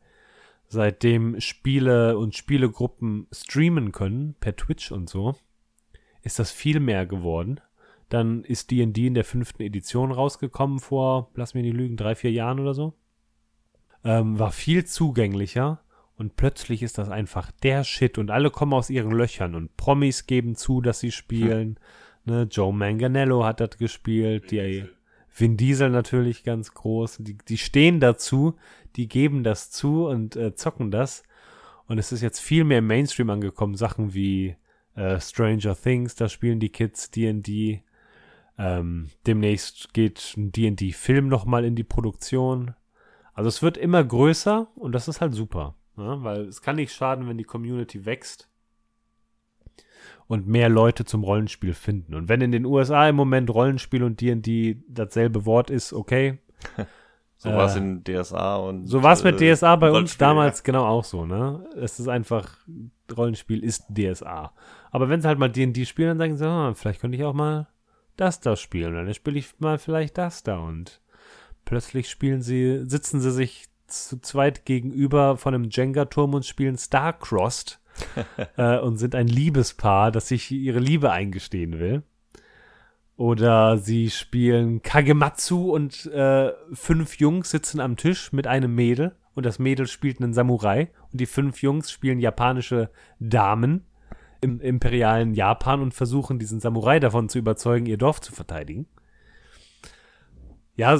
seitdem Spiele und Spielegruppen streamen können, per Twitch und so, ist das viel mehr geworden. Dann ist D&D in der fünften Edition rausgekommen vor, lass mich nicht lügen, drei, vier Jahren oder so. Ähm, war viel zugänglicher und plötzlich ist das einfach der Shit und alle kommen aus ihren Löchern und Promis geben zu, dass sie spielen. Ne, Joe Manganello hat das gespielt, die Vin Diesel natürlich ganz groß. Die, die stehen dazu, die geben das zu und äh, zocken das. Und es ist jetzt viel mehr im Mainstream angekommen. Sachen wie äh, Stranger Things, da spielen die Kids D&D. Ähm, demnächst geht ein D&D-Film nochmal in die Produktion. Also es wird immer größer und das ist halt super. Ja, weil es kann nicht schaden, wenn die Community wächst und mehr Leute zum Rollenspiel finden. Und wenn in den USA im Moment Rollenspiel und D&D dasselbe Wort ist, okay. *laughs* So war es Äh, in DSA und. So war es mit äh, DSA bei uns damals genau auch so, ne? Es ist einfach, Rollenspiel ist DSA. Aber wenn sie halt mal D&D spielen, dann sagen sie, ah, vielleicht könnte ich auch mal das da spielen. Dann spiele ich mal vielleicht das da und plötzlich spielen sie, sitzen sie sich zu zweit gegenüber von einem Jenga-Turm und spielen Starcrossed *laughs* äh, und sind ein Liebespaar, das sich ihre Liebe eingestehen will. Oder sie spielen Kagematsu und äh, fünf Jungs sitzen am Tisch mit einem Mädel und das Mädel spielt einen Samurai und die fünf Jungs spielen japanische Damen im imperialen Japan und versuchen diesen Samurai davon zu überzeugen, ihr Dorf zu verteidigen. Ja,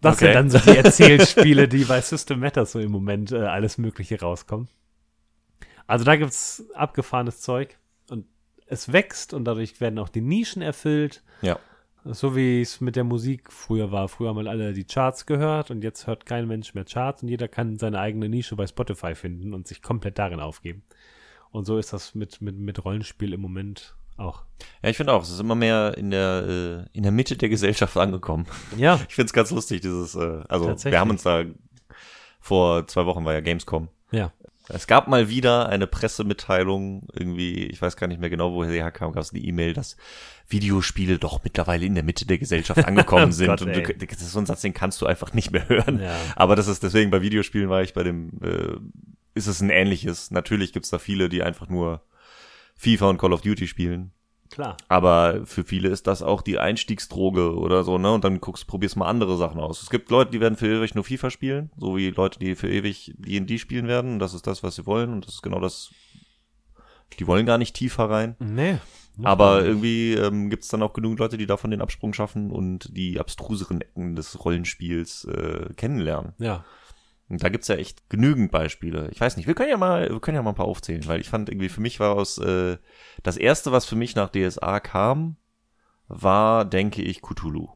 das Okay. sind dann so die *laughs* Erzählspiele, die bei System Matters so im Moment äh, alles Mögliche rauskommen. Also da gibt's abgefahrenes Zeug und es wächst und dadurch werden auch die Nischen erfüllt. Ja. So wie es mit der Musik früher war. Früher haben alle die Charts gehört und jetzt hört kein Mensch mehr Charts und jeder kann seine eigene Nische bei Spotify finden und sich komplett darin aufgeben. Und so ist das mit, mit, mit Rollenspiel im Moment auch. Ja, ich finde auch, es ist immer mehr in der, äh, in der Mitte der Gesellschaft angekommen. Ja, *laughs* Ich finde es ganz lustig, dieses, äh, also wir haben uns da, vor zwei Wochen war ja Gamescom. ja. Es gab mal wieder eine Pressemitteilung, irgendwie, ich weiß gar nicht mehr genau, woher sie herkam, gab es eine E-Mail, dass Videospiele doch mittlerweile in der Mitte der Gesellschaft *laughs* angekommen Oh sind. Gott, und du, das ist so ein Satz, den kannst du einfach nicht mehr hören. Ja. Aber das ist deswegen bei Videospielen war ich bei dem, äh, ist es ein ähnliches. Natürlich gibt's da viele, die einfach nur FIFA und Call of Duty spielen. Klar. Aber für viele ist das auch die Einstiegsdroge oder so, ne? Und dann guckst, probierst mal andere Sachen aus. Es gibt Leute, die werden für ewig nur FIFA spielen, so wie Leute, die für ewig D&D spielen werden. Und das ist das, was sie wollen. Und das ist genau das. Die wollen gar nicht tiefer rein. Nee. Aber irgendwie ähm, gibt es dann auch genug Leute, die davon den Absprung schaffen und die abstruseren Ecken des Rollenspiels äh, kennenlernen. Ja. Und da gibt's ja echt genügend Beispiele. Ich weiß nicht, wir können ja mal, wir können ja mal ein paar aufzählen, weil ich fand irgendwie für mich war aus äh, das erste, was für mich nach DSA kam, war, denke ich, Cthulhu.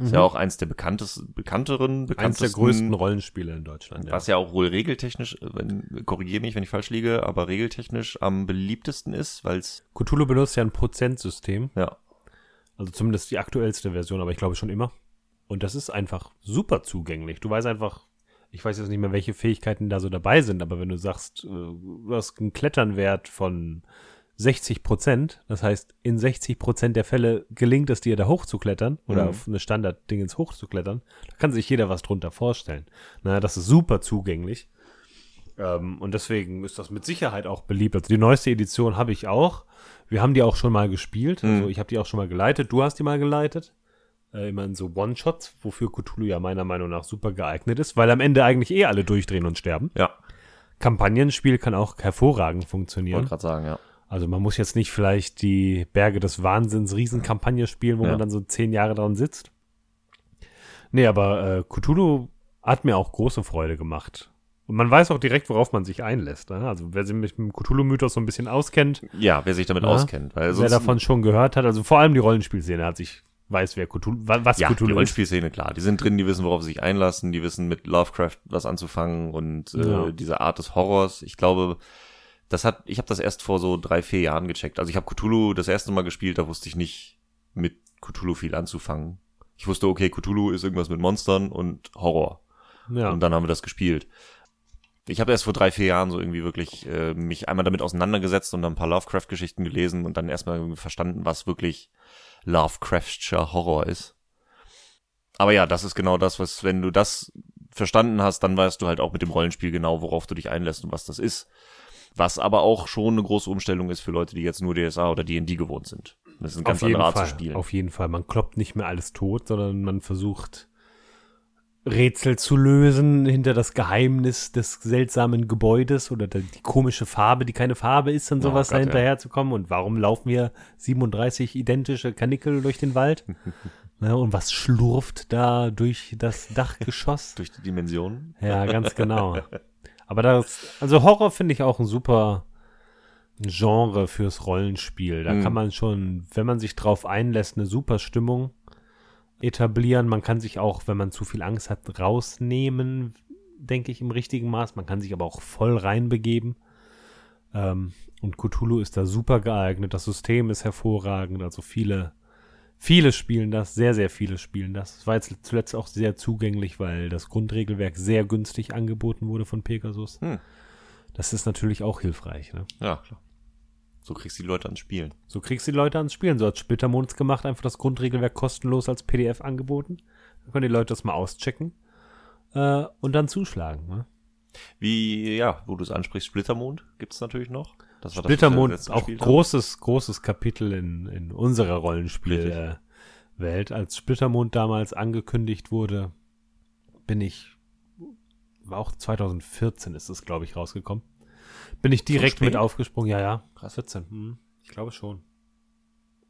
Ist ja auch eins der bekanntesten, bekannteren, Mhm. Eins der bekanntesten, größten Rollenspiele in Deutschland. Ja. was ja auch wohl regeltechnisch, korrigiere mich, wenn ich falsch liege, aber regeltechnisch am beliebtesten ist, weil es Cthulhu benutzt ja ein Prozentsystem. ja Also zumindest die aktuellste Version, aber ich glaube schon immer. Und das ist einfach super zugänglich. Du weißt einfach, ich weiß jetzt nicht mehr, welche Fähigkeiten da so dabei sind, aber wenn du sagst, äh, du hast einen Kletternwert von 60 Prozent, das heißt, in 60 Prozent der Fälle gelingt es dir, da hochzuklettern oder Mhm. auf eine Standard-Dingens hochzuklettern, da kann sich jeder was drunter vorstellen. Na, das ist super zugänglich. Ähm, und deswegen ist das mit Sicherheit auch beliebt. Also die neueste Edition habe ich auch. Wir haben die auch schon mal gespielt. Also Mhm. ich habe die auch schon mal geleitet. Du hast die mal geleitet. Äh, immer in so One-Shots, wofür Cthulhu ja meiner Meinung nach super geeignet ist, weil am Ende eigentlich eh alle durchdrehen und sterben. ja, Kampagnenspiel kann auch hervorragend wollte funktionieren. gerade sagen, ja. Also man muss jetzt nicht vielleicht die Berge des Wahnsinns Riesenkampagne spielen, wo Ja. man dann so zehn Jahre dran sitzt. Nee, aber äh, Cthulhu hat mir auch große Freude gemacht. Und man weiß auch direkt, worauf man sich einlässt. Ne? Also wer sich mit dem Cthulhu-Mythos so ein bisschen auskennt, Ja, wer sich damit Ja. auskennt, weil wer davon schon gehört hat, also vor allem die Rollenspielszene hat sich, weiß wer Cthulhu, wa- was Ja, die Cthulhu ist. Rollenspielszene, klar. Die sind drin, die wissen, worauf sie sich einlassen, die wissen mit Lovecraft was anzufangen und äh, Ja. diese Art des Horrors. Ich glaube, das hat, ich habe das erst vor so drei, vier Jahren gecheckt. Also ich habe Cthulhu das erste Mal gespielt, da wusste ich nicht mit Cthulhu viel anzufangen. Ich wusste, okay, Cthulhu ist irgendwas mit Monstern und Horror. Ja. Und dann haben wir das gespielt. Ich habe erst vor drei, vier Jahren so irgendwie wirklich äh, mich einmal damit auseinandergesetzt und dann ein paar Lovecraft-Geschichten gelesen und dann erstmal verstanden, was wirklich Lovecraftscher Horror ist. Aber ja, das ist genau das, was, wenn du das verstanden hast, dann weißt du halt auch mit dem Rollenspiel genau, worauf du dich einlässt und was das ist. Was aber auch schon eine große Umstellung ist für Leute, die jetzt nur DSA oder D&D gewohnt sind. Das ist eine ganz andere Art Fall. zu spielen. Auf jeden Fall. Man kloppt nicht mehr alles tot, sondern man versucht Rätsel zu lösen hinter das Geheimnis des seltsamen Gebäudes oder der, die komische Farbe, die keine Farbe ist und Oh sowas Gott, ja. dahinterher zu kommen. Und warum laufen wir 37 identische Kanickel durch den Wald? *laughs* Na, und was schlurft da durch das Dachgeschoss? *laughs* Durch die Dimensionen. Ja, ganz genau. *laughs* Aber das, also Horror finde ich auch ein super Genre fürs Rollenspiel. Da Mhm. kann man schon, wenn man sich drauf einlässt, eine super Stimmung etablieren. Man kann sich auch, wenn man zu viel Angst hat, rausnehmen, denke ich, im richtigen Maß. Man kann sich aber auch voll reinbegeben. Ähm, und Cthulhu ist da super geeignet. Das System ist hervorragend. Also viele, viele spielen das, sehr, sehr viele spielen das. Es war jetzt zuletzt auch sehr zugänglich, weil das Grundregelwerk sehr günstig angeboten wurde von Pegasus. Hm. Das ist natürlich auch hilfreich. Ne? Ja, klar. So kriegst du die Leute ans Spielen. So kriegst du die Leute ans Spielen. So hat Splittermonds gemacht, einfach das Grundregelwerk kostenlos als PDF angeboten. Dann können die Leute das mal auschecken äh, und dann zuschlagen. Ne? Wie, ja, wo du es ansprichst, Splittermond gibt's natürlich noch. Das war Splittermond, das, auch großes, haben. großes Kapitel in, in unserer Rollenspielwelt. Als Splittermond damals angekündigt wurde, bin ich, war auch 2014 ist es, glaube ich, rausgekommen. Bin ich direkt mit aufgesprungen. Ja, ja. Krass. 14. Hm, ich glaube schon.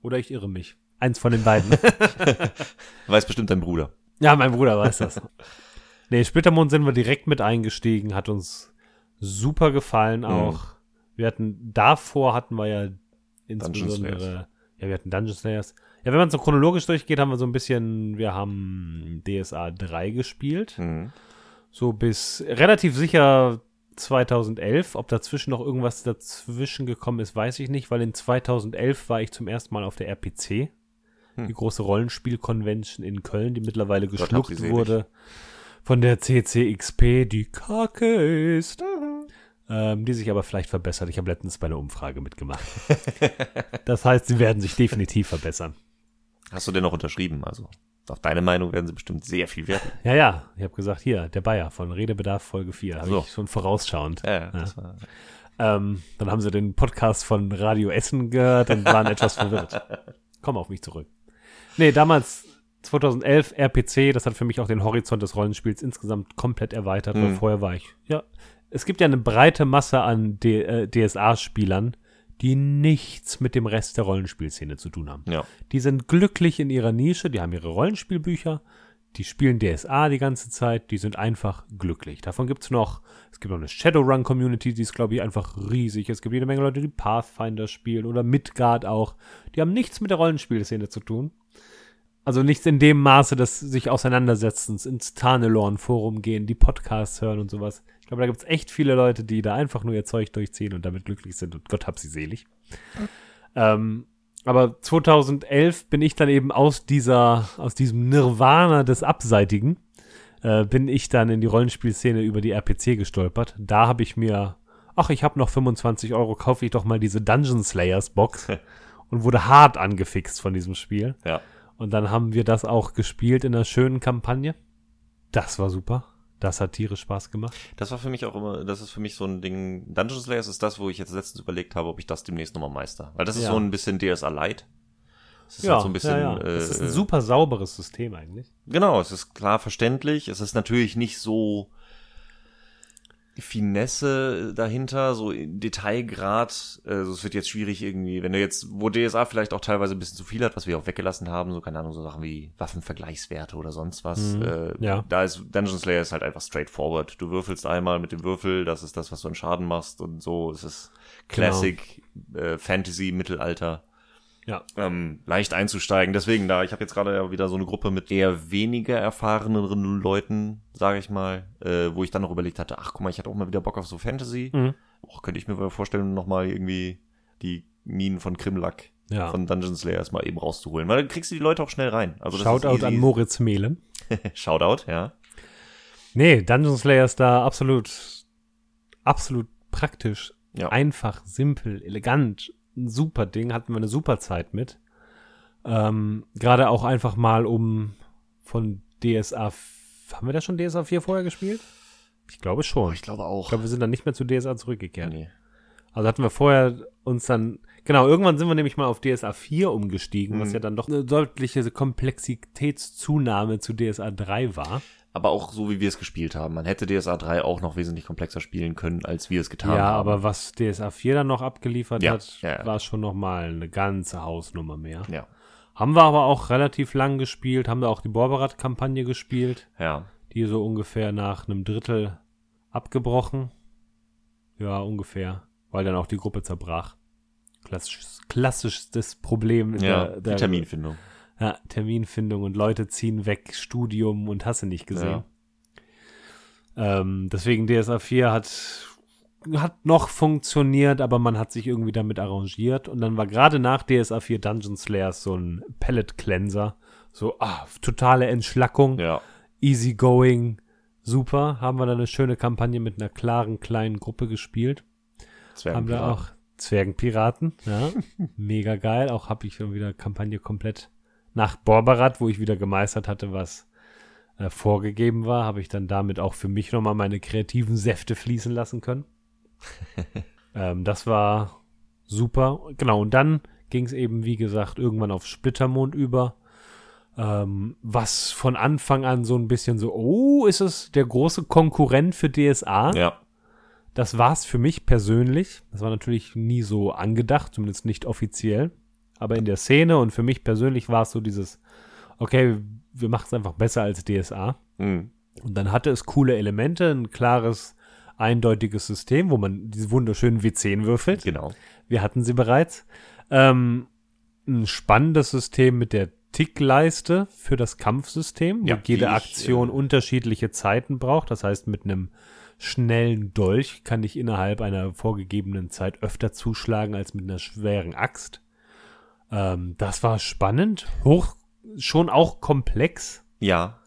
Oder ich irre mich. Eins von den beiden. *laughs* weiß bestimmt dein Bruder. Ja, mein Bruder weiß das. nee, Splittermond sind wir direkt mit eingestiegen, hat uns super gefallen mhm. auch. Mhm. Wir hatten, davor hatten wir ja insbesondere, ja, wir hatten Dungeon Slayers. Ja, wenn man so chronologisch durchgeht, haben wir so ein bisschen, wir haben DSA 3 gespielt. Mhm. So bis relativ sicher 2011. Ob dazwischen noch irgendwas dazwischen gekommen ist, weiß ich nicht, weil in 2011 war ich zum ersten Mal auf der RPC, hm. die große Rollenspiel-Convention in Köln, die mittlerweile geschluckt wurde von der CCXP, die Kacke ist. Ähm, die sich aber vielleicht verbessert. Ich habe letztens bei einer Umfrage mitgemacht. *laughs* das heißt, sie werden sich definitiv verbessern. Hast du denn noch unterschrieben? Also auf deine Meinung werden sie bestimmt sehr viel wert. *laughs* Ja, ja. Ich habe gesagt, hier, der Bayer von Redebedarf Folge 4. Habe so. ich schon vorausschauend. Ja, ja. War... Ähm, dann haben sie den Podcast von Radio Essen gehört und waren *laughs* etwas verwirrt. Komm auf mich zurück. Nee, damals 2011 RPC, das hat für mich auch den Horizont des Rollenspiels insgesamt komplett erweitert, mhm. weil vorher war ich, ja, es gibt ja eine breite Masse an äh, DSA-Spielern, die nichts mit dem Rest der Rollenspielszene zu tun haben. Ja. Die sind glücklich in ihrer Nische, die haben ihre Rollenspielbücher, die spielen DSA die ganze Zeit, die sind einfach glücklich. Davon gibt es noch, es gibt noch eine Shadowrun-Community, die ist, glaube ich, einfach riesig. Es gibt jede Menge Leute, die Pathfinder spielen oder Midgard auch. Die haben nichts mit der Rollenspielszene zu tun. Also nichts in dem Maße, dass sich auseinandersetzen, ins Tarnelorn-Forum gehen, die Podcasts hören und sowas. Ich glaube, da gibt es echt viele Leute, die da einfach nur ihr Zeug durchziehen und damit glücklich sind und Gott hab sie selig. Ähm, aber 2011 bin ich dann eben aus dieser, aus diesem Nirvana des Abseitigen, äh, bin ich dann in die Rollenspielszene über die RPC gestolpert. Da habe ich mir, ach, ich habe noch 25 Euro, kaufe ich doch mal diese Dungeon Slayers Box *laughs* und wurde hart angefixt von diesem Spiel. Ja. Und dann haben wir das auch gespielt in einer schönen Kampagne. Das war super. Das hat tierisch Spaß gemacht. Das war für mich auch immer, das ist für mich so ein Ding. Dungeon Slayers ist das, wo ich jetzt letztens überlegt habe, ob ich das demnächst nochmal meister. Weil das ist ja. so ein bisschen DSA Light. Es ist ja, halt so ein bisschen. Ja, ja. Äh, es ist ein super sauberes System eigentlich. Genau, es ist klar verständlich. Es ist natürlich nicht so Finesse dahinter, so Detailgrad. Also es wird jetzt schwierig irgendwie, wenn du jetzt, wo DSA vielleicht auch teilweise ein bisschen zu viel hat, was wir auch weggelassen haben, so keine Ahnung, so Sachen wie Waffenvergleichswerte oder sonst was. Mhm, äh, ja. Da ist Dungeon Slayer ist halt einfach straightforward. Du würfelst einmal mit dem Würfel, das ist das, was du an Schaden machst und so. Es ist Classic genau. äh, Fantasy Mittelalter ja. ähm, leicht einzusteigen. Deswegen da, ich habe jetzt gerade ja wieder so eine Gruppe mit eher weniger erfahreneren Leuten, sage ich mal, äh, wo ich dann noch überlegt hatte, ach guck mal, ich hatte auch mal wieder Bock auf so Fantasy. Mhm. Och, könnte ich mir vorstellen, nochmal irgendwie die Minen von Krimlack ja. von Dungeon Slayers mal eben rauszuholen. Weil dann kriegst du die Leute auch schnell rein. Also Shoutout an Moritz Mehle. *laughs* Shoutout, ja. Nee, Dungeon Slayers da absolut, absolut praktisch. Ja. Einfach, simpel, elegant, ein super Ding, hatten wir eine super Zeit mit. Ähm, Gerade auch einfach mal um von DSA. Haben wir da schon DSA 4 vorher gespielt? Ich glaube schon. Oh, ich glaube auch. Ich glaube, wir sind dann nicht mehr zu DSA zurückgekehrt. Nee. Also hatten wir vorher uns dann. Genau, irgendwann sind wir nämlich mal auf DSA 4 umgestiegen, mhm. was ja dann doch eine deutliche Komplexitätszunahme zu DSA 3 war aber auch so, wie wir es gespielt haben. Man hätte DSA 3 auch noch wesentlich komplexer spielen können, als wir es getan ja, haben. Ja, aber was DSA 4 dann noch abgeliefert ja, hat, ja, war schon noch mal eine ganze Hausnummer mehr. Ja. Haben wir aber auch relativ lang gespielt, haben da auch die Borberat-Kampagne gespielt. Ja. Die so ungefähr nach einem Drittel abgebrochen. Ja, ungefähr. Weil dann auch die Gruppe zerbrach. Klassisches, klassisches Problem ja, der, der Terminfindung. Ja, Terminfindung und Leute ziehen weg, Studium und hast du nicht gesehen. Ja. Ähm, deswegen DSA 4 hat, hat noch funktioniert, aber man hat sich irgendwie damit arrangiert. Und dann war gerade nach DSA 4 Dungeon Slayers so ein Pellet Cleanser. So, ah, totale Entschlackung. Ja. Easy going. Super. Haben wir dann eine schöne Kampagne mit einer klaren kleinen Gruppe gespielt. Haben wir auch Zwergenpiraten, ja. *laughs* Mega geil. Auch habe ich schon wieder Kampagne komplett nach Borberat, wo ich wieder gemeistert hatte, was äh, vorgegeben war, habe ich dann damit auch für mich nochmal meine kreativen Säfte fließen lassen können. *laughs* ähm, das war super. Genau, und dann ging es eben, wie gesagt, irgendwann auf Splittermond über. Ähm, was von Anfang an so ein bisschen so, oh, ist es der große Konkurrent für DSA? Ja. Das war es für mich persönlich. Das war natürlich nie so angedacht, zumindest nicht offiziell. Aber in der Szene und für mich persönlich war es so dieses, okay, wir machen es einfach besser als DSA. Mhm. Und dann hatte es coole Elemente, ein klares, eindeutiges System, wo man diese wunderschönen W10 würfelt. Genau. Wir hatten sie bereits. Ähm, ein spannendes System mit der Tickleiste für das Kampfsystem, wo Ja, jede die ich, Aktion äh, unterschiedliche Zeiten braucht. Das heißt, mit einem schnellen Dolch kann ich innerhalb einer vorgegebenen Zeit öfter zuschlagen als mit einer schweren Axt. Ähm, das war spannend, hoch, schon auch komplex. Ja.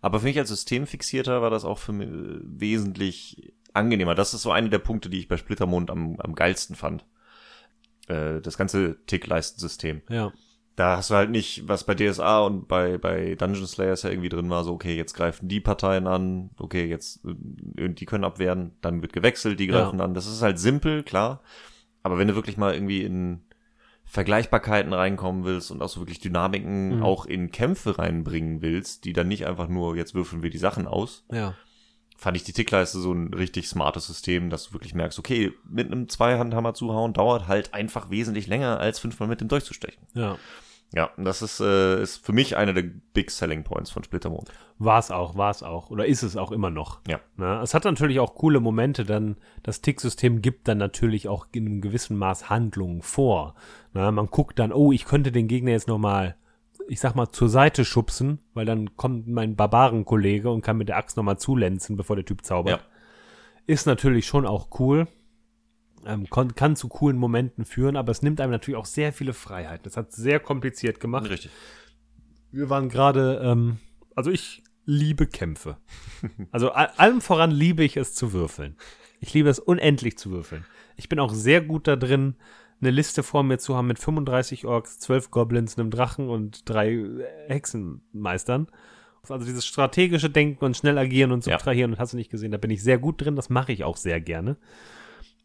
Aber für mich als Systemfixierter war das auch für mich äh, wesentlich angenehmer. Das ist so einer der Punkte, die ich bei Splittermond am, am geilsten fand. Äh, das ganze Tickleistensystem. Ja. Da hast du halt nicht, was bei DSA und bei, bei Dungeon Slayers ja irgendwie drin war, so, okay, jetzt greifen die Parteien an, okay, jetzt, äh, die können abwehren, dann wird gewechselt, die Ja. greifen an. Das ist halt simpel, klar. Aber wenn du wirklich mal irgendwie in Vergleichbarkeiten reinkommen willst und auch so wirklich Dynamiken Mhm. auch in Kämpfe reinbringen willst, die dann nicht einfach nur, jetzt würfeln wir die Sachen aus, Ja. fand ich die Tickleiste so ein richtig smartes System, dass du wirklich merkst, okay, mit einem Zweihandhammer zuhauen dauert halt einfach wesentlich länger, als fünfmal mit dem durchzustechen. Ja. Ja, das ist, äh, ist für mich einer der Big Selling Points von Splittermond. War es auch, war es auch. Oder ist es auch immer noch. Ja. Ne? Es hat natürlich auch coole Momente, dann das Ticksystem gibt dann natürlich auch in einem gewissen Maß Handlungen vor. Ne? Man guckt dann, oh, ich könnte den Gegner jetzt nochmal, ich sag mal, zur Seite schubsen, weil dann kommt mein Barbarenkollege und kann mit der Axt nochmal zulenzen, bevor der Typ zaubert. Ja. Ist natürlich schon auch cool. Ähm, kon- kann zu coolen Momenten führen, aber es nimmt einem natürlich auch sehr viele Freiheiten. Das hat sehr kompliziert gemacht. Richtig. Wir waren gerade, ähm, also ich liebe Kämpfe. *laughs* Also allem voran liebe ich es zu würfeln. Ich liebe es unendlich zu würfeln. Ich bin auch sehr gut da drin, eine Liste vor mir zu haben mit 35 Orks, 12 Goblins, einem Drachen und drei Hexenmeistern. Also dieses strategische Denken und schnell agieren und Ja. subtrahieren und hast du nicht gesehen, da bin ich sehr gut drin, das mache ich auch sehr gerne.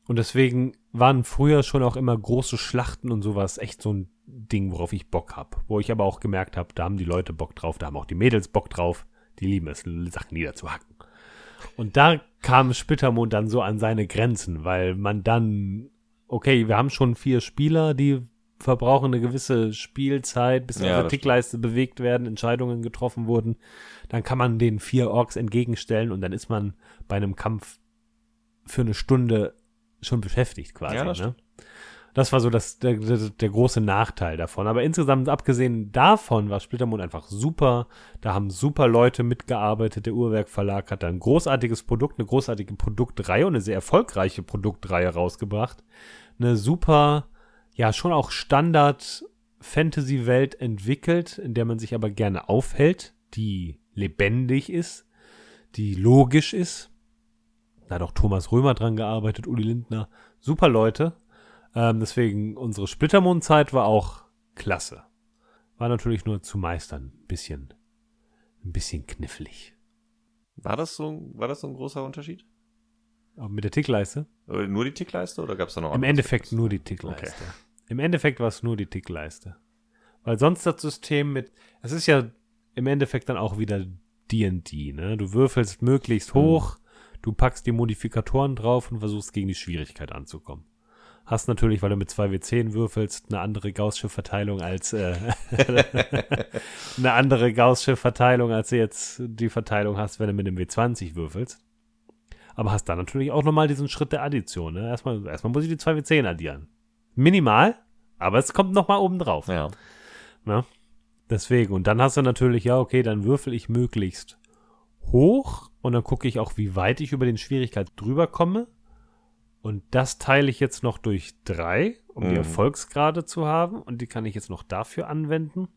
Und deswegen waren früher schon auch immer große Schlachten und sowas echt so ein Ding, worauf ich Bock hab. Wo ich aber auch gemerkt habe, da haben die Leute Bock drauf, da haben auch die Mädels Bock drauf, die lieben es, Sachen niederzuhacken. Und da kam Splittermond dann so an seine Grenzen, weil man dann, okay, wir haben schon vier Spieler, die verbrauchen eine gewisse Spielzeit, bis Ja, auf der Tickleiste bewegt werden, Entscheidungen getroffen wurden. Dann kann man den vier Orks entgegenstellen und dann ist man bei einem Kampf für eine Stunde schon beschäftigt quasi. Ja, ne? Das war so das, der, der, der große Nachteil davon. Aber insgesamt, abgesehen davon, war Splittermond einfach super. Da haben super Leute mitgearbeitet. Der Uhrwerk Verlag hat da ein großartiges Produkt, eine großartige Produktreihe und eine sehr erfolgreiche Produktreihe rausgebracht. Eine super, ja, schon auch Standard Fantasy-Welt entwickelt, in der man sich aber gerne aufhält, die lebendig ist, die logisch ist. Da hat auch Thomas Römer dran gearbeitet, Uli Lindner. Super Leute. Ähm, deswegen, unsere Splittermondzeit war auch klasse. War natürlich nur zu meistern. Ein bisschen, ein bisschen knifflig. War das so, war das so ein großer Unterschied? Aber mit der Tickleiste? Nur die Tickleiste oder gab es da noch Im? Endeffekt nur die Tickleiste. Im Endeffekt war es nur die Tickleiste. Weil sonst das System mit, es ist ja im Endeffekt dann auch wieder D&D, ne? Du würfelst möglichst hoch, du packst die Modifikatoren drauf und versuchst gegen die Schwierigkeit anzukommen. Hast natürlich, weil du mit 2W10 würfelst, eine andere Gaußsche Verteilung als äh, *laughs* eine andere Gaußsche Verteilung, als du jetzt die Verteilung hast, wenn du mit dem W20 würfelst. Aber hast dann natürlich auch nochmal diesen Schritt der Addition. Ne? Erstmal, erstmal muss ich die 2W10 addieren. Minimal, aber es kommt nochmal oben drauf. Ja. Ne? Deswegen. Und dann hast du natürlich, ja, okay, dann würfel ich möglichst hoch und dann gucke ich auch, wie weit ich über den Schwierigkeit drüber komme. Und das teile ich jetzt noch durch drei, um die Mhm. Erfolgsgrade zu haben. Und die kann ich jetzt noch dafür anwenden.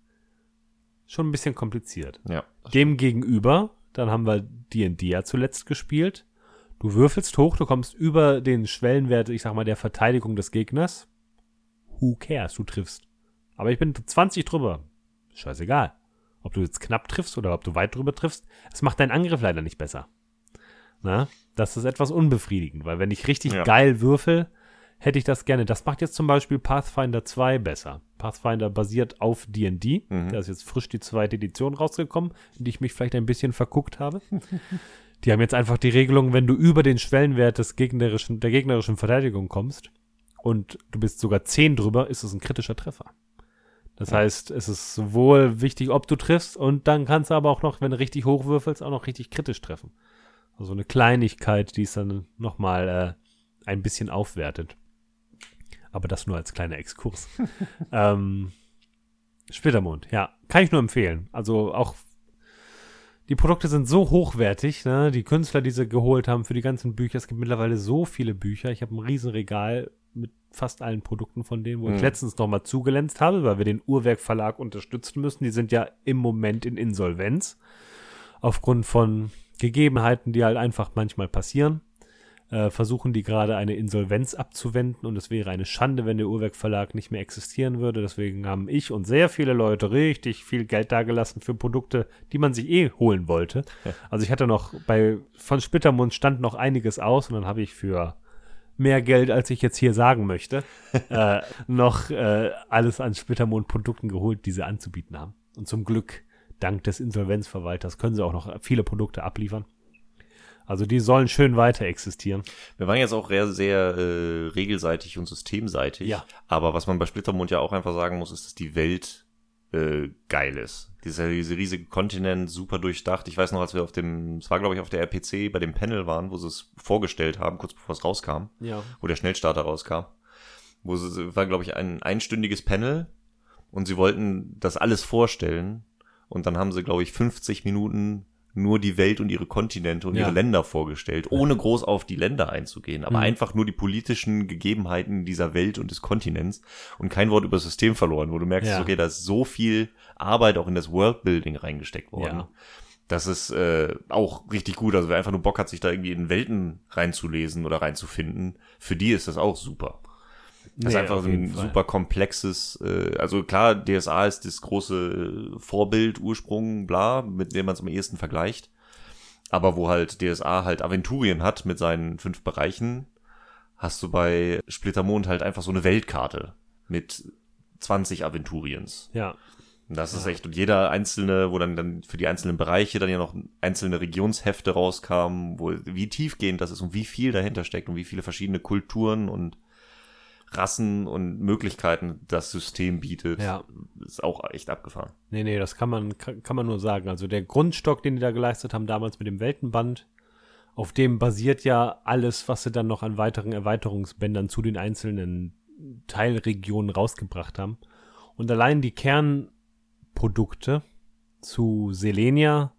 Schon ein bisschen kompliziert. Ja. Dem gegenüber, dann haben wir D&D ja zuletzt gespielt. Du würfelst hoch, du kommst über den Schwellenwert, ich sag mal, der Verteidigung des Gegners. Who cares, du triffst. Aber ich bin 20 drüber. Scheißegal. Ob du jetzt knapp triffst oder ob du weit drüber triffst, es macht deinen Angriff leider nicht besser. Na, das ist etwas unbefriedigend, weil wenn ich richtig Ja. geil würfel, hätte ich das gerne. Das macht jetzt zum Beispiel Pathfinder 2 besser. Pathfinder basiert auf D&D. Mhm. Da ist jetzt frisch die zweite Edition rausgekommen, in die ich mich vielleicht ein bisschen verguckt habe. *laughs* die haben jetzt einfach die Regelung, wenn du über den Schwellenwert des gegnerischen, der gegnerischen Verteidigung kommst und du bist sogar 10 drüber, ist es ein kritischer Treffer. Das Ja. heißt, es ist sowohl wichtig, ob du triffst und dann kannst du aber auch noch, wenn du richtig hoch würfelst, auch noch richtig kritisch treffen. Also eine Kleinigkeit, die es dann nochmal äh, ein bisschen aufwertet. Aber das nur als kleiner Exkurs. *laughs* ähm, Splittermond, ja, kann ich nur empfehlen. Also auch die Produkte sind so hochwertig, ne? Die Künstler, die sie geholt haben für die ganzen Bücher. Es gibt mittlerweile so viele Bücher. Ich habe ein Riesenregal mit fast allen Produkten von denen, wo ich Mhm. letztens nochmal zugelenzt habe, weil wir den Uhrwerk Verlag unterstützen müssen. Die sind ja im Moment in Insolvenz. Aufgrund von Gegebenheiten, die halt einfach manchmal passieren. Äh, versuchen die gerade eine Insolvenz abzuwenden und es wäre eine Schande, wenn der Uhrwerk Verlag nicht mehr existieren würde. Deswegen haben ich und sehr viele Leute richtig viel Geld dagelassen für Produkte, die man sich eh holen wollte. Ja. Also ich hatte noch bei von Splittermund stand noch einiges aus und dann habe ich für mehr Geld, als ich jetzt hier sagen möchte, *laughs* äh, noch äh, alles an Splittermond-Produkten geholt, die sie anzubieten haben. Und zum Glück, dank des Insolvenzverwalters, können sie auch noch viele Produkte abliefern. Also die sollen schön weiter existieren. Wir waren jetzt auch sehr, sehr äh, regelseitig und systemseitig. Ja. Aber was man bei Splittermond ja auch einfach sagen muss, ist, dass die Welt äh, geil ist. Dieser, diese riesige Kontinent, super durchdacht. Ich weiß noch, als wir auf dem, es war glaube ich auf der RPC bei dem Panel waren, wo sie es vorgestellt haben, kurz bevor es rauskam, Ja. wo der Schnellstarter rauskam. Wo sie, war glaube ich ein einstündiges Panel und sie wollten das alles vorstellen und dann haben sie glaube ich 50 Minuten nur die Welt und ihre Kontinente und Ja. ihre Länder vorgestellt, ohne groß auf die Länder einzugehen, aber Mhm. einfach nur die politischen Gegebenheiten dieser Welt und des Kontinents und kein Wort über das System verloren, wo du merkst, Ja. okay, da ist so viel Arbeit auch in das Worldbuilding reingesteckt worden. Ja. Das ist äh, auch richtig gut. Also wer einfach nur Bock hat, sich da irgendwie in Welten reinzulesen oder reinzufinden, für die ist das auch super. Das ist Nee, einfach auf jeden ein Fall. super komplexes, äh, also klar, DSA ist das große Vorbild, Ursprung, bla, mit dem man es am ehesten vergleicht. Aber wo halt DSA halt Aventurien hat mit seinen fünf Bereichen, hast du bei Splittermond halt einfach so eine Weltkarte mit 20 Aventuriens. Ja. Und das ist Ja. echt, und jeder einzelne, wo dann, dann für die einzelnen Bereiche dann ja noch einzelne Regionshefte rauskamen, wo, wie tiefgehend das ist und wie viel dahinter steckt und wie viele verschiedene Kulturen und Rassen und Möglichkeiten das System bietet, Ja. ist auch echt abgefahren. Nee, nee, das kann man, kann, kann man nur sagen. Also der Grundstock, den die da geleistet haben, damals mit dem Weltenband, auf dem basiert ja alles, was sie dann noch an weiteren Erweiterungsbändern zu den einzelnen Teilregionen rausgebracht haben. Und allein die Kernprodukte zu Selenia,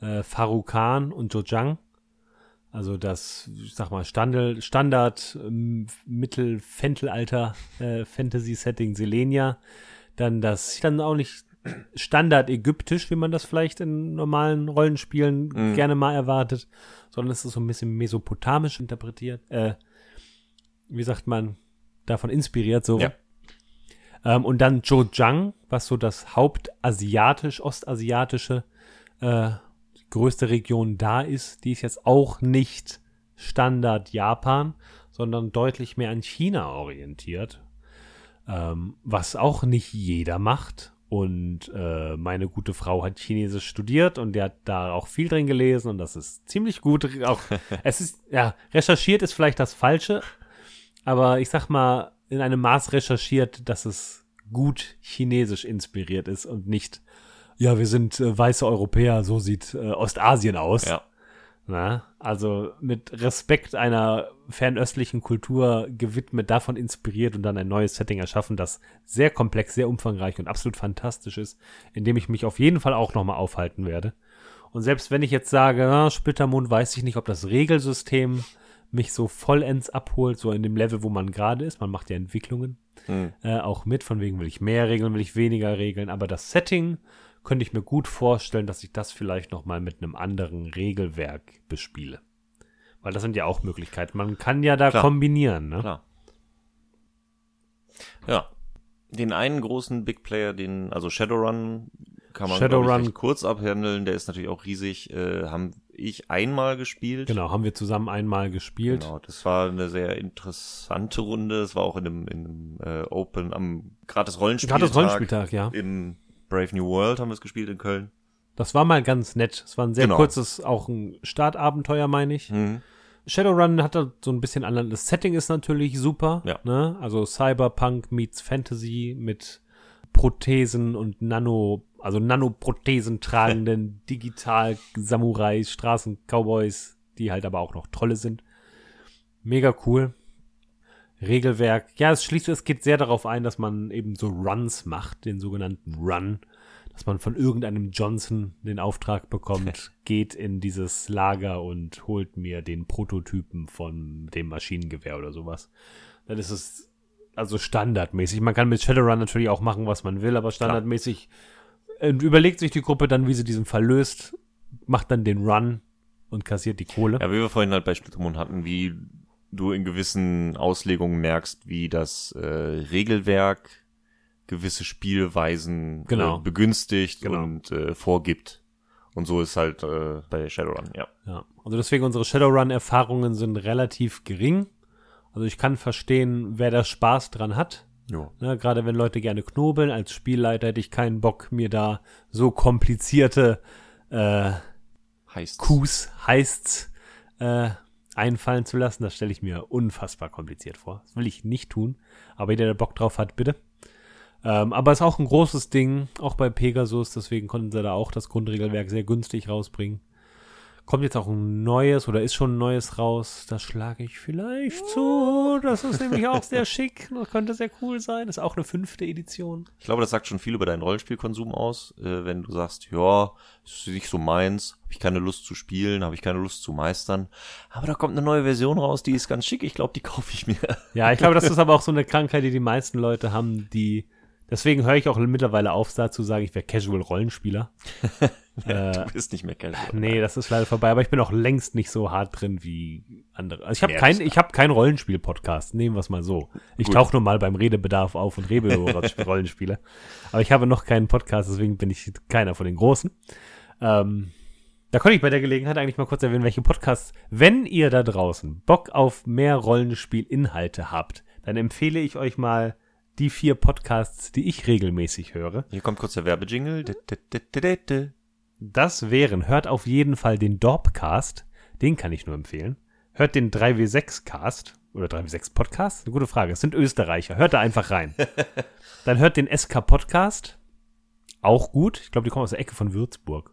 äh, Farukan und Jojang, also das, ich sag mal, Standel, Standard, ähm, Mittel-Fentelalter äh, Fantasy-Setting Selenia, dann das, dann auch nicht Standard ägyptisch, wie man das vielleicht in normalen Rollenspielen Mhm. gerne mal erwartet, sondern es ist so ein bisschen mesopotamisch interpretiert, äh, wie sagt man, davon inspiriert so. Ja. Ähm, und dann Zhejiang, was so das hauptasiatisch-ostasiatische äh, größte Region da ist, die ist jetzt auch nicht Standard Japan, sondern deutlich mehr an China orientiert, ähm, was auch nicht jeder macht. Und äh, meine gute Frau hat Chinesisch studiert und die hat da auch viel drin gelesen und das ist ziemlich gut. Auch *laughs* es ist ja recherchiert ist vielleicht das Falsche, aber ich sag mal in einem Maß recherchiert, dass es gut Chinesisch inspiriert ist und nicht ja wir sind äh, weiße Europäer, so sieht äh, Ostasien aus. Ja. Na, also mit Respekt einer fernöstlichen Kultur gewidmet, davon inspiriert und dann ein neues Setting erschaffen, das sehr komplex, sehr umfangreich und absolut fantastisch ist, in dem ich mich auf jeden Fall auch nochmal aufhalten werde. Und selbst wenn ich jetzt sage, ah, Splittermond, weiß ich nicht, ob das Regelsystem mich so vollends abholt, so in dem Level, wo man gerade ist. Man macht ja Entwicklungen Mhm. äh, auch mit, von wegen will ich mehr Regeln, will ich weniger Regeln, aber das Setting könnte ich mir gut vorstellen, dass ich das vielleicht noch mal mit einem anderen Regelwerk bespiele. Weil das sind ja auch Möglichkeiten. Man kann ja da Klar. kombinieren, ne? Klar. Ja. Den einen großen Big Player, den, also Shadowrun, kann man Shadowrun- kurz abhandeln. Der ist natürlich auch riesig. Äh, haben ich einmal gespielt. Genau, haben wir zusammen einmal gespielt. Genau, das war eine sehr interessante Runde. Es war auch in einem, in einem äh, Open, am gratis Rollenspieltag. Gratis Rollenspieltag, ja. Im Brave New World haben wir es gespielt in Köln. Das war mal ganz nett. Es war ein sehr Genau. kurzes, auch ein Startabenteuer, meine ich. Mhm. Shadowrun hat da so ein bisschen anderen. Das Setting ist natürlich super. Ja. Ne? Also Cyberpunk meets Fantasy mit Prothesen und Nano, also Nanoprothesen tragenden Digital-Samurais, Straßen-Cowboys, die halt aber auch noch Trolle sind. Mega cool. Regelwerk. Ja, es schließt, es geht sehr darauf ein, dass man eben so Runs macht, den sogenannten Run. Dass man von irgendeinem Johnson den Auftrag bekommt, *laughs* geht in dieses Lager und holt mir den Prototypen von dem Maschinengewehr oder sowas. Dann ist es also standardmäßig. Man kann mit Shadowrun natürlich auch machen, was man will, aber standardmäßig äh, überlegt sich die Gruppe dann, wie sie diesen Fall löst, macht dann den Run und kassiert die Kohle. Ja, wie wir vorhin halt bei Splittermund hatten, wie du in gewissen Auslegungen merkst, wie das äh, Regelwerk gewisse Spielweisen Genau. äh, begünstigt Genau. und äh, vorgibt. Und so ist halt äh, bei Shadowrun, ja. Ja, also deswegen unsere Shadowrun-Erfahrungen sind relativ gering. Also ich kann verstehen, wer da Spaß dran hat. Ja. Ne, gerade wenn Leute gerne knobeln. Als Spielleiter hätte ich keinen Bock, mir da so komplizierte äh, Heißt. Coups, Heists äh, einfallen zu lassen. Das stelle ich mir unfassbar kompliziert vor. Das will ich nicht tun. Aber jeder, der Bock drauf hat, bitte. Ähm, aber ist auch ein großes Ding, auch bei Pegasus. Deswegen konnten sie da auch das Grundregelwerk sehr günstig rausbringen. Kommt jetzt auch ein neues oder ist schon ein neues raus. Das schlage ich vielleicht zu. Das ist nämlich auch sehr schick. Das könnte sehr cool sein. ist auch eine fünfte Edition. Ich glaube, das sagt schon viel über deinen Rollenspielkonsum aus, äh, wenn du sagst, ja, ist nicht so meins, habe ich keine Lust zu spielen, habe ich keine Lust zu meistern. Aber da kommt eine neue Version raus, die ist ganz schick. Ich glaube, die *laughs* kaufe ich mir. Ja, ich glaube, das ist aber auch so eine Krankheit, die die meisten Leute haben, die. Deswegen höre ich auch mittlerweile auf, da zu sagen, ich wäre Casual-Rollenspieler. *laughs* *laughs* du bist nicht mehr casual. Nee, das ist leider vorbei, aber ich bin auch längst nicht so hart drin wie andere. Also ich habe Ja, kein, das- ich habe keinen Rollenspiel-Podcast, nehmen wir es mal so. Ich tauche nur mal beim Redebedarf auf und rede über *laughs* Rollenspiele. Aber ich habe noch keinen Podcast, deswegen bin ich keiner von den Großen. Ähm, da konnte ich bei der Gelegenheit eigentlich mal kurz erwähnen, welche Podcasts, wenn ihr da draußen Bock auf mehr Rollenspielinhalte habt, dann empfehle ich euch mal die vier Podcasts, die ich regelmäßig höre. Hier kommt kurz der Werbejingle. Das wären, hört auf jeden Fall den Dorpcast, den kann ich nur empfehlen. Hört den 3W6-Cast oder 3W6-Podcast? Eine gute Frage. Es sind Österreicher. Hört da einfach rein. *laughs* Dann hört den SK-Podcast. Auch gut. Ich glaube, die kommen aus der Ecke von Würzburg.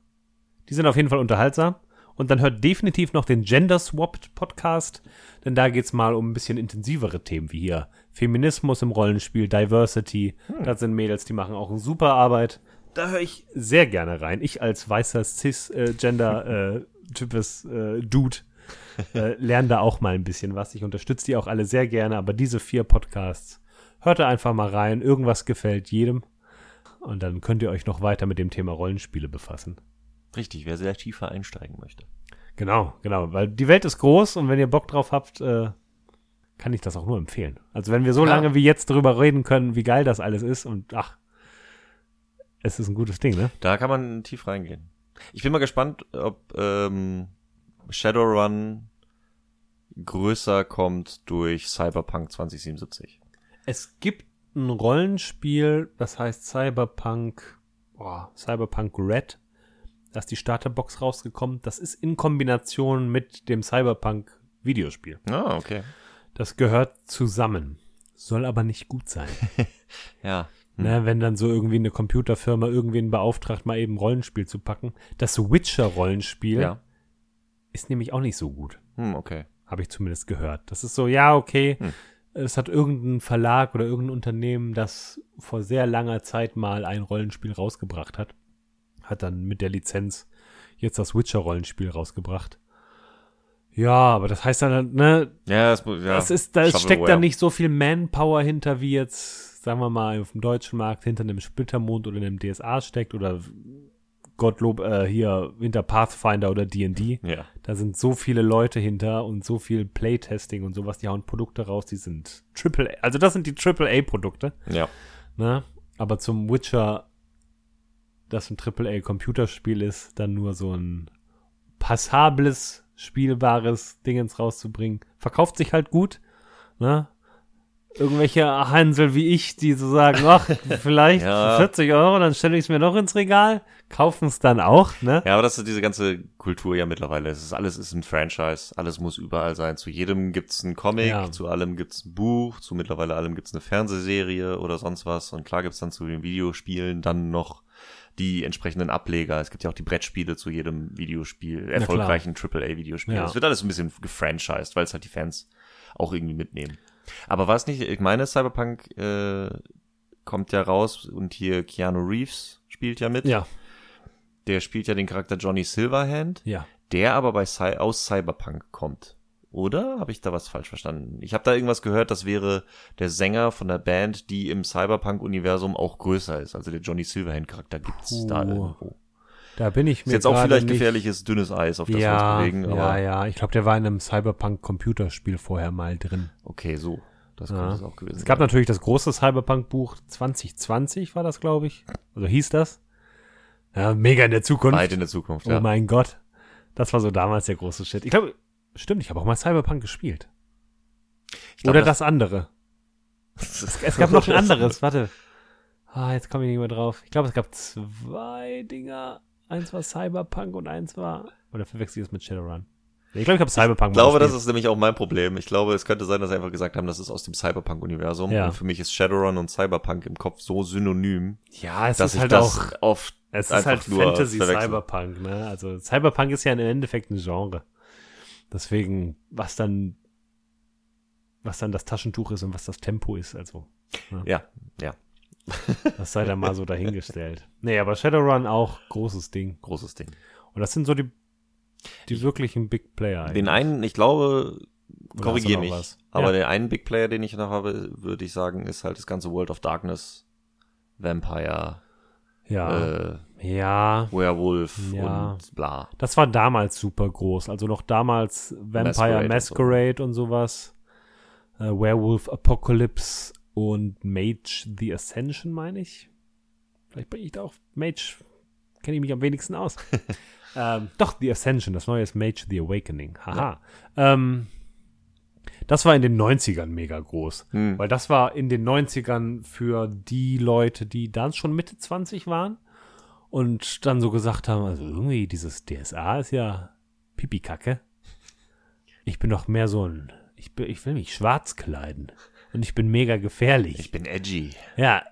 Die sind auf jeden Fall unterhaltsam. Und dann hört definitiv noch den Gender Swapped Podcast, denn da geht's mal um ein bisschen intensivere Themen wie hier Feminismus im Rollenspiel, Diversity. Das sind Mädels, die machen auch eine super Arbeit. Da höre ich sehr gerne rein. Ich als weißer Cis-Gender-Types äh, Dude äh, lerne da auch mal ein bisschen was. Ich unterstütze die auch alle sehr gerne, aber diese vier Podcasts, hört da einfach mal rein. Irgendwas gefällt jedem. Und dann könnt ihr euch noch weiter mit dem Thema Rollenspiele befassen. Richtig, wer sehr tiefer einsteigen möchte. Genau, genau, weil die Welt ist groß und wenn ihr Bock drauf habt, äh, kann ich das auch nur empfehlen. Also wenn wir so Ja. lange wie jetzt darüber reden können, wie geil das alles ist und ach, es ist ein gutes Ding, ne? Da kann man tief reingehen. Ich bin mal gespannt, ob ähm, Shadowrun größer kommt durch Cyberpunk 2077. Es gibt ein Rollenspiel, das heißt Cyberpunk, boah, Cyberpunk Red. Da ist die Starterbox rausgekommen. Das ist in Kombination mit dem Cyberpunk Videospiel. Ah, okay. Das gehört zusammen. Soll aber nicht gut sein. *laughs* Ja. Ne, wenn dann so irgendwie eine Computerfirma irgendwen beauftragt, mal eben Rollenspiel zu packen. Das Witcher-Rollenspiel Ja. ist nämlich auch nicht so gut. Hm, okay. Habe ich zumindest gehört. Das ist so, ja, okay. Hm. Es hat irgendein Verlag oder irgendein Unternehmen, das vor sehr langer Zeit mal ein Rollenspiel rausgebracht hat. Hat dann mit der Lizenz jetzt das Witcher-Rollenspiel rausgebracht. Ja, aber das heißt dann, ne, Ja, das, ja. das ist, da steckt da nicht so viel Manpower hinter, wie jetzt, sagen wir mal, auf dem deutschen Markt hinter einem Splittermond oder einem DSA steckt oder Gottlob äh, hier hinter Pathfinder oder D&D. Ja. Da sind so viele Leute hinter und so viel Playtesting und sowas. Die hauen Produkte raus, die sind Triple A. Also das sind die Triple A Produkte. Ja. Ne? Aber zum Witcher, das ein Triple A Computerspiel ist, dann nur so ein passables, spielbares Dingens rauszubringen, verkauft sich halt gut. Ne? Irgendwelche Hansel wie ich, die so sagen, ach, *laughs* vielleicht Ja. 40 Euro, dann stelle ich es mir noch ins Regal, kaufen es dann auch, ne? Ja, aber das ist diese ganze Kultur ja mittlerweile. Es ist alles ist ein Franchise, alles muss überall sein. Zu jedem gibt's einen Comic, Ja. zu allem gibt's ein Buch, zu mittlerweile allem gibt's eine Fernsehserie oder sonst was. Und klar gibt's dann zu den Videospielen dann noch die entsprechenden Ableger. Es gibt ja auch die Brettspiele zu jedem Videospiel, erfolgreichen AAA-Videospiel. Ja. Es wird alles ein bisschen gefranchised, weil es halt die Fans auch irgendwie mitnehmen. Aber war es nicht, ich meine, Cyberpunk äh, kommt ja raus und hier Keanu Reeves spielt ja mit. Ja, Der spielt ja den Charakter Johnny Silverhand, ja. der aber bei Cy aus Cyberpunk kommt. Oder habe ich da was falsch verstanden? Ich habe da irgendwas gehört, das wäre der Sänger von der Band, die im Cyberpunk-Universum auch größer ist. Also der Johnny Silverhand-Charakter gibt's da Puh. irgendwo. Da bin ich Ist mir jetzt auch vielleicht nicht- gefährliches, dünnes Eis, auf das wir ja, uns bewegen, aber ja, ja. Ich glaube, der war in einem Cyberpunk-Computerspiel vorher mal drin. okay, so. Das Ja. es auch gewesen Es gab sein. natürlich das große Cyberpunk-Buch 2020 war das, glaube ich. Also hieß das. Ja, mega in der Zukunft. Weit in der Zukunft, Oh ja. mein Gott. Das war so damals der große Shit. Ich glaube, stimmt, ich habe auch mal Cyberpunk gespielt. Glaub, Oder das andere. Es gab noch ein *laughs* anderes, warte. Ah, jetzt komme ich nicht mehr drauf. Ich glaube, es gab zwei Dinger. Eins war Cyberpunk und eins war. Oder verwechsel ich es mit Shadowrun? Ich glaube, ich habe Cyberpunk Ich glaube, das ist nämlich auch mein Problem. Ich glaube, es könnte sein, dass sie einfach gesagt haben, das ist aus dem Cyberpunk-Universum. Ja. Und für mich ist Shadowrun und Cyberpunk im Kopf so synonym, Ja, es dass ist ich halt das auch. oft Es ist einfach halt nur Fantasy verwechsel. Cyberpunk, ne? Also Cyberpunk ist ja im Endeffekt ein Genre. Deswegen, was dann, was dann das Taschentuch ist und was das Tempo ist, also. Ja, ja, Das sei dann mal so dahingestellt. Nee, aber Shadowrun auch großes Ding. großes Ding. Und das sind so die, die wirklichen Big Player. Den eigentlich. einen, ich glaube, korrigiere mich, was? aber Ja. der einen Big Player, den ich noch habe, würde ich sagen, ist halt das ganze World of Darkness, Vampire, Ja. äh, ja. Werewolf Ja. und bla. Das war damals super groß. Also noch damals Vampire Masquerade Masquerade, und so. und, sowas. Äh, Werewolf Apocalypse und Mage the Ascension, meine ich. Vielleicht bin ich da auch Mage. Kenne ich mich am wenigsten aus. *laughs* ähm, doch, The Ascension. Das neue ist Mage the Awakening. Haha. Ähm, das war in den 90ern mega groß. Hm. Weil das war in den 90ern für die Leute, die dann schon Mitte 20 waren und dann so gesagt haben, also irgendwie dieses DSA ist ja Pipi-Kacke. Ich bin doch mehr so ein, ich, bin, ich will mich schwarz kleiden und ich bin mega gefährlich. Ich bin edgy. ja,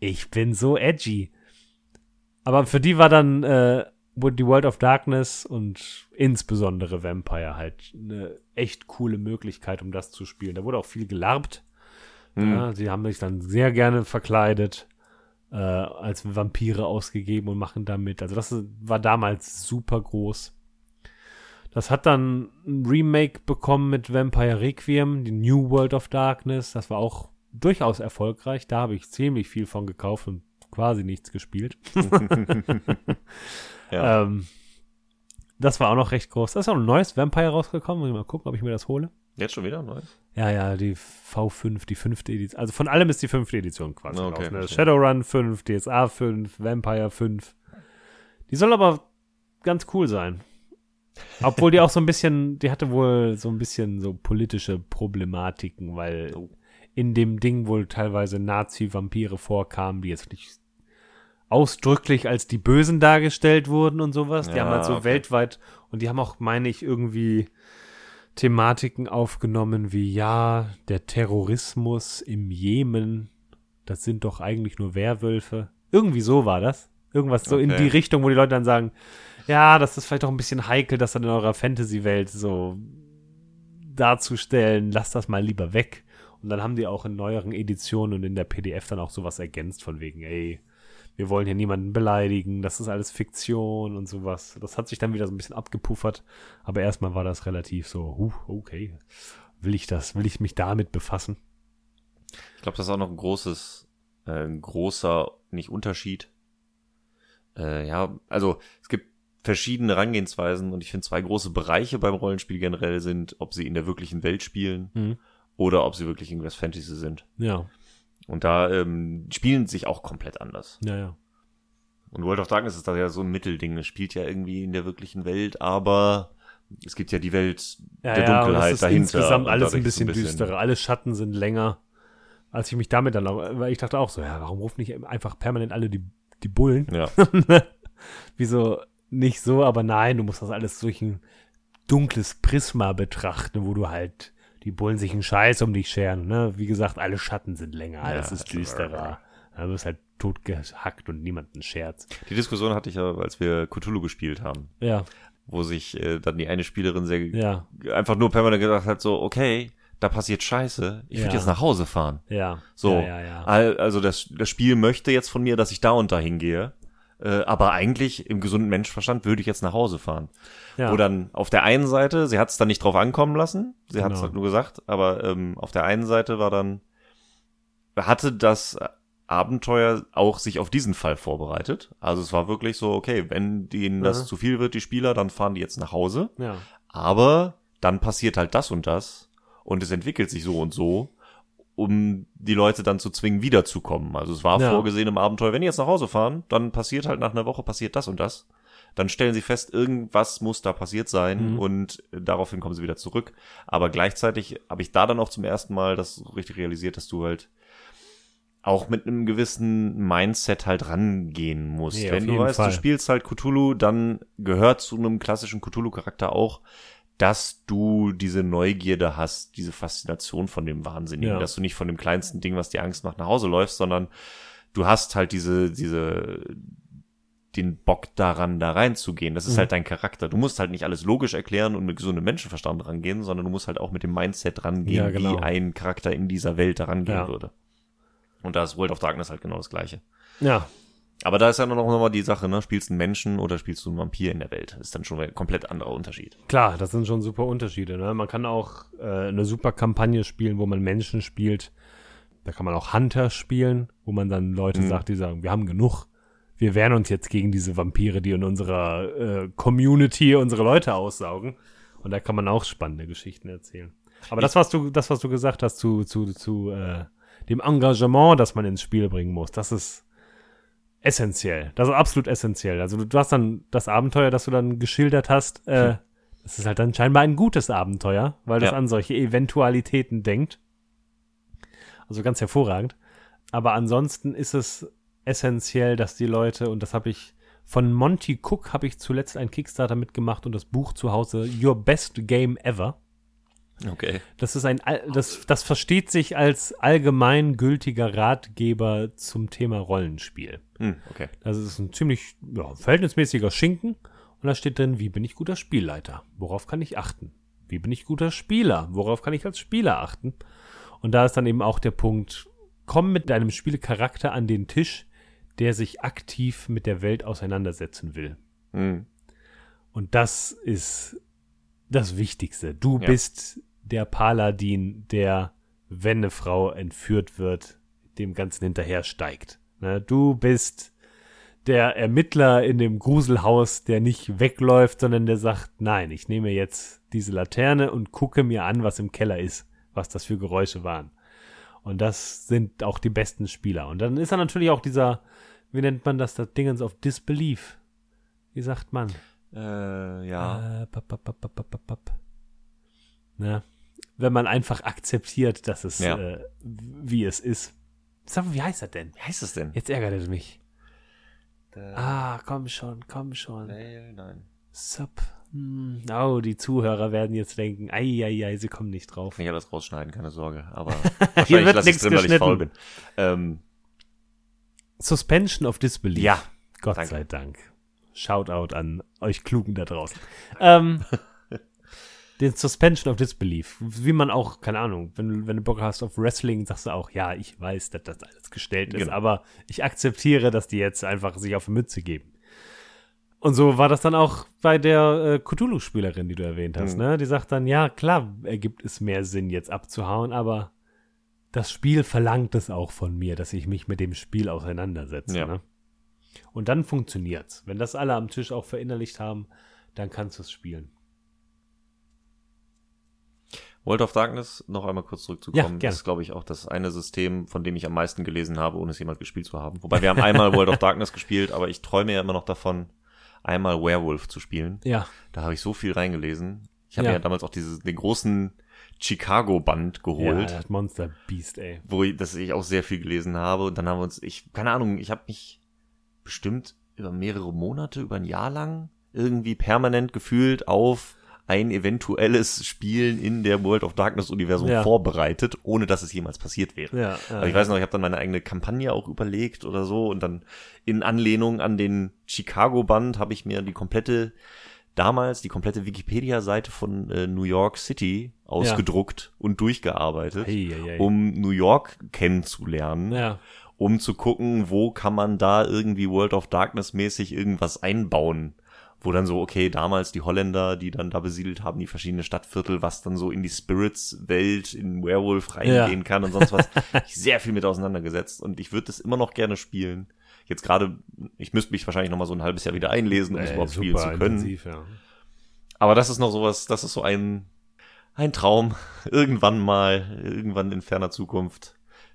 ich bin so edgy. Aber für die war dann äh, die World of Darkness und insbesondere Vampire halt eine echt coole Möglichkeit, um das zu spielen. Da wurde auch viel gelarbt. Hm. Ja, sie haben sich dann sehr gerne verkleidet, äh, als Vampire ausgegeben und machen damit. Also das war damals super groß. Das hat dann ein Remake bekommen mit Vampire Requiem, die New World of Darkness. Das war auch durchaus erfolgreich. Da habe ich ziemlich viel von gekauft und quasi nichts gespielt. *laughs* Ja. ähm, das war auch noch recht groß. Da ist auch ein neues Vampire rausgekommen. Mal gucken, ob ich mir das hole. Jetzt schon wieder neu? Ja, ja, die V5, die fünfte Edition. Also von allem ist die fünfte Edition quasi Okay, raus. Ne? Shadowrun 5, DSA 5, Vampire 5. Die soll aber ganz cool sein. Obwohl die auch so ein bisschen, die hatte wohl so ein bisschen so politische Problematiken, weil Oh. in dem Ding wohl teilweise Nazi-Vampire vorkamen, die jetzt nicht ausdrücklich als die Bösen dargestellt wurden und sowas. Die Ja, haben halt so okay. weltweit und die haben auch, meine ich, irgendwie Thematiken aufgenommen wie, ja, der Terrorismus im Jemen, das sind doch eigentlich nur Werwölfe. Irgendwie so war das. Irgendwas so in Okay. die Richtung, wo die Leute dann sagen, ja, das ist vielleicht auch ein bisschen heikel, das dann in eurer Fantasy-Welt so darzustellen. Lasst das mal lieber weg. Und dann haben die auch in neueren Editionen und in der PDF dann auch sowas ergänzt von wegen, ey, wir wollen hier niemanden beleidigen, das ist alles Fiktion und sowas. Das hat sich dann wieder so ein bisschen abgepuffert, aber erstmal war das relativ so, huh, okay, will ich das, will ich mich damit befassen? Ich glaube, das ist auch noch ein großes, äh, ein großer, nicht Unterschied. Äh, ja, also es gibt verschiedene Herangehensweisen und ich finde zwei große Bereiche beim Rollenspiel generell sind, ob sie in der wirklichen Welt spielen Mhm. oder ob sie wirklich irgendwas Fantasy sind. Ja, Und da ähm, spielen sich auch komplett anders. ja, ja. Und World of Darkness ist da ja so ein Mittelding. Es spielt ja irgendwie in der wirklichen Welt, aber es gibt ja die Welt Ja, der ja, Dunkelheit es ist dahinter. insgesamt und alles ein bisschen, es düsterer. Alle Schatten sind länger. Als ich mich damit dann, weil ich dachte auch so, ja, warum rufen nicht einfach permanent alle die, die Bullen? Ja, *laughs* Wieso nicht so, aber nein, du musst das alles durch ein dunkles Prisma betrachten, wo du halt die Bullen sich einen Scheiß um dich scheren. Ne? Wie gesagt, alle Schatten sind länger, alles ist das- düsterer. Da wirst halt totgehackt und niemanden Scherz. die Diskussion hatte ich ja, als wir Cthulhu gespielt haben, Ja, wo sich äh, dann die eine Spielerin sehr ja, einfach nur permanent gedacht hat, so, okay, da passiert Scheiße, ich würde Ja. jetzt nach Hause fahren. ja. So, Ja, ja, ja. Al- also das, das Spiel möchte jetzt von mir, dass ich da und da hingehe. Äh, aber eigentlich im gesunden Menschenverstand würde ich jetzt nach Hause fahren. ja. Wo dann auf der einen Seite, sie hat es dann nicht drauf ankommen lassen, sie hat es Genau. halt nur gesagt, aber ähm, auf der einen Seite war dann, hatte das Abenteuer auch sich auf diesen Fall vorbereitet. Also es war wirklich so, okay, wenn denen das Mhm. zu viel wird, die Spieler, dann fahren die jetzt nach Hause. ja. Aber dann passiert halt das und das und es entwickelt sich so und so, um die Leute dann zu zwingen, wiederzukommen. Also es war Ja. vorgesehen im Abenteuer, wenn die jetzt nach Hause fahren, dann passiert halt nach einer Woche passiert das und das. Dann stellen sie fest, irgendwas muss da passiert sein Mhm. und daraufhin kommen sie wieder zurück. Aber gleichzeitig habe ich da dann auch zum ersten Mal das richtig realisiert, dass du halt auch mit einem gewissen Mindset halt rangehen musst. Nee, Wenn du weißt, Fall. du spielst halt Cthulhu, dann gehört zu einem klassischen Cthulhu-Charakter auch, dass du diese Neugierde hast, diese Faszination von dem Wahnsinnigen, Ja. dass du nicht von dem kleinsten Ding, was dir Angst macht, nach Hause läufst, sondern du hast halt diese, diese, den Bock daran, da reinzugehen. Das ist Mhm. halt dein Charakter. Du musst halt nicht alles logisch erklären und mit gesundem Menschenverstand rangehen, sondern du musst halt auch mit dem Mindset rangehen, Ja, genau. wie ein Charakter in dieser Welt da rangehen Ja. würde. Und da ist World of Darkness halt genau das Gleiche. Ja, Aber da ist ja noch mal die Sache, ne? Spielst du einen Menschen oder spielst du einen Vampir in der Welt? Ist dann schon ein komplett anderer Unterschied. Klar, das sind schon super Unterschiede. Ne? Man kann auch äh, eine super Kampagne spielen, wo man Menschen spielt. Da kann man auch Hunter spielen, wo man dann Leute Mhm. sagt, die sagen, wir haben genug. Wir wehren uns jetzt gegen diese Vampire, die in unserer äh, Community unsere Leute aussaugen. Und da kann man auch spannende Geschichten erzählen. Aber das, was du, das, was du gesagt hast zu, zu, zu äh, dem Engagement, das man ins Spiel bringen muss, das ist essentiell. Das ist absolut essentiell. Also du, hast dann das Abenteuer, das du dann geschildert hast, äh, das ist halt dann scheinbar ein gutes Abenteuer, weil das Ja. an solche Eventualitäten denkt. Also ganz hervorragend. Aber ansonsten ist es essentiell, dass die Leute, und das habe ich von Monty Cook habe ich zuletzt ein Kickstarter mitgemacht und das Buch zu Hause Your Best Game Ever. Okay. Das ist ein, das, das versteht sich als allgemeingültiger Ratgeber zum Thema Rollenspiel. Hm, okay. Das ist ein ziemlich ja, verhältnismäßiger Schinken. Und da steht drin, wie bin ich guter Spielleiter? Worauf kann ich achten? Wie bin ich guter Spieler? Worauf kann ich als Spieler achten? Und da ist dann eben auch der Punkt, komm mit deinem Spielcharakter an den Tisch, der sich aktiv mit der Welt auseinandersetzen will. Hm. Und das ist das Wichtigste. Du Ja. bist der Paladin, der, wenn eine Frau entführt wird, dem Ganzen hinterher steigt. Ne? Du bist der Ermittler in dem Gruselhaus, der nicht wegläuft, sondern der sagt, nein, ich nehme jetzt diese Laterne und gucke mir an, was im Keller ist, was das für Geräusche waren. Und das sind auch die besten Spieler. Und dann ist da natürlich auch dieser, wie nennt man das, das Dingens of Disbelief. Wie sagt man? Äh, ja. Äh, pap, pap, pap, pap, pap, pap. Ne? Wenn man einfach akzeptiert, dass es, Ja. äh, wie es ist. Sag mal, wie heißt das denn? Wie heißt es denn? Jetzt ärgert es mich. Der Ah, komm schon, komm schon. Mail? Nein. Sub. Hm. Oh, die Zuhörer werden jetzt denken, ei, ei, ei, sie kommen nicht drauf. Kann ich alles rausschneiden, keine Sorge. Aber *laughs* Hier wahrscheinlich wird lasse ich nichts drin, weil ich faul bin. Ähm, Suspension of Disbelief. ja. Gott danke. sei Dank. Shoutout an euch Klugen da draußen. ähm, *laughs* den Suspension of Disbelief. Wie man auch, keine Ahnung, wenn, du- wenn du Bock hast auf Wrestling, sagst du auch, ja, ich weiß, dass das alles gestellt ist, Genau. aber ich akzeptiere, dass die jetzt einfach sich auf die Mütze geben. Und so war das dann auch bei der äh, Cthulhu-Spielerin, die du erwähnt hast, Mhm. ne? Die sagt dann, ja, klar, ergibt es mehr Sinn, jetzt abzuhauen, aber das Spiel verlangt es auch von mir, dass ich mich mit dem Spiel auseinandersetze, Ja. ne? Und dann funktioniert's. Wenn das alle am Tisch auch verinnerlicht haben, dann kannst du es spielen. World of Darkness, noch einmal kurz Ja, zurückzukommen, gerne. ist, glaube ich, auch das eine System, von dem ich am meisten gelesen habe, ohne es jemals gespielt zu haben. Wobei wir haben einmal World of Darkness gespielt, aber ich träume ja immer noch davon, einmal Werewolf zu spielen. Ja, Da habe ich so viel reingelesen. Ich habe Ja. ja damals auch dieses, den großen Chicago-Band ja geholt, das Monster Beast, ey. wo ich, das ich auch sehr viel gelesen habe. Und dann haben wir uns, ich, keine Ahnung, ich habe mich bestimmt über mehrere Monate, über ein Jahr lang irgendwie permanent gefühlt auf ein eventuelles Spielen in der World of Darkness Universum Ja. vorbereitet, ohne dass es jemals passiert wäre. Ja, Aber ich weiß noch, ich habe dann meine eigene Kampagne auch überlegt oder so und dann in Anlehnung an den Chicago-Band habe ich mir die komplette, damals die komplette Wikipedia-Seite von äh, New York City ausgedruckt und durchgearbeitet, Hey, hey, hey. um New York kennenzulernen, ja. um zu gucken, wo kann man da irgendwie World of Darkness mäßig irgendwas einbauen. Wo dann so, okay, damals die Holländer, die dann da besiedelt haben, die verschiedenen Stadtviertel, was dann so in die Spirits-Welt, in Werewolf reingehen Ja. kann und sonst was. *laughs* ich sehr viel mit auseinandergesetzt und ich würde das immer noch gerne spielen. Jetzt gerade, ich müsste mich wahrscheinlich noch mal so ein halbes Jahr wieder einlesen, um es überhaupt spielen zu können. intensiv, ja. Aber das ist noch sowas, das ist so ein, ein Traum. *laughs* Irgendwann mal, irgendwann in ferner Zukunft,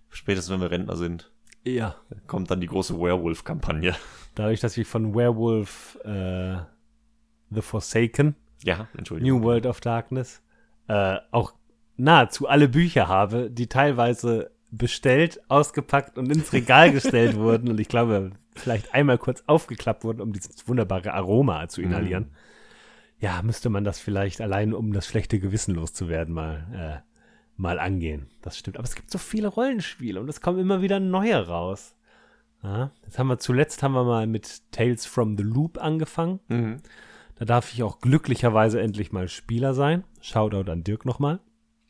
spätestens wenn wir Rentner sind, Ja, kommt dann die große Werewolf-Kampagne. dadurch, dass ich von Werewolf äh, The Forsaken, Ja, Entschuldigung. New World of Darkness, äh, auch nahezu alle Bücher habe, die teilweise bestellt, ausgepackt und ins Regal *laughs* gestellt wurden und ich glaube, vielleicht einmal kurz aufgeklappt wurden, um dieses wunderbare Aroma zu inhalieren. Ja, müsste man das vielleicht allein, um das schlechte Gewissen loszuwerden, mal, äh, mal angehen. Das stimmt. Aber es gibt so viele Rollenspiele und es kommen immer wieder neue raus. Ja, jetzt haben wir zuletzt haben wir mal mit Tales from the Loop angefangen. Mhm. Da darf ich auch glücklicherweise endlich mal Spieler sein. Shoutout an Dirk nochmal.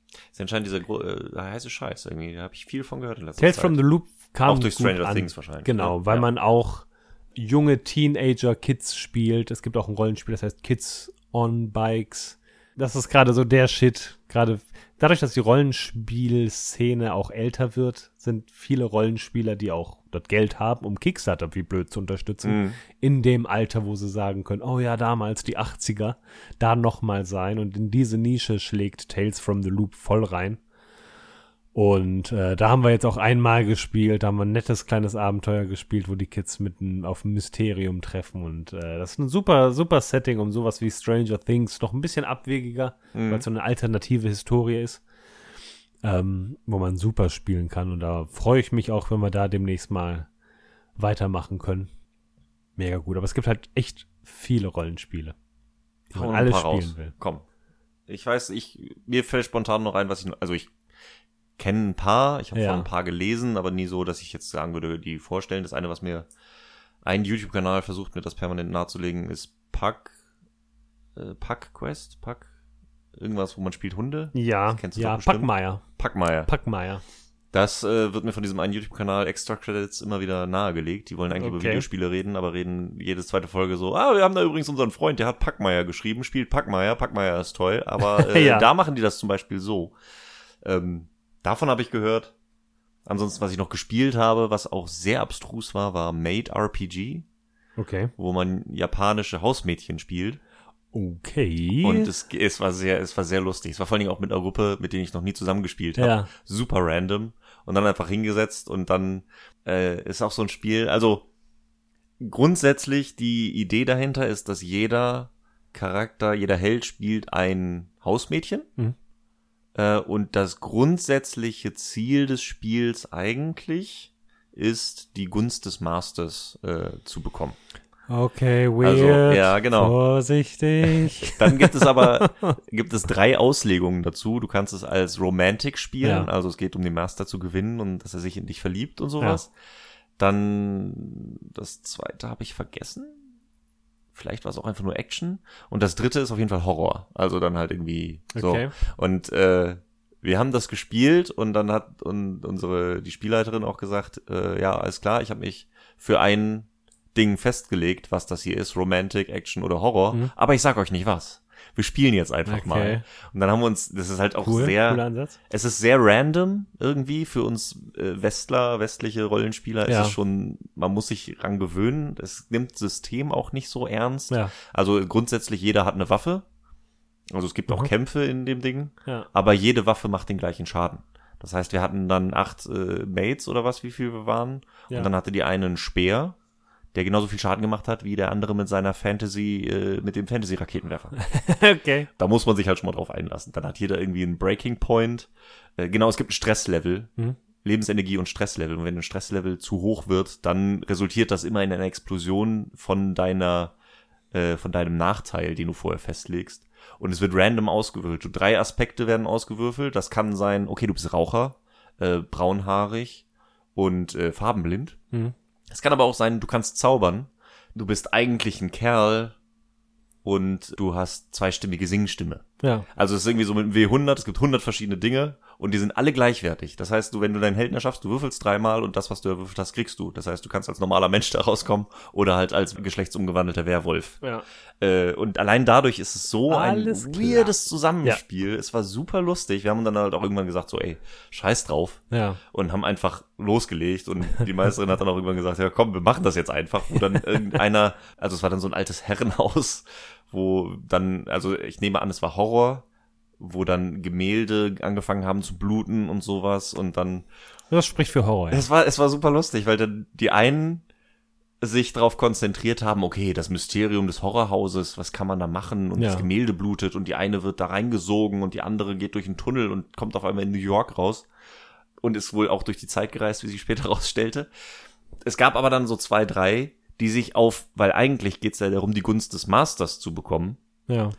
Das ist anscheinend dieser äh, heiße Scheiß irgendwie. Da habe ich viel von gehört in letzter Tales Zeit. from the Loop kam Auch durch Stranger an. Things wahrscheinlich. Genau, ne? weil ja. man auch junge Teenager-Kids spielt. Es gibt auch ein Rollenspiel, das heißt Kids on Bikes. Das ist gerade so der Shit. Gerade dadurch, dass die Rollenspielszene auch älter wird, sind viele Rollenspieler, die auch das Geld haben, um Kickstarter wie blöd zu unterstützen, Mhm. in dem Alter, wo sie sagen können, oh ja, damals die 80er, da nochmal sein. Und in diese Nische schlägt Tales from the Loop voll rein. Und äh, da haben wir jetzt auch einmal gespielt, da haben wir ein nettes kleines Abenteuer gespielt, wo die Kids mitten auf ein Mysterium treffen. Und äh, das ist ein super, super Setting, um sowas wie Stranger Things noch ein bisschen abwegiger, Mhm. weil es so eine alternative Historie ist, ähm, wo man super spielen kann. Und da freue ich mich auch, wenn wir da demnächst mal weitermachen können. Mega gut. Aber es gibt halt echt viele Rollenspiele, die man alles spielen raus. will. Komm. Ich weiß, ich, mir fällt spontan noch ein, was ich, also ich kenne ein paar, ich habe Ja. ein paar gelesen, aber nie so, dass ich jetzt sagen würde, die vorstellen. Das eine, was mir ein YouTube-Kanal versucht, mir das permanent nahezulegen, ist Pack, äh, Pack Quest, Pack, irgendwas, wo man spielt Hunde. Ja, Kennst du ja. Packmeier. Packmeier. Packmeier. Das äh, wird mir von diesem einen YouTube-Kanal Extra Credits immer wieder nahegelegt. Die wollen eigentlich über Okay. Videospiele reden, aber reden jede zweite Folge so, ah, wir haben da übrigens unseren Freund, der hat Packmeier geschrieben, spielt Packmeier, Packmeier ist toll, aber *laughs* äh, Ja. da machen die das zum Beispiel so. Ähm, davon habe ich gehört. Ansonsten, was ich noch gespielt habe, was auch sehr abstrus war, war Made RPG, Okay. wo man japanische Hausmädchen spielt. Okay. Und es, es war sehr, es war sehr lustig. Es war vor allen Dingen auch mit einer Gruppe, mit denen ich noch nie zusammengespielt habe. Ja. Super random. Und dann einfach hingesetzt und dann äh, ist auch so ein Spiel. Also grundsätzlich die Idee dahinter ist, dass jeder Charakter, jeder Held spielt ein Hausmädchen. Mhm. Äh, und das grundsätzliche Ziel des Spiels eigentlich ist, die Gunst des Masters äh, zu bekommen. Okay, weird. Also, ja, genau. Vorsichtig. *laughs* Dann gibt es aber *laughs* gibt es drei Auslegungen dazu. Du kannst es als Romantic spielen, Ja. also es geht um den Master zu gewinnen und dass er sich in dich verliebt und sowas. Dann das zweite habe ich vergessen. Vielleicht war es auch einfach nur Action. Und das dritte ist auf jeden Fall Horror. Also dann halt irgendwie so. Okay. Und äh, wir haben das gespielt und dann hat und unsere die Spielleiterin auch gesagt, äh, ja, alles klar, ich habe mich für ein Ding festgelegt, was das hier ist, Romantic, Action oder Horror, Mhm. aber ich sag euch nicht was. wir spielen jetzt einfach Okay. mal. Und dann haben wir uns, das ist halt auch Cool, sehr, es ist sehr random irgendwie für uns äh, Westler, westliche Rollenspieler. Ja. Es ist schon, man muss sich dran gewöhnen. Es nimmt System auch nicht so ernst. Ja. Also grundsätzlich jeder hat eine Waffe. Also es gibt auch Mhm. Kämpfe in dem Ding, Ja. aber jede Waffe macht den gleichen Schaden. Das heißt, wir hatten dann acht äh, Mates oder was, wie viel wir waren. Ja. Und dann hatte die eine einen Speer, der genauso viel Schaden gemacht hat wie der andere mit seiner Fantasy, äh, mit dem Fantasy-Raketenwerfer. *laughs* okay. Da muss man sich halt schon mal drauf einlassen. Dann hat jeder irgendwie einen Breaking Point. Äh, genau, es gibt ein Stresslevel. Mhm. Lebensenergie und Stresslevel. Und wenn ein Stresslevel zu hoch wird, dann resultiert das immer in einer Explosion von deiner, äh, von deinem Nachteil, den du vorher festlegst. Und es wird random ausgewürfelt. So drei Aspekte werden ausgewürfelt. Das kann sein, okay, du bist Raucher, äh, braunhaarig und äh, farbenblind. Mhm. Es kann aber auch sein, du kannst zaubern. Du bist eigentlich ein Kerl und du hast zweistimmige Singstimme. Ja. Also es ist irgendwie so mit dem W100, es gibt 100 verschiedene Dinge und die sind alle gleichwertig. Das heißt, du, wenn du deinen Helden erschaffst, du würfelst dreimal und das, was du erwürfelt hast, kriegst du. Das heißt, du kannst als normaler Mensch da rauskommen oder halt als geschlechtsumgewandelter Werwolf. Ja. Äh, und allein dadurch ist es so Alles ein klar. weirdes Zusammenspiel. Es war super lustig. Wir haben dann halt auch irgendwann gesagt, so, ey, scheiß drauf. Ja. Und haben einfach losgelegt und die Meisterin hat dann auch irgendwann gesagt, ja komm, wir machen das jetzt einfach. Wo dann irgendeiner, also es war dann so ein altes Herrenhaus, wo dann, also ich nehme an, es war Horror, wo dann Gemälde angefangen haben zu bluten und sowas und dann Das spricht für Horror. Ja. es war, es war super lustig, weil dann die einen sich darauf konzentriert haben, okay, das Mysterium des Horrorhauses, was kann man da machen? Und Ja. das Gemälde blutet und die eine wird da reingesogen und die andere geht durch einen Tunnel und kommt auf einmal in New York raus und ist wohl auch durch die Zeit gereist, wie sich später *laughs* rausstellte. Es gab aber dann so zwei, drei, die sich auf, weil eigentlich geht's ja darum, die Gunst des Masters zu bekommen, ja.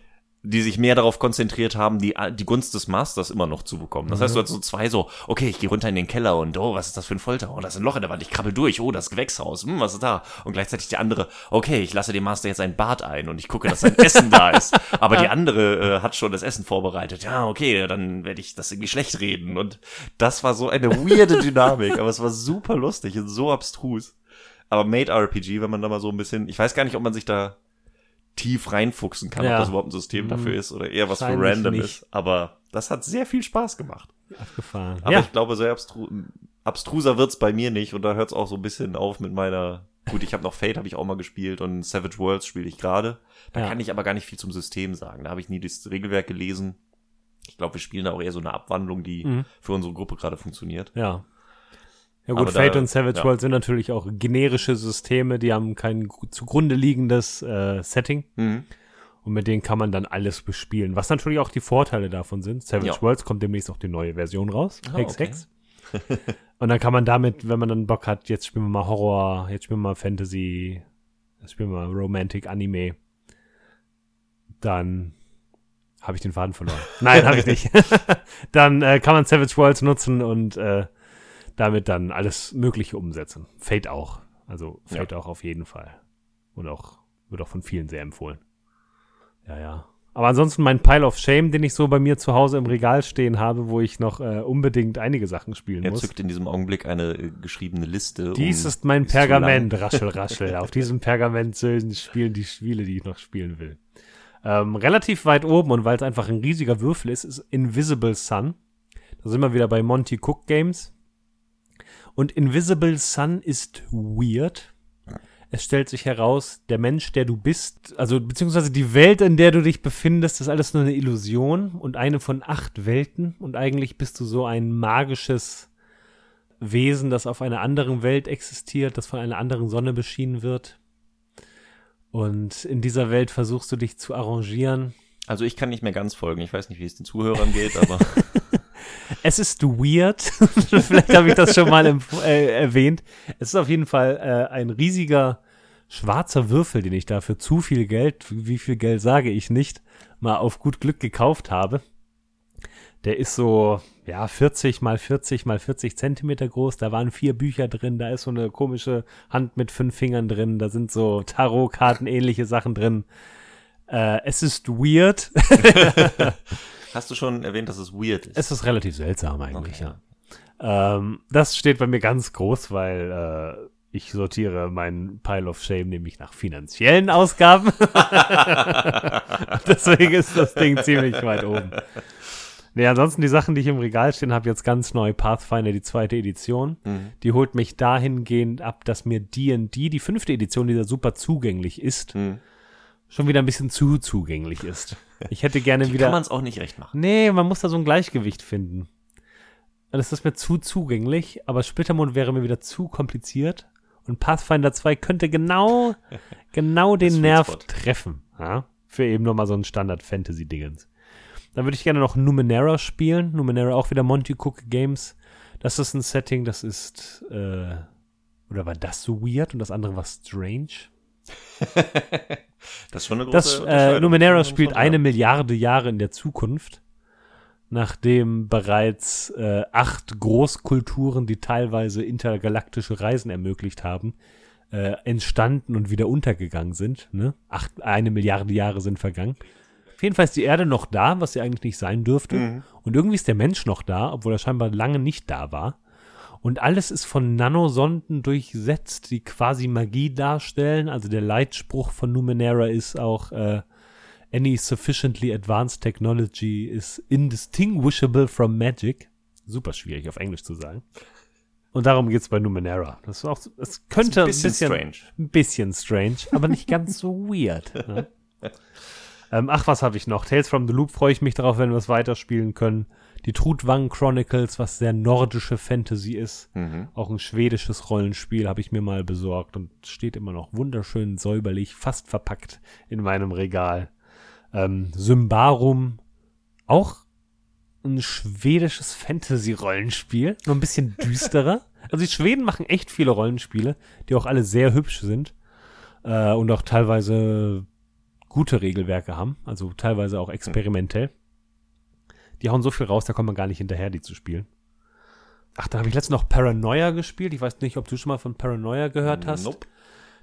Die sich mehr darauf konzentriert haben, die, die Gunst des Masters immer noch zu bekommen. Das heißt, du hast so zwei so, okay, ich gehe runter in den Keller und oh, was ist das für ein Folter? Oh, das ist ein Loch in der Wand, ich krabbel durch, oh, das Gewächshaus, hm, was ist da? Und gleichzeitig die andere, okay, ich lasse dem Master jetzt ein Bad ein und ich gucke, dass sein Essen da ist. *laughs* Aber die andere äh, hat schon das Essen vorbereitet. Ja, okay, dann werde ich das irgendwie schlecht reden. Und das war so eine weirde Dynamik, aber es war super lustig und so abstrus. Aber Made RPG, wenn man da mal so ein bisschen, ich weiß gar nicht, ob man sich da tief reinfuchsen kann, Ja. ob das überhaupt ein System dafür ist oder eher was für random nicht. ist. Aber das hat sehr viel Spaß gemacht. Abgefahren. Aber ja. ich glaube, sehr abstru abstruser wird's bei mir nicht und da hört's auch so ein bisschen auf mit meiner. Gut, ich habe noch Fate, habe ich auch mal gespielt und Savage Worlds spiele ich gerade. Da Ja. kann ich aber gar nicht viel zum System sagen. Da habe ich nie das Regelwerk gelesen. Ich glaube, wir spielen da auch eher so eine Abwandlung, die Mhm. für unsere Gruppe gerade funktioniert. Ja. Ja gut, Aber da- Fate und Savage ja. World sind natürlich auch generische Systeme, die haben kein zugrunde liegendes äh, Setting Mhm. und mit denen kann man dann alles bespielen, was natürlich auch die Vorteile davon sind. Savage Ja. Worlds kommt demnächst auch die neue Version raus. Ah, Hex okay. Hex. *laughs* und dann kann man damit, wenn man dann Bock hat, jetzt spielen wir mal Horror, jetzt spielen wir mal Fantasy, jetzt spielen wir mal Romantic Anime, dann habe ich den Faden verloren. Nein, habe ich nicht. *laughs* *laughs* dann äh, kann man Savage Worlds nutzen und äh, damit dann alles Mögliche umsetzen. Fate auch. Also Fate auch auf jeden Fall. Und auch, wird auch von vielen sehr empfohlen. Ja, ja. Aber ansonsten mein Pile of Shame, den ich so bei mir zu Hause im Regal stehen habe, wo ich noch äh, unbedingt einige Sachen spielen Er muss. zückt in diesem Augenblick eine äh, geschriebene Liste. Dies um- ist mein ist Pergament, raschel, raschel. Auf *laughs* diesem Pergament sollen spielen die Spiele, die ich noch spielen will. Ähm, relativ weit oben und weil es einfach ein riesiger Würfel ist, ist Invisible Sun. Da sind wir wieder bei Monty Cook Games. Und Invisible Sun ist weird. Es stellt sich heraus, der Mensch, der du bist, also beziehungsweise die Welt, in der du dich befindest, ist alles nur eine Illusion und eine von acht Welten. Und eigentlich bist du so ein magisches Wesen, das auf einer anderen Welt existiert, das von einer anderen Sonne beschienen wird. Und in dieser Welt versuchst du dich zu arrangieren. Also ich kann nicht mehr ganz folgen. Ich weiß nicht, wie es den Zuhörern geht, aber *laughs* Es ist weird. *laughs* Vielleicht habe ich das schon mal äh, erwähnt. Es ist auf jeden Fall äh, ein riesiger schwarzer Würfel, den ich da für zu viel Geld, wie viel Geld sage ich nicht, mal auf gut Glück gekauft habe. Der ist so, ja, 40 mal 40 mal 40 Zentimeter groß. Da waren vier Bücher drin. Da ist so eine komische Hand mit fünf Fingern drin. Da sind so Tarotkarten, ähnliche Sachen drin. Äh, es ist weird. *laughs* *laughs* hast du schon erwähnt, dass es weird ist? Es ist relativ seltsam eigentlich, Okay. ja. Ähm, das steht bei mir ganz groß, weil äh, ich sortiere meinen Pile of Shame nämlich nach finanziellen Ausgaben. *laughs* Deswegen ist das Ding ziemlich weit oben. Nee, ansonsten die Sachen, die ich im Regal stehen habe, jetzt ganz neu Pathfinder, die zweite Edition. Mhm. Die holt mich dahingehend ab, dass mir D&D, die fünfte Edition, die da super zugänglich ist, Mhm. Schon wieder ein bisschen zu zugänglich ist. Ich hätte gerne *laughs* Die wieder. kann man es auch nicht recht machen. Nee, man muss da so ein Gleichgewicht finden. Das ist mir zu zugänglich, aber Splittermond wäre mir wieder zu kompliziert. Und Pathfinder 2 könnte genau, *laughs* genau den Nerv Spot. treffen. Ja? Für eben nochmal so ein Standard-Fantasy-Dingens. Dann würde ich gerne noch Numenera spielen. Numenera auch wieder Monty Cook Games. Das ist ein Setting, das ist, äh, oder war das so weird und das andere war strange? *laughs* Das ist schon eine große Das äh. Numenera spielt eine Milliarde Jahre in der Zukunft, nachdem bereits äh, acht Großkulturen, die teilweise intergalaktische Reisen ermöglicht haben, äh, entstanden und wieder untergegangen sind. Ne? Acht, eine Milliarde Jahre sind vergangen. Auf jeden Fall ist die Erde noch da, was sie eigentlich nicht sein dürfte. Mhm. Und irgendwie ist der Mensch noch da, obwohl er scheinbar lange nicht da war. Und alles ist von Nanosonden durchsetzt, die quasi Magie darstellen. Also der Leitspruch von Numenera ist auch äh, Any sufficiently advanced technology is indistinguishable from magic. Super schwierig auf Englisch zu sagen. Und darum geht's bei Numenera. Das, ist auch, das könnte Ist ein bisschen strange. ein bisschen strange, aber nicht ganz so weird. Ne? *laughs* ähm, ach, was habe ich noch? Tales from the Loop freue ich mich darauf, wenn wir es weiterspielen können. Die Trudwang Chronicles, was sehr nordische Fantasy ist. Mhm. Auch ein schwedisches Rollenspiel habe ich mir mal besorgt und steht immer noch wunderschön säuberlich, fast verpackt in meinem Regal. Ähm, Symbarum, auch ein schwedisches Fantasy-Rollenspiel, nur ein bisschen *laughs* düsterer. Also die Schweden machen echt viele Rollenspiele, die auch alle sehr hübsch sind äh, und auch teilweise gute Regelwerke haben, also teilweise auch experimentell. Die hauen so viel raus, da kommt man gar nicht hinterher, die zu spielen. Ach, da habe ich letztens noch Paranoia gespielt. Ich weiß nicht, ob du schon mal von Paranoia gehört hast. Nope.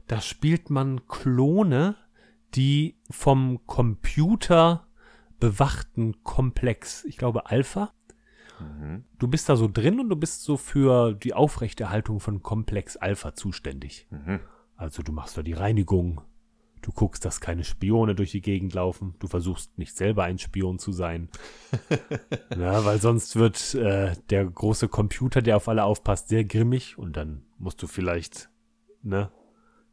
Da spielt man Klone, die vom Computer bewachten Komplex, ich glaube Alpha. Mhm. Du bist da so drin und du bist so für die Aufrechterhaltung von Komplex Alpha zuständig. Mhm. Also du machst da die Reinigung. Du guckst, dass keine Spione durch die Gegend laufen. Du versuchst nicht selber ein Spion zu sein. *laughs* ja, weil sonst wird äh, der große Computer, der auf alle aufpasst, sehr grimmig und dann musst du vielleicht ne,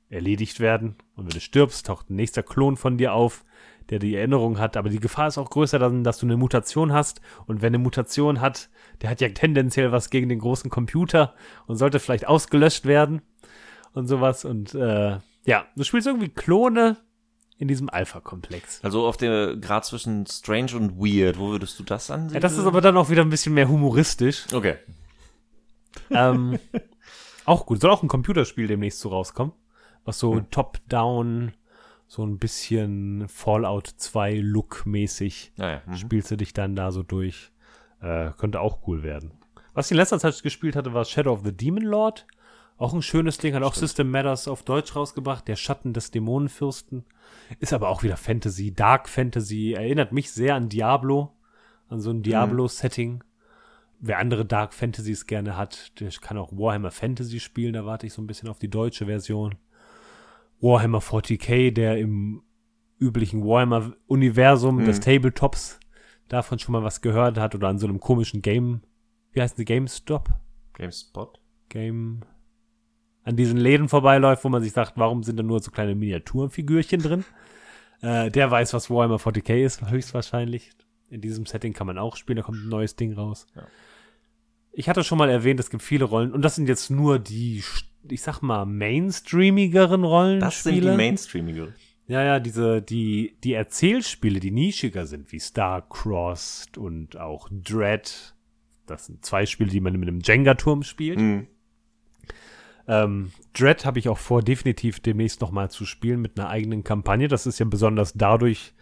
erledigt werden. Und wenn du stirbst, taucht ein nächster Klon von dir auf, der die Erinnerung hat. Aber die Gefahr ist auch größer, dass du eine Mutation hast. Und wenn eine Mutation hat, der hat ja tendenziell was gegen den großen Computer und sollte vielleicht ausgelöscht werden und sowas. Und äh, ja, du spielst irgendwie Klone in diesem Alpha-Komplex. Also auf der Grad zwischen strange und weird, wo würdest du das ansehen? Ja, das ist aber dann auch wieder ein bisschen mehr humoristisch. Okay. ähm, *laughs* auch gut. Soll auch ein Computerspiel demnächst so rauskommen. Was so Hm. top-down, so ein bisschen Fallout 2 Look-mäßig Naja. Mhm. spielst du dich dann da so durch. Äh, könnte auch cool werden. Was ich in letzter Zeit gespielt hatte, war Shadow of the Demon Lord. Auch ein schönes Ding, hat auch System Matters auf Deutsch rausgebracht. Der Schatten des Dämonenfürsten. Ist aber auch wieder Fantasy, Dark Fantasy. Erinnert mich sehr an Diablo. An so ein Diablo-Setting. Wer andere Dark Fantasies gerne hat, der kann auch Warhammer Fantasy spielen. Da warte ich so ein bisschen auf die deutsche Version. Warhammer 40k, der im üblichen Warhammer-Universum des Tabletops davon schon mal was gehört hat oder an so einem komischen Game, wie heißt die GameStop? GameSpot? Game, an diesen Läden vorbeiläuft, wo man sich sagt, warum sind da nur so kleine Miniaturfigürchen drin? *laughs* Äh, der weiß, was Warhammer 40k ist, höchstwahrscheinlich. In diesem Setting kann man auch spielen, da kommt ein neues Ding raus. Ja. Ich hatte schon mal erwähnt, es gibt viele Rollen, und das sind jetzt nur die, ich sag mal, mainstreamigeren Rollenspiele. Das sind die Mainstreamige. Ja, ja, diese, die, die Erzählspiele, die nischiger sind, wie Starcrossed und auch Dread. Das sind zwei Spiele, die man mit einem Jenga-Turm spielt. Mhm. Ähm, Dread habe ich auch vor, definitiv demnächst nochmal zu spielen mit einer eigenen Kampagne. Das ist ja besonders dadurch,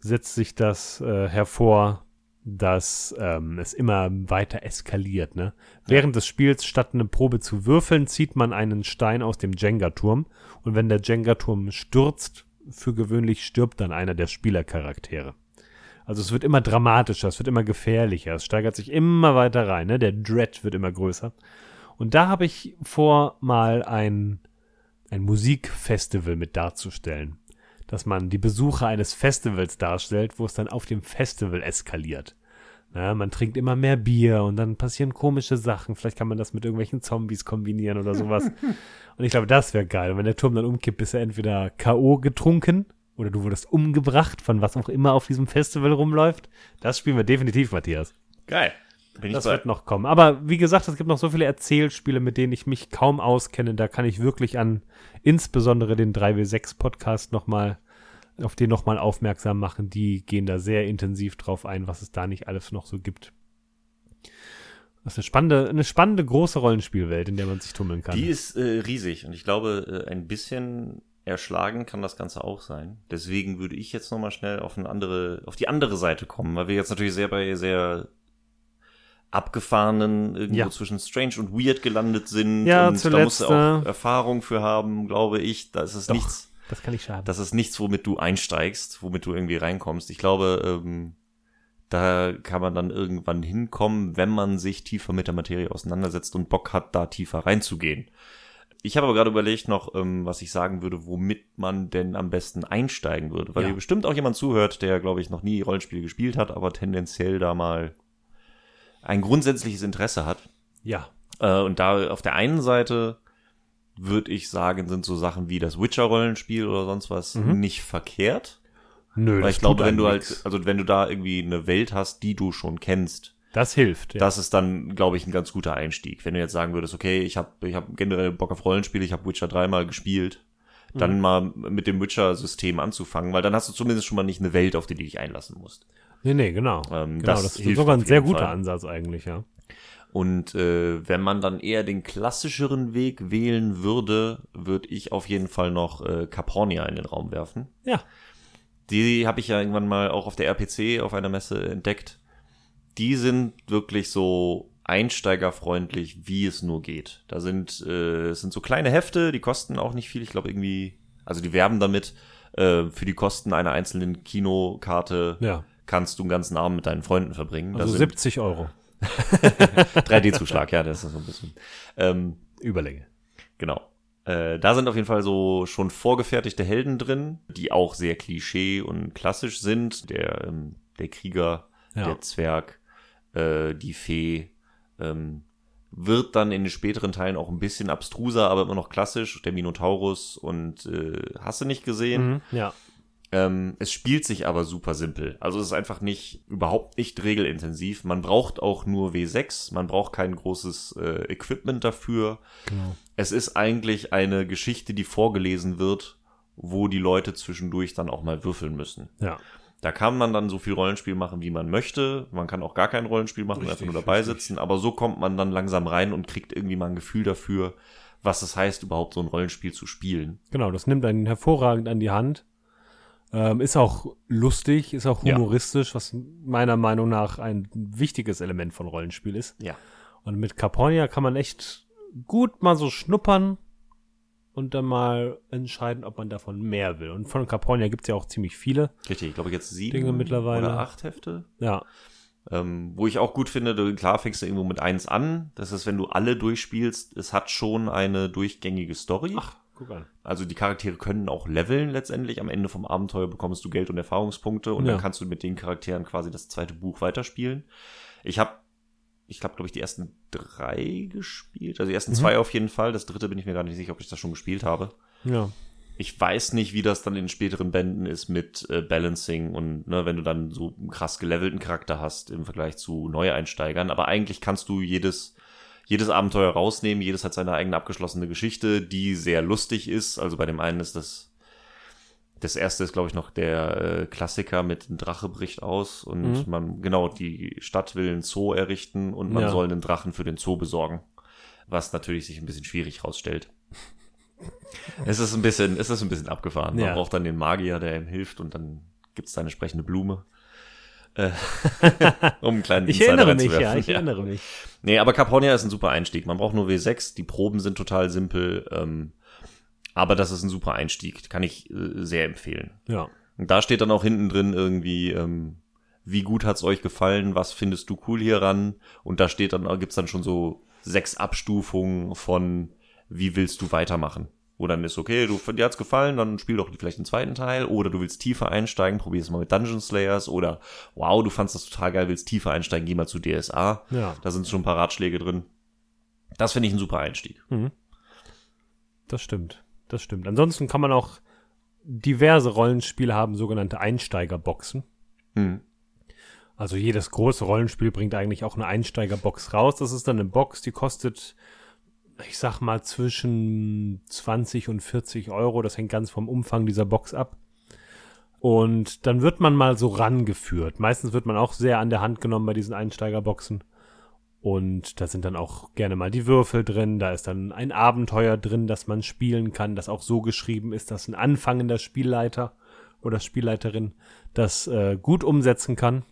setzt sich das äh, hervor, dass ähm, es immer weiter eskaliert. Ne? Während des Spiels, statt eine Probe zu würfeln, zieht man einen Stein aus dem Jenga-Turm. Und wenn der Jenga-Turm stürzt, für gewöhnlich stirbt dann einer der Spielercharaktere. Also es wird immer dramatischer, es wird immer gefährlicher, es steigert sich immer weiter rein. Ne? Der Dread wird immer größer. Und da habe ich vor, mal ein, ein Musikfestival mit darzustellen. Dass man die Besucher eines Festivals darstellt, wo es dann auf dem Festival eskaliert. Na, man trinkt immer mehr Bier und dann passieren komische Sachen. Vielleicht kann man das mit irgendwelchen Zombies kombinieren oder sowas. *laughs* und ich glaube, das wäre geil. Und wenn der Turm dann umkippt, bist du entweder K.O. getrunken oder du wurdest umgebracht von was auch immer auf diesem Festival rumläuft. Das spielen wir definitiv, Matthias. Geil. Bin Das wird noch kommen. Aber wie gesagt, es gibt noch so viele Erzählspiele, mit denen ich mich kaum auskenne. Da kann ich wirklich an insbesondere den 3W6 Podcast nochmal, auf den nochmal aufmerksam machen. Die gehen da sehr intensiv drauf ein, was es da nicht alles noch so gibt. Das ist eine spannende, eine spannende große Rollenspielwelt, in der man sich tummeln kann. Die ist äh, riesig und ich glaube, äh, ein bisschen erschlagen kann das Ganze auch sein. Deswegen würde ich jetzt nochmal schnell auf eine andere, auf die andere Seite kommen, weil wir jetzt natürlich sehr bei sehr abgefahrenen irgendwo Ja. zwischen Strange und Weird gelandet sind Ja, und da zuletzt, musst du auch äh, Erfahrung für haben, glaube ich. Das ist Doch. nichts, das kann ich schaden. das ist nichts, womit du einsteigst, womit du irgendwie reinkommst. Ich glaube, ähm, da kann man dann irgendwann hinkommen, wenn man sich tiefer mit der Materie auseinandersetzt und Bock hat, da tiefer reinzugehen. Ich habe aber gerade überlegt noch, ähm, was ich sagen würde, womit man denn am besten einsteigen würde. Weil Ja. hier bestimmt auch jemand zuhört, der, glaube ich, noch nie Rollenspiele gespielt hat, aber tendenziell da mal ein grundsätzliches Interesse hat. ja. Äh, und da auf der einen Seite würde ich sagen, sind so Sachen wie das Witcher-Rollenspiel oder sonst was Mhm. nicht verkehrt. Nö, Weil ich glaube, wenn du nix. halt, also wenn du da irgendwie eine Welt hast, die du schon kennst, Das hilft. Ja. das ist dann, glaube ich, ein ganz guter Einstieg. Wenn du jetzt sagen würdest, okay, ich habe ich hab generell Bock auf Rollenspiele, ich habe Witcher dreimal gespielt, Mhm. dann mal mit dem Witcher-System anzufangen, weil dann hast du zumindest schon mal nicht eine Welt, auf die du dich einlassen musst. Nee, nee, genau. Ähm, genau, das das, ist sogar ein sehr guter Fall. Ansatz eigentlich, ja. Und äh, wenn man dann eher den klassischeren Weg wählen würde, würde ich auf jeden Fall noch äh, Capornia in den Raum werfen. Ja. Die habe ich ja irgendwann mal auch auf der RPC auf einer Messe entdeckt. Die sind wirklich so einsteigerfreundlich, wie es nur geht. Da sind äh, es sind so kleine Hefte, die kosten auch nicht viel. Ich glaube irgendwie, also die werben damit äh, für die Kosten einer einzelnen Kinokarte Ja. Kannst du einen ganzen Abend mit deinen Freunden verbringen. Also da sind 70 Euro. *laughs* 3D-Zuschlag, ja, das ist so ein bisschen. Ähm, Überlänge. Genau. Äh, da sind auf jeden Fall so schon vorgefertigte Helden drin, die auch sehr klischee und klassisch sind. Der, ähm, der Krieger, Ja. der Zwerg, äh, die Fee, ähm, wird dann in den späteren Teilen auch ein bisschen abstruser, aber immer noch klassisch. Der Minotaurus und äh, hast du nicht gesehen. Mhm. Ja. Ähm, es spielt sich aber super simpel. Also es ist einfach nicht, überhaupt nicht regelintensiv. Man braucht auch nur W6, man braucht kein großes äh, Equipment dafür. Genau. Es ist eigentlich eine Geschichte, die vorgelesen wird, wo die Leute zwischendurch dann auch mal würfeln müssen. Ja. Da kann man dann so viel Rollenspiel machen, wie man möchte. Man kann auch gar kein Rollenspiel machen, Richtig, einfach nur dabei richtig. sitzen. Aber so kommt man dann langsam rein und kriegt irgendwie mal ein Gefühl dafür, was es heißt, überhaupt so ein Rollenspiel zu spielen. Genau, das nimmt einen hervorragend an die Hand. Ähm, ist auch lustig, ist auch Ja. humoristisch, was meiner Meinung nach ein wichtiges Element von Rollenspiel ist. Ja. Und mit Capornia kann man echt gut mal so schnuppern und dann mal entscheiden, ob man davon mehr will. Und von Capornia gibt's ja auch ziemlich viele. Richtig, ich glaube jetzt sieben Dinge mittlerweile. oder acht Hefte. Ja, Ähm, wo ich auch gut finde, du, klar fängst du irgendwo mit eins an. Das ist, wenn du alle durchspielst, es hat schon eine durchgängige Story. Ach, guck an. Also die Charaktere können auch leveln letztendlich. Am Ende vom Abenteuer bekommst du Geld und Erfahrungspunkte und Ja. dann kannst du mit den Charakteren quasi das zweite Buch weiterspielen. Ich habe, ich glaube, glaube ich, die ersten drei gespielt. Also die ersten Mhm. zwei auf jeden Fall. Das dritte bin ich mir gar nicht sicher, ob ich das schon gespielt habe. Ja. Ich weiß nicht, wie das dann in späteren Bänden ist mit äh, Balancing und ne, wenn du dann so einen krass gelevelten Charakter hast im Vergleich zu Neueinsteigern. Aber eigentlich kannst du jedes, jedes Abenteuer rausnehmen. Jedes hat seine eigene abgeschlossene Geschichte, die sehr lustig ist. Also bei dem einen ist das, das erste ist, glaube ich, noch der äh, Klassiker mit ein Drache bricht aus und Mhm. man, genau, die Stadt will einen Zoo errichten und man Ja. soll einen Drachen für den Zoo besorgen. Was natürlich sich ein bisschen schwierig rausstellt. *laughs* Es ist ein bisschen, es ist ein bisschen abgefahren. Man Ja. braucht dann den Magier, der ihm hilft und dann gibt's da eine sprechende Blume. Äh, *laughs* um einen kleinen Ich Insider erinnere mich, ja, ich erinnere mich. Nee, aber Capornia ist ein super Einstieg. Man braucht nur W6, die Proben sind total simpel, ähm, aber das ist ein super Einstieg. Kann ich äh, sehr empfehlen. Ja. Und da steht dann auch hinten drin irgendwie, ähm, wie gut hat's euch gefallen, was findest du cool hieran? Und da steht dann, gibt's dann schon so sechs Abstufungen von wie willst du weitermachen. Wo dann ist, okay, du, dir hat's gefallen, dann spiel doch vielleicht den zweiten Teil. Oder du willst tiefer einsteigen, probier es mal mit Dungeon Slayers. Oder, wow, du fandst das total geil, willst tiefer einsteigen, geh mal zu DSA. Ja. Da sind schon ein paar Ratschläge drin. Das finde ich ein super Einstieg. Das stimmt. Das stimmt. Ansonsten kann man auch diverse Rollenspiele haben, sogenannte Einsteigerboxen. Hm. Also jedes große Rollenspiel bringt eigentlich auch eine Einsteigerbox raus. Das ist dann eine Box, die kostet, ich sag mal, zwischen 20 und 40 Euro. Das hängt ganz vom Umfang dieser Box ab. Und dann wird man mal so rangeführt. Meistens wird man auch sehr an der Hand genommen bei diesen Einsteigerboxen. Und da sind dann auch gerne mal die Würfel drin. Da ist dann ein Abenteuer drin, das man spielen kann, das auch so geschrieben ist, dass ein anfangender Spielleiter oder Spielleiterin das äh, gut umsetzen kann.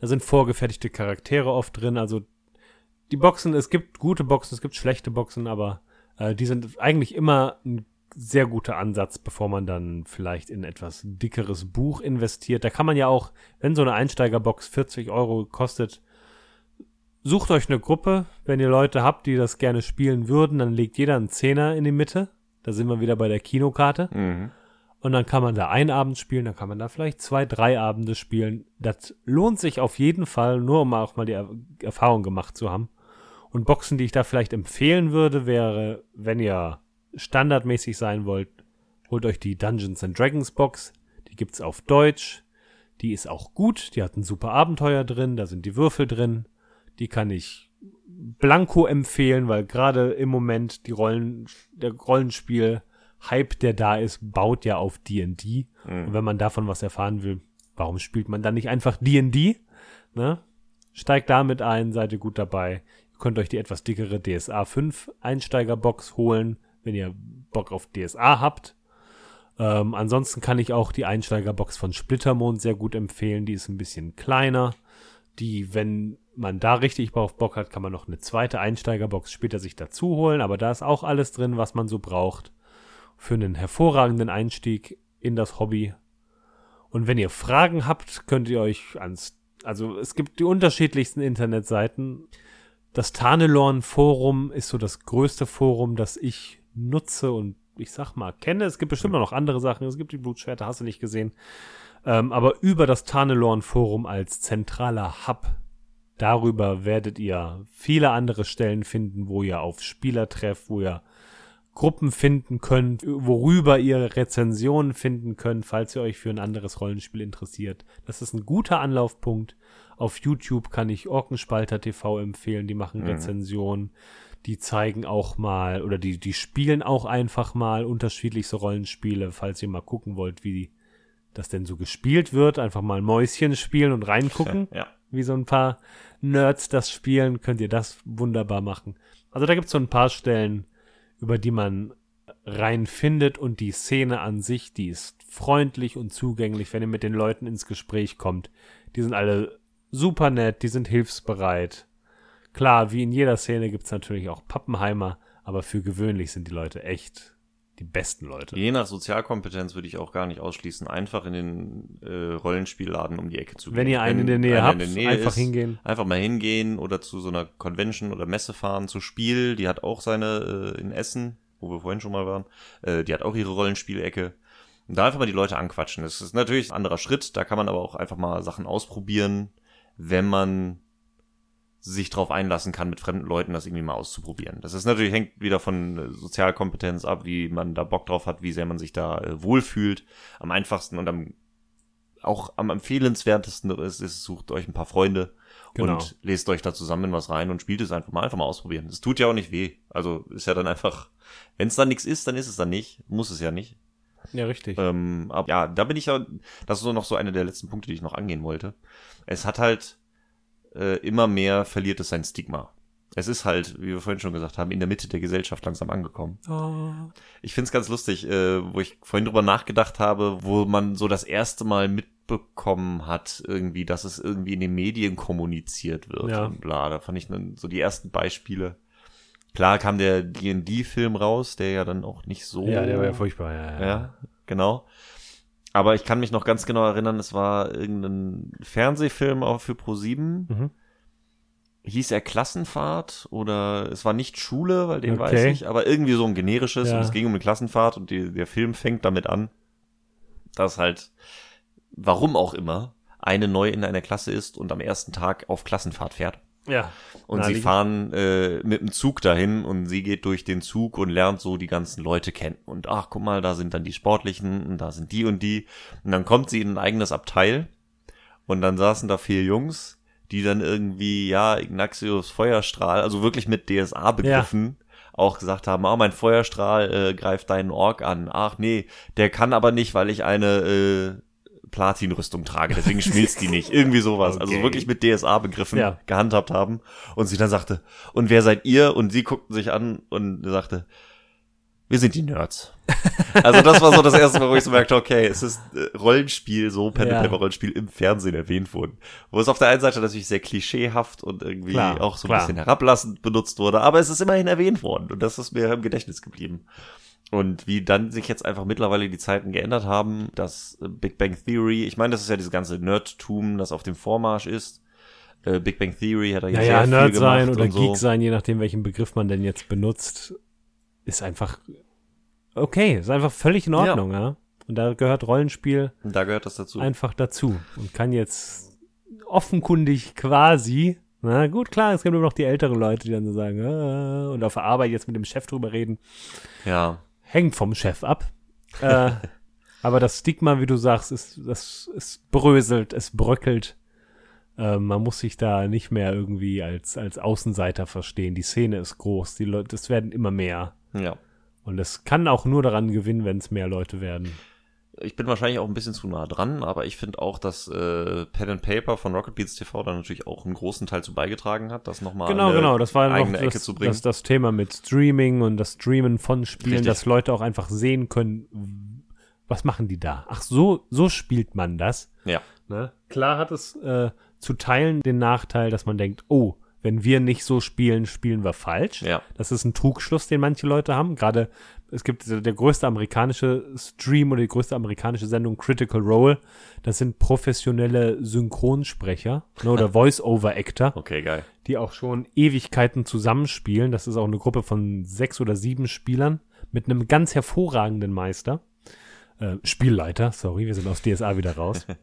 Da sind vorgefertigte Charaktere oft drin. Also die Boxen, es gibt gute Boxen, es gibt schlechte Boxen, aber äh, die sind eigentlich immer ein sehr guter Ansatz, bevor man dann vielleicht in etwas dickeres Buch investiert. Da kann man ja auch, wenn so eine Einsteigerbox 40 Euro kostet, sucht euch eine Gruppe. Wenn ihr Leute habt, die das gerne spielen würden, dann legt jeder einen Zehner in die Mitte. Da sind wir wieder bei der Kinokarte. Mhm. Und dann kann man da einen Abend spielen, dann kann man da vielleicht zwei, drei Abende spielen. Das lohnt sich auf jeden Fall, nur um auch mal die er Erfahrung gemacht zu haben. Und Boxen, die ich da vielleicht empfehlen würde, wäre, wenn ihr standardmäßig sein wollt, holt euch die Dungeons and Dragons Box. Die gibt's auf Deutsch. Die ist auch gut. Die hat ein super Abenteuer drin. Da sind die Würfel drin. Die kann ich blanko empfehlen, weil gerade im Moment die Rollen, der Rollenspiel Hype, der da ist, baut ja auf D&D. Und wenn man davon was erfahren will, warum spielt man dann nicht einfach D&D? Ne? Steigt damit ein, seid ihr gut dabei. Könnt euch die etwas dickere DSA 5 Einsteigerbox holen, wenn ihr Bock auf DSA habt. Ähm, ansonsten kann ich auch die Einsteigerbox von Splittermond sehr gut empfehlen. Die ist ein bisschen kleiner. Die, wenn man da richtig auf Bock hat, kann man noch eine zweite Einsteigerbox später sich dazu holen. Aber da ist auch alles drin, was man so braucht für einen hervorragenden Einstieg in das Hobby. Und wenn ihr Fragen habt, könnt ihr euch ans, also es gibt die unterschiedlichsten Internetseiten. Das Tarnelorn Forum ist so das größte Forum, das ich nutze und ich sag mal kenne. Es gibt bestimmt noch andere Sachen. Es gibt die Blutschwerter, hast du nicht gesehen. Ähm, aber über das Tarnelorn Forum als zentraler Hub, darüber werdet ihr viele andere Stellen finden, wo ihr auf Spieler trefft, wo ihr Gruppen finden könnt, worüber ihr Rezensionen finden könnt, falls ihr euch für ein anderes Rollenspiel interessiert. Das ist ein guter Anlaufpunkt. Auf YouTube kann ich Orkenspalter TV empfehlen, die machen Rezensionen. Die zeigen auch mal, oder die, die spielen auch einfach mal unterschiedlichste Rollenspiele, falls ihr mal gucken wollt, wie das denn so gespielt wird. Einfach mal Mäuschen spielen und reingucken *laughs* Ja. wie so ein paar Nerds das spielen, könnt ihr das wunderbar machen. Also da gibt's so ein paar Stellen, über die man rein findet und die Szene an sich, die ist freundlich und zugänglich, wenn ihr mit den Leuten ins Gespräch kommt. Die sind alle super nett, die sind hilfsbereit. Klar, wie in jeder Szene gibt's natürlich auch Pappenheimer, aber für gewöhnlich sind die Leute echt die besten Leute. Je nach Sozialkompetenz würde ich auch gar nicht ausschließen, einfach in den äh, Rollenspielladen um die Ecke zu gehen. Wenn ihr einen in der Nähe habt, der Nähe einfach ist, hingehen. Einfach mal hingehen oder zu so einer Convention oder Messe fahren, zu Spiel. Die hat auch seine äh, in Essen, wo wir vorhin schon mal waren. Äh, die hat auch ihre Rollenspielecke. Und da einfach mal die Leute anquatschen. Das ist natürlich ein anderer Schritt. Da kann man aber auch einfach mal Sachen ausprobieren, wenn man sich drauf einlassen kann, mit fremden Leuten das irgendwie mal auszuprobieren. Das ist natürlich, hängt wieder von äh, Sozialkompetenz ab, wie man da Bock drauf hat, wie sehr man sich da äh, wohlfühlt. Am einfachsten und am auch am empfehlenswertesten ist, ist, sucht euch ein paar Freunde Genau. und lest euch da zusammen was rein und spielt es einfach mal, einfach mal ausprobieren. Es tut ja auch nicht weh. Also ist ja dann einfach, wenn es dann nichts ist, dann ist es dann nicht. Muss es ja nicht. Ja, richtig. Ähm, aber ja, da bin ich ja, das ist so noch so einer der letzten Punkte, die ich noch angehen wollte. Es hat halt äh, immer mehr verliert es sein Stigma. Es ist halt, wie wir vorhin schon gesagt haben, in der Mitte der Gesellschaft langsam angekommen. Oh. Ich find's ganz lustig, äh, wo ich vorhin drüber nachgedacht habe, wo man so das erste Mal mitbekommen hat, irgendwie, dass es irgendwie in den Medien kommuniziert wird Ja. und bla. Da fand ich dann so die ersten Beispiele. Klar kam der D&D-Film raus, der ja dann auch nicht so Ja, der war ja furchtbar. Ja, ja. ja, genau. Aber ich kann mich noch ganz genau erinnern, es war irgendein Fernsehfilm auch für Pro7. Mhm. hieß er Klassenfahrt oder es war nicht Schule, weil den Okay. weiß ich, aber irgendwie so ein generisches Ja. und es ging um eine Klassenfahrt und die, der Film fängt damit an, dass halt, warum auch immer, eine neu in einer Klasse ist und am ersten Tag auf Klassenfahrt fährt. Ja. Und sie fahren äh, mit dem Zug dahin und sie geht durch den Zug und lernt so die ganzen Leute kennen. Und ach, guck mal, da sind dann die Sportlichen und da sind die und die. Und dann kommt sie in ein eigenes Abteil und dann saßen da vier Jungs, die dann irgendwie, ja, Ignacius Feuerstrahl, also wirklich mit DSA-Begriffen, auch gesagt haben, ah, mein Feuerstrahl äh, greift deinen Ork an. Ach nee, der kann aber nicht, weil ich eine äh, Platinrüstung trage, deswegen schmilzt die nicht. Irgendwie sowas. Also Okay. wirklich mit DSA-Begriffen Ja. gehandhabt haben. Und sie dann sagte, und wer seid ihr? Und sie guckten sich an und sagte, wir sind die Nerds. *laughs* Also das war so das erste Mal, wo ich so merkte, okay, es ist äh, Rollenspiel, so Pen Ja. Rollenspiel im Fernsehen erwähnt wurden. Wo es auf der einen Seite natürlich sehr klischeehaft und irgendwie Klar, auch so ein klar. bisschen herablassend benutzt wurde, aber es ist immerhin erwähnt worden und das ist mir im Gedächtnis geblieben. Und wie dann sich jetzt einfach mittlerweile die Zeiten geändert haben, dass äh, Big Bang Theory, ich meine, das ist ja dieses ganze Nerdtum, das auf dem Vormarsch ist. Äh, Big Bang Theory hat er ja, Ja, sehr ja, viel Nerd gemacht sein oder so. Geek sein, je nachdem, welchen Begriff man denn jetzt benutzt, ist einfach okay, ist einfach völlig in Ordnung, ja. Und da gehört Rollenspiel Und da gehört das dazu. einfach dazu und kann jetzt offenkundig quasi, na gut, klar, es gibt immer noch die älteren Leute, die dann so sagen, äh, und auf der Arbeit jetzt mit dem Chef drüber reden, ja, hängt vom Chef ab. äh, *laughs* aber das Stigma, wie du sagst, ist, das, es bröselt, es bröckelt. Äh, man muss sich da nicht mehr irgendwie als, als Außenseiter verstehen. Die Szene ist groß, die Leute, es werden immer mehr. ja. Und es kann auch nur daran gewinnen, wenn es mehr Leute werden. Ich bin wahrscheinlich auch ein bisschen zu nah dran, aber ich finde auch, dass äh, Pen and Paper von Rocket Beats TV da natürlich auch einen großen Teil zu beigetragen hat, das nochmal Genau, genau. Das war noch eigene Ecke das, zu bringen. das, das Thema mit Streaming und das Streamen von Spielen, Richtig. dass Leute auch einfach sehen können, was machen die da? Ach, so, so spielt man das. ja, Ne? Klar hat es äh, zu teilen den Nachteil, dass man denkt, oh, wenn wir nicht so spielen, spielen wir falsch. ja, Das ist ein Trugschluss, den manche Leute haben. Gerade es gibt der größte amerikanische Stream oder die größte amerikanische Sendung Critical Role. Das sind professionelle Synchronsprecher ne, oder *laughs* Voice-Over-Actor, okay, geil. die auch schon Ewigkeiten zusammenspielen. Das ist auch eine Gruppe von sechs oder sieben Spielern mit einem ganz hervorragenden Meister. Äh, Spielleiter, sorry, wir sind aus DSA wieder raus. *laughs*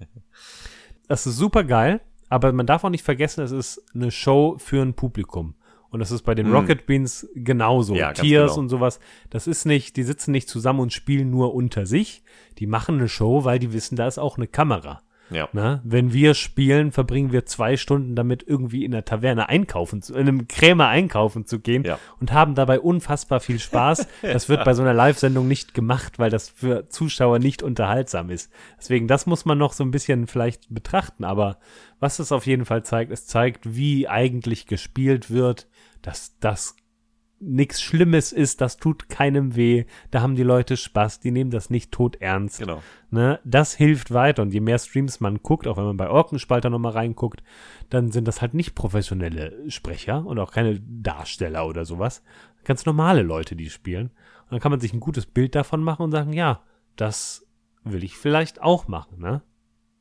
Das ist super geil, aber man darf auch nicht vergessen, es ist eine Show für ein Publikum. Und das ist bei den Mm. Rocket Beans genauso. Ja, Tiers genau. und sowas. Das ist nicht, die sitzen nicht zusammen und spielen nur unter sich. Die machen eine Show, weil die wissen, da ist auch eine Kamera. Ja, Na, wenn wir spielen, verbringen wir zwei Stunden damit, irgendwie in der Taverne einkaufen, zu, in einem Krämer einkaufen zu gehen Ja. und haben dabei unfassbar viel Spaß. *laughs* Das wird bei so einer Live-Sendung nicht gemacht, weil das für Zuschauer nicht unterhaltsam ist. Deswegen, das muss man noch so ein bisschen vielleicht betrachten. Aber was es auf jeden Fall zeigt, es zeigt, wie eigentlich gespielt wird, dass das nichts Schlimmes ist, das tut keinem weh, da haben die Leute Spaß, die nehmen das nicht tot ernst. genau. Ne, das hilft weiter und je mehr Streams man guckt, auch wenn man bei Orkenspalter nochmal reinguckt, dann sind das halt nicht professionelle Sprecher und auch keine Darsteller oder sowas. Ganz normale Leute, die spielen. Und dann kann man sich ein gutes Bild davon machen und sagen, ja, das will ich vielleicht auch machen, ne?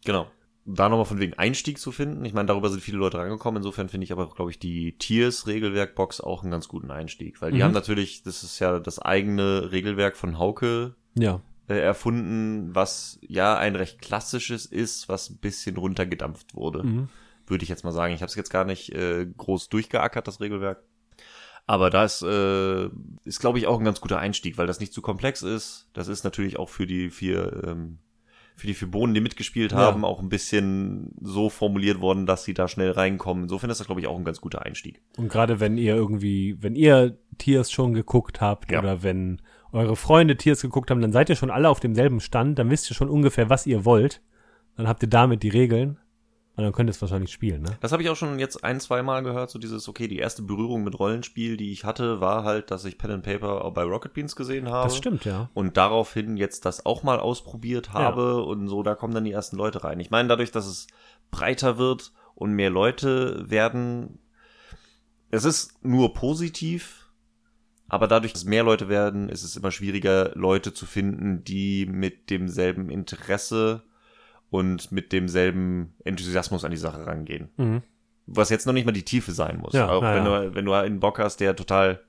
Genau. Da nochmal von wegen Einstieg zu finden. Ich meine, darüber sind viele Leute rangekommen. Insofern finde ich aber, glaube ich, die Tiers-Regelwerk-Box auch einen ganz guten Einstieg. Weil die Mhm. haben natürlich, das ist ja das eigene Regelwerk von Hauke Ja. äh, erfunden, was ja ein recht klassisches ist, was ein bisschen runtergedampft wurde. Mhm. Würde ich jetzt mal sagen. Ich habe es jetzt gar nicht äh, groß durchgeackert, das Regelwerk. Aber das äh, ist, glaube ich, auch ein ganz guter Einstieg, weil das nicht zu komplex ist. Das ist natürlich auch für die vier, ähm, für die vier Bohnen, die mitgespielt Ja. haben, auch ein bisschen so formuliert worden, dass sie da schnell reinkommen. Insofern ist das, glaube ich, auch ein ganz guter Einstieg. Und gerade wenn ihr irgendwie, wenn ihr Tiers schon geguckt habt Ja. oder wenn eure Freunde Tiers geguckt haben, dann seid ihr schon alle auf demselben Stand, dann wisst ihr schon ungefähr, was ihr wollt. Dann habt ihr damit die Regeln und dann könnt ihr es wahrscheinlich spielen, ne? Das habe ich auch schon jetzt ein, zwei Mal gehört, so dieses, okay, die erste Berührung mit Rollenspiel, die ich hatte, war halt, dass ich Pen and Paper auch bei Rocket Beans gesehen habe. Das stimmt, ja. und daraufhin jetzt das auch mal ausprobiert habe und so, da kommen dann die ersten Leute rein. Ich meine, dadurch, dass es breiter wird und mehr Leute werden, es ist nur positiv, aber dadurch, dass mehr Leute werden, ist es immer schwieriger, Leute zu finden, die mit demselben Interesse und mit demselben Enthusiasmus an die Sache rangehen. Mhm. Was jetzt noch nicht mal die Tiefe sein muss. Ja, Auch ja, wenn. Du, wenn du einen Bock hast, der total,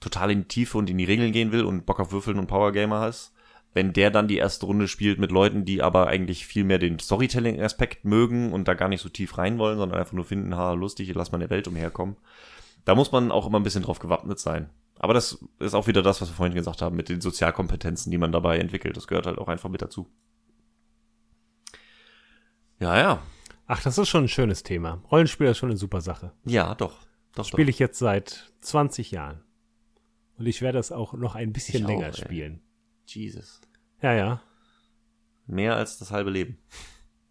total in die Tiefe und in die Regeln gehen will und Bock auf Würfeln und Powergamer hast, wenn der dann die erste Runde spielt mit Leuten, die aber eigentlich viel mehr den Storytelling-Aspekt mögen und da gar nicht so tief rein wollen, sondern einfach nur finden, ha, lustig, lass mal in der Welt umherkommen. Da muss man auch immer ein bisschen drauf gewappnet sein. Aber das ist auch wieder das, was wir vorhin gesagt haben, mit den Sozialkompetenzen, die man dabei entwickelt. Das gehört halt auch einfach mit dazu. Ja, ja. Ach, das ist schon ein schönes Thema. Rollenspiel ist schon eine super Sache. Ja, doch. Doch, Spiele ich jetzt seit 20 Jahren. Und ich werde es auch noch ein bisschen Ich auch, länger ey. spielen. Jesus. Ja, ja. Mehr als das halbe Leben.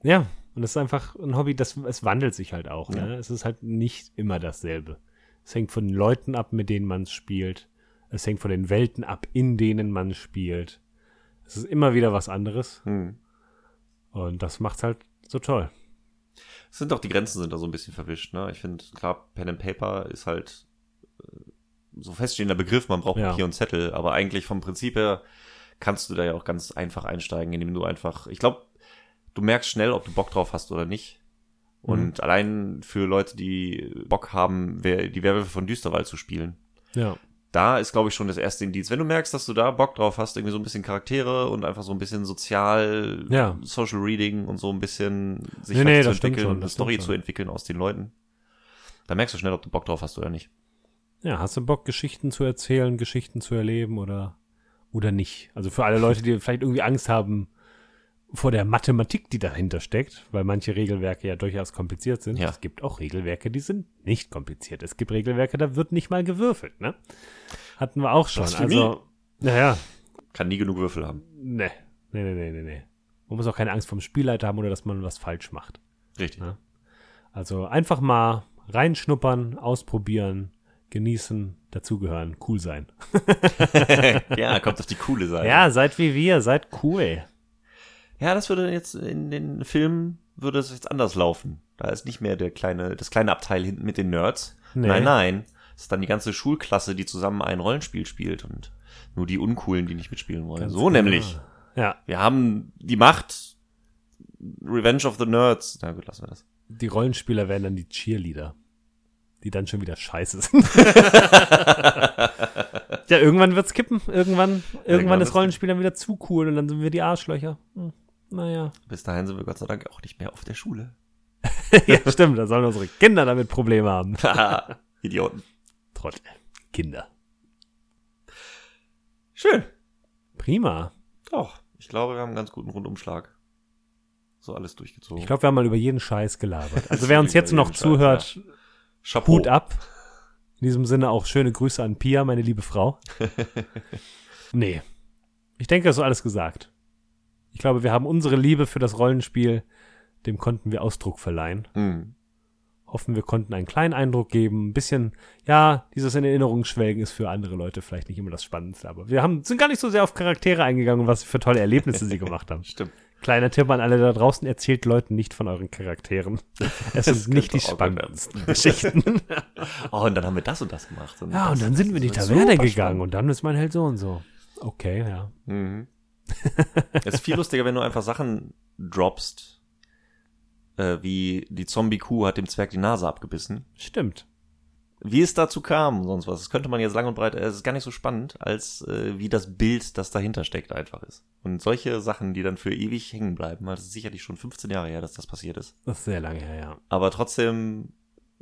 Ja, und es ist einfach ein Hobby, das es wandelt sich halt auch. Ja. Ne? Es ist halt nicht immer dasselbe. Es hängt von den Leuten ab, mit denen man es spielt. Es hängt von den Welten ab, in denen man spielt. Es ist immer wieder was anderes. Hm. Und das macht's halt so toll. Es sind auch die Grenzen sind da so ein bisschen verwischt. Ne? Ich finde, klar, Pen and Paper ist halt äh, so feststehender Begriff, man braucht Ja. Papier und Zettel, aber eigentlich vom Prinzip her kannst du da ja auch ganz einfach einsteigen, indem du einfach, ich glaube, du merkst schnell, ob du Bock drauf hast oder nicht. Und Mhm. allein für Leute, die Bock haben, wer- die Werwölfe von Düsterwald zu spielen, Ja. Da ist, glaube ich, schon das erste Indiz. Wenn du merkst, dass du da Bock drauf hast, irgendwie so ein bisschen Charaktere und einfach so ein bisschen sozial, Ja. Social Reading und so ein bisschen sich Nee, nee, zu entwickeln, schon, eine Story zu entwickeln aus den Leuten, da merkst du schnell, ob du Bock drauf hast oder nicht. Ja, hast du Bock, Geschichten zu erzählen, Geschichten zu erleben oder, oder nicht? Also für alle Leute, die vielleicht irgendwie Angst haben vor der Mathematik, die dahinter steckt, weil manche Regelwerke ja durchaus kompliziert sind. Ja. Es gibt auch Regelwerke, die sind nicht kompliziert. Es gibt Regelwerke, da wird nicht mal gewürfelt, ne? Hatten wir auch schon. Also, naja, Kann nie genug Würfel haben. ne, ne, ne, ne, ne, ne. Man muss auch keine Angst vom Spielleiter haben oder dass man was falsch macht. Richtig. Ja. Also einfach mal reinschnuppern, ausprobieren, genießen, dazugehören, cool sein. *laughs* ja, kommt auf die coole Seite. Ja, seid wie wir, seid cool. Ja, das würde jetzt in den Filmen würde es jetzt anders laufen. Da ist nicht mehr der kleine, das kleine Abteil hinten mit den Nerds. Nee. Nein, nein. Es ist dann die ganze Schulklasse, die zusammen ein Rollenspiel spielt und nur die Uncoolen, die nicht mitspielen wollen. Ganz so genau. nämlich. Ja, Wir haben die Macht. Revenge of the Nerds. Na gut, lassen wir das. die Rollenspieler werden dann die Cheerleader, die dann schon wieder scheiße sind. *laughs* ja, irgendwann wird's kippen. Irgendwann, irgendwann wird's ist Rollenspiel dann wieder zu cool und dann sind wir die Arschlöcher. Hm, naja. Bis dahin sind wir Gott sei Dank auch nicht mehr auf der Schule. *laughs* ja, stimmt, da sollen unsere Kinder damit Probleme haben. *laughs* Idioten. Trottel. Kinder. Schön. Prima. Doch. Ich glaube, wir haben einen ganz guten Rundumschlag. So alles durchgezogen. Ich glaube, wir haben mal über jeden Scheiß gelabert. Also *laughs* wer uns jetzt noch Scheiß, zuhört, Chapeau. Hut ab. In diesem Sinne auch schöne Grüße an Pia, meine liebe Frau. nee. Ich denke, das ist alles gesagt. Ich glaube, wir haben unsere Liebe für das Rollenspiel, dem konnten wir Ausdruck verleihen. Hm. Hoffen, wir konnten einen kleinen Eindruck geben. Ein bisschen, ja, dieses in Erinnerung schwelgen ist für andere Leute vielleicht nicht immer das Spannendste, aber wir haben, sind gar nicht so sehr auf Charaktere eingegangen und was für tolle Erlebnisse sie gemacht haben. *laughs* Stimmt. Kleiner Tipp an alle da draußen, erzählt Leuten nicht von euren Charakteren. *laughs* Es sind nicht die spannendsten Geschichten. *laughs* Oh, und dann haben wir das und das gemacht. Und Ja, das, und dann sind wir in die Taverne gegangen und dann ist mein Held so und so. Okay, ja. Mhm. *laughs* es ist viel lustiger, wenn du einfach Sachen droppst, äh, wie die Zombie-Kuh hat dem Zwerg die Nase abgebissen. Stimmt. Wie es dazu kam und sonst was, das könnte man jetzt lang und breit, es ist gar nicht so spannend, als äh, wie das Bild, das dahinter steckt, einfach ist. Und solche Sachen, die dann für ewig hängen bleiben, weil das ist sicherlich schon 15 Jahre her, dass das passiert ist. Das ist sehr lange her, ja. Aber trotzdem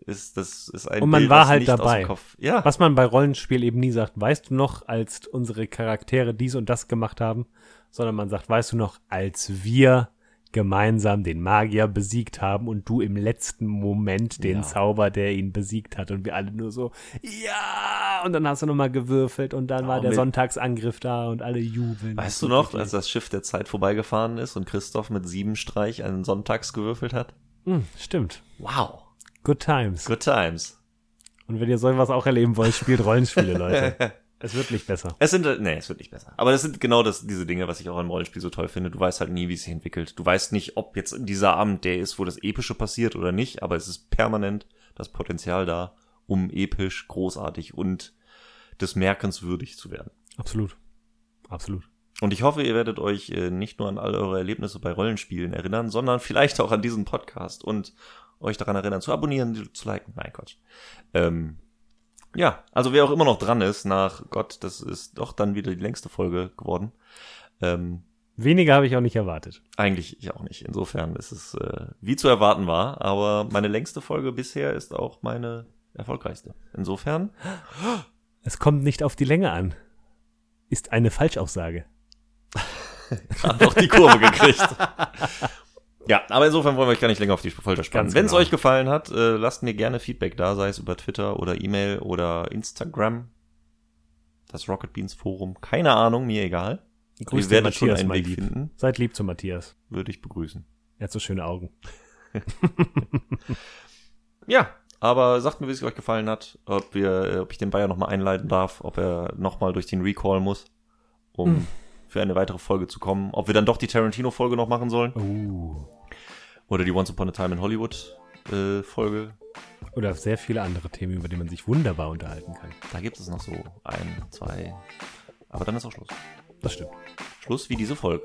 ist das ist ein Und man Bild, war was halt dabei. Kopf. Ja, Was man bei Rollenspiel eben nie sagt, weißt du noch, als unsere Charaktere dies und das gemacht haben, sondern man sagt, weißt du noch, als wir gemeinsam den Magier besiegt haben und du im letzten Moment den Ja. Zauber, der ihn besiegt hat und wir alle nur so, ja, und dann hast du nochmal gewürfelt und dann Ja, war der Sonntagsangriff da und alle jubeln. Weißt du noch, als das Schiff der Zeit vorbeigefahren ist und Christoph mit sieben Streich einen Sonntags gewürfelt hat? Hm, stimmt. Wow. Good times. Good times. Und wenn ihr sowas auch erleben wollt, spielt Rollenspiele, Leute. *laughs* Es wird nicht besser. Es sind, nee, es wird nicht besser. Aber das sind genau das, diese Dinge, was ich auch im Rollenspiel so toll finde. Du weißt halt nie, wie es sich entwickelt. Du weißt nicht, ob jetzt dieser Abend der ist, wo das Epische passiert oder nicht, aber es ist permanent das Potenzial da, um episch, großartig und des Merkens würdig zu werden. Absolut. Absolut. Und ich hoffe, ihr werdet euch äh, nicht nur an all eure Erlebnisse bei Rollenspielen erinnern, sondern vielleicht auch an diesen Podcast und euch daran erinnern, zu abonnieren, zu liken. Nein, Quatsch. Ähm, ja, also wer auch immer noch dran ist, nach Gott, das ist doch dann wieder die längste Folge geworden. Ähm, Weniger habe ich auch nicht erwartet. eigentlich ich auch nicht. Insofern ist es äh, wie zu erwarten war, aber meine längste Folge bisher ist auch meine erfolgreichste. Insofern Es kommt nicht auf die Länge an. Ist eine Falschaussage. *laughs* gerade noch die Kurve gekriegt. *laughs* Ja, aber insofern wollen wir euch gar nicht länger auf die Folter spannen. Wenn es genau. euch gefallen hat, äh, lasst mir gerne Feedback da, sei es über Twitter oder E-Mail oder Instagram. Das Rocket Beans Forum. Keine Ahnung, mir egal. Grüß Ihr den werdet schon einen Weg lieb. finden. Seid lieb zu Matthias. Würde ich begrüßen. Er hat so schöne Augen. *laughs* *laughs* Ja, aber sagt mir, wie es euch gefallen hat, ob wir, äh, ob ich den Bayer nochmal einleiten darf, ob er nochmal durch den Recall muss, um Hm. für eine weitere Folge zu kommen, ob wir dann doch die Tarantino-Folge noch machen sollen Uh. Oder die Once Upon a Time in Hollywood äh, Folge. Oder sehr viele andere Themen, über die man sich wunderbar unterhalten kann. Da gibt es noch so ein, zwei, aber dann ist auch Schluss. Das stimmt. Schluss wie diese Folge.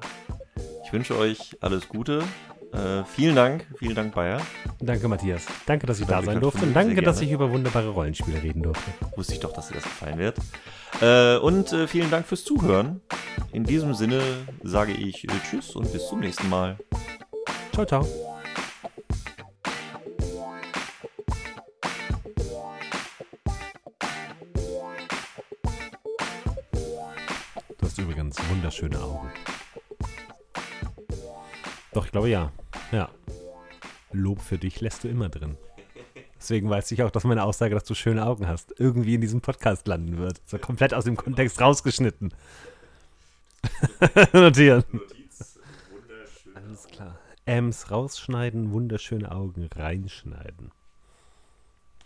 Ich wünsche euch alles Gute. Äh, vielen Dank, vielen Dank, Bayer. Danke, Matthias. Danke, dass ich da Danke, sein Köpfe. durfte. Und danke, dass ich über wunderbare Rollenspiele reden durfte. Wusste ich doch, dass dir das gefallen wird. Äh, und äh, vielen Dank fürs Zuhören. In diesem Sinne sage ich äh, Tschüss und bis zum nächsten Mal. Ciao, ciao. Übrigens wunderschöne Augen. Doch, ich glaube ja. Ja. Lob für dich lässt du immer drin. Deswegen weiß ich auch, dass meine Aussage, dass du schöne Augen hast, irgendwie in diesem Podcast landen wird. So komplett aus dem Kontext rausgeschnitten. *laughs* Notieren. Alles klar. Ems rausschneiden, wunderschöne Augen reinschneiden.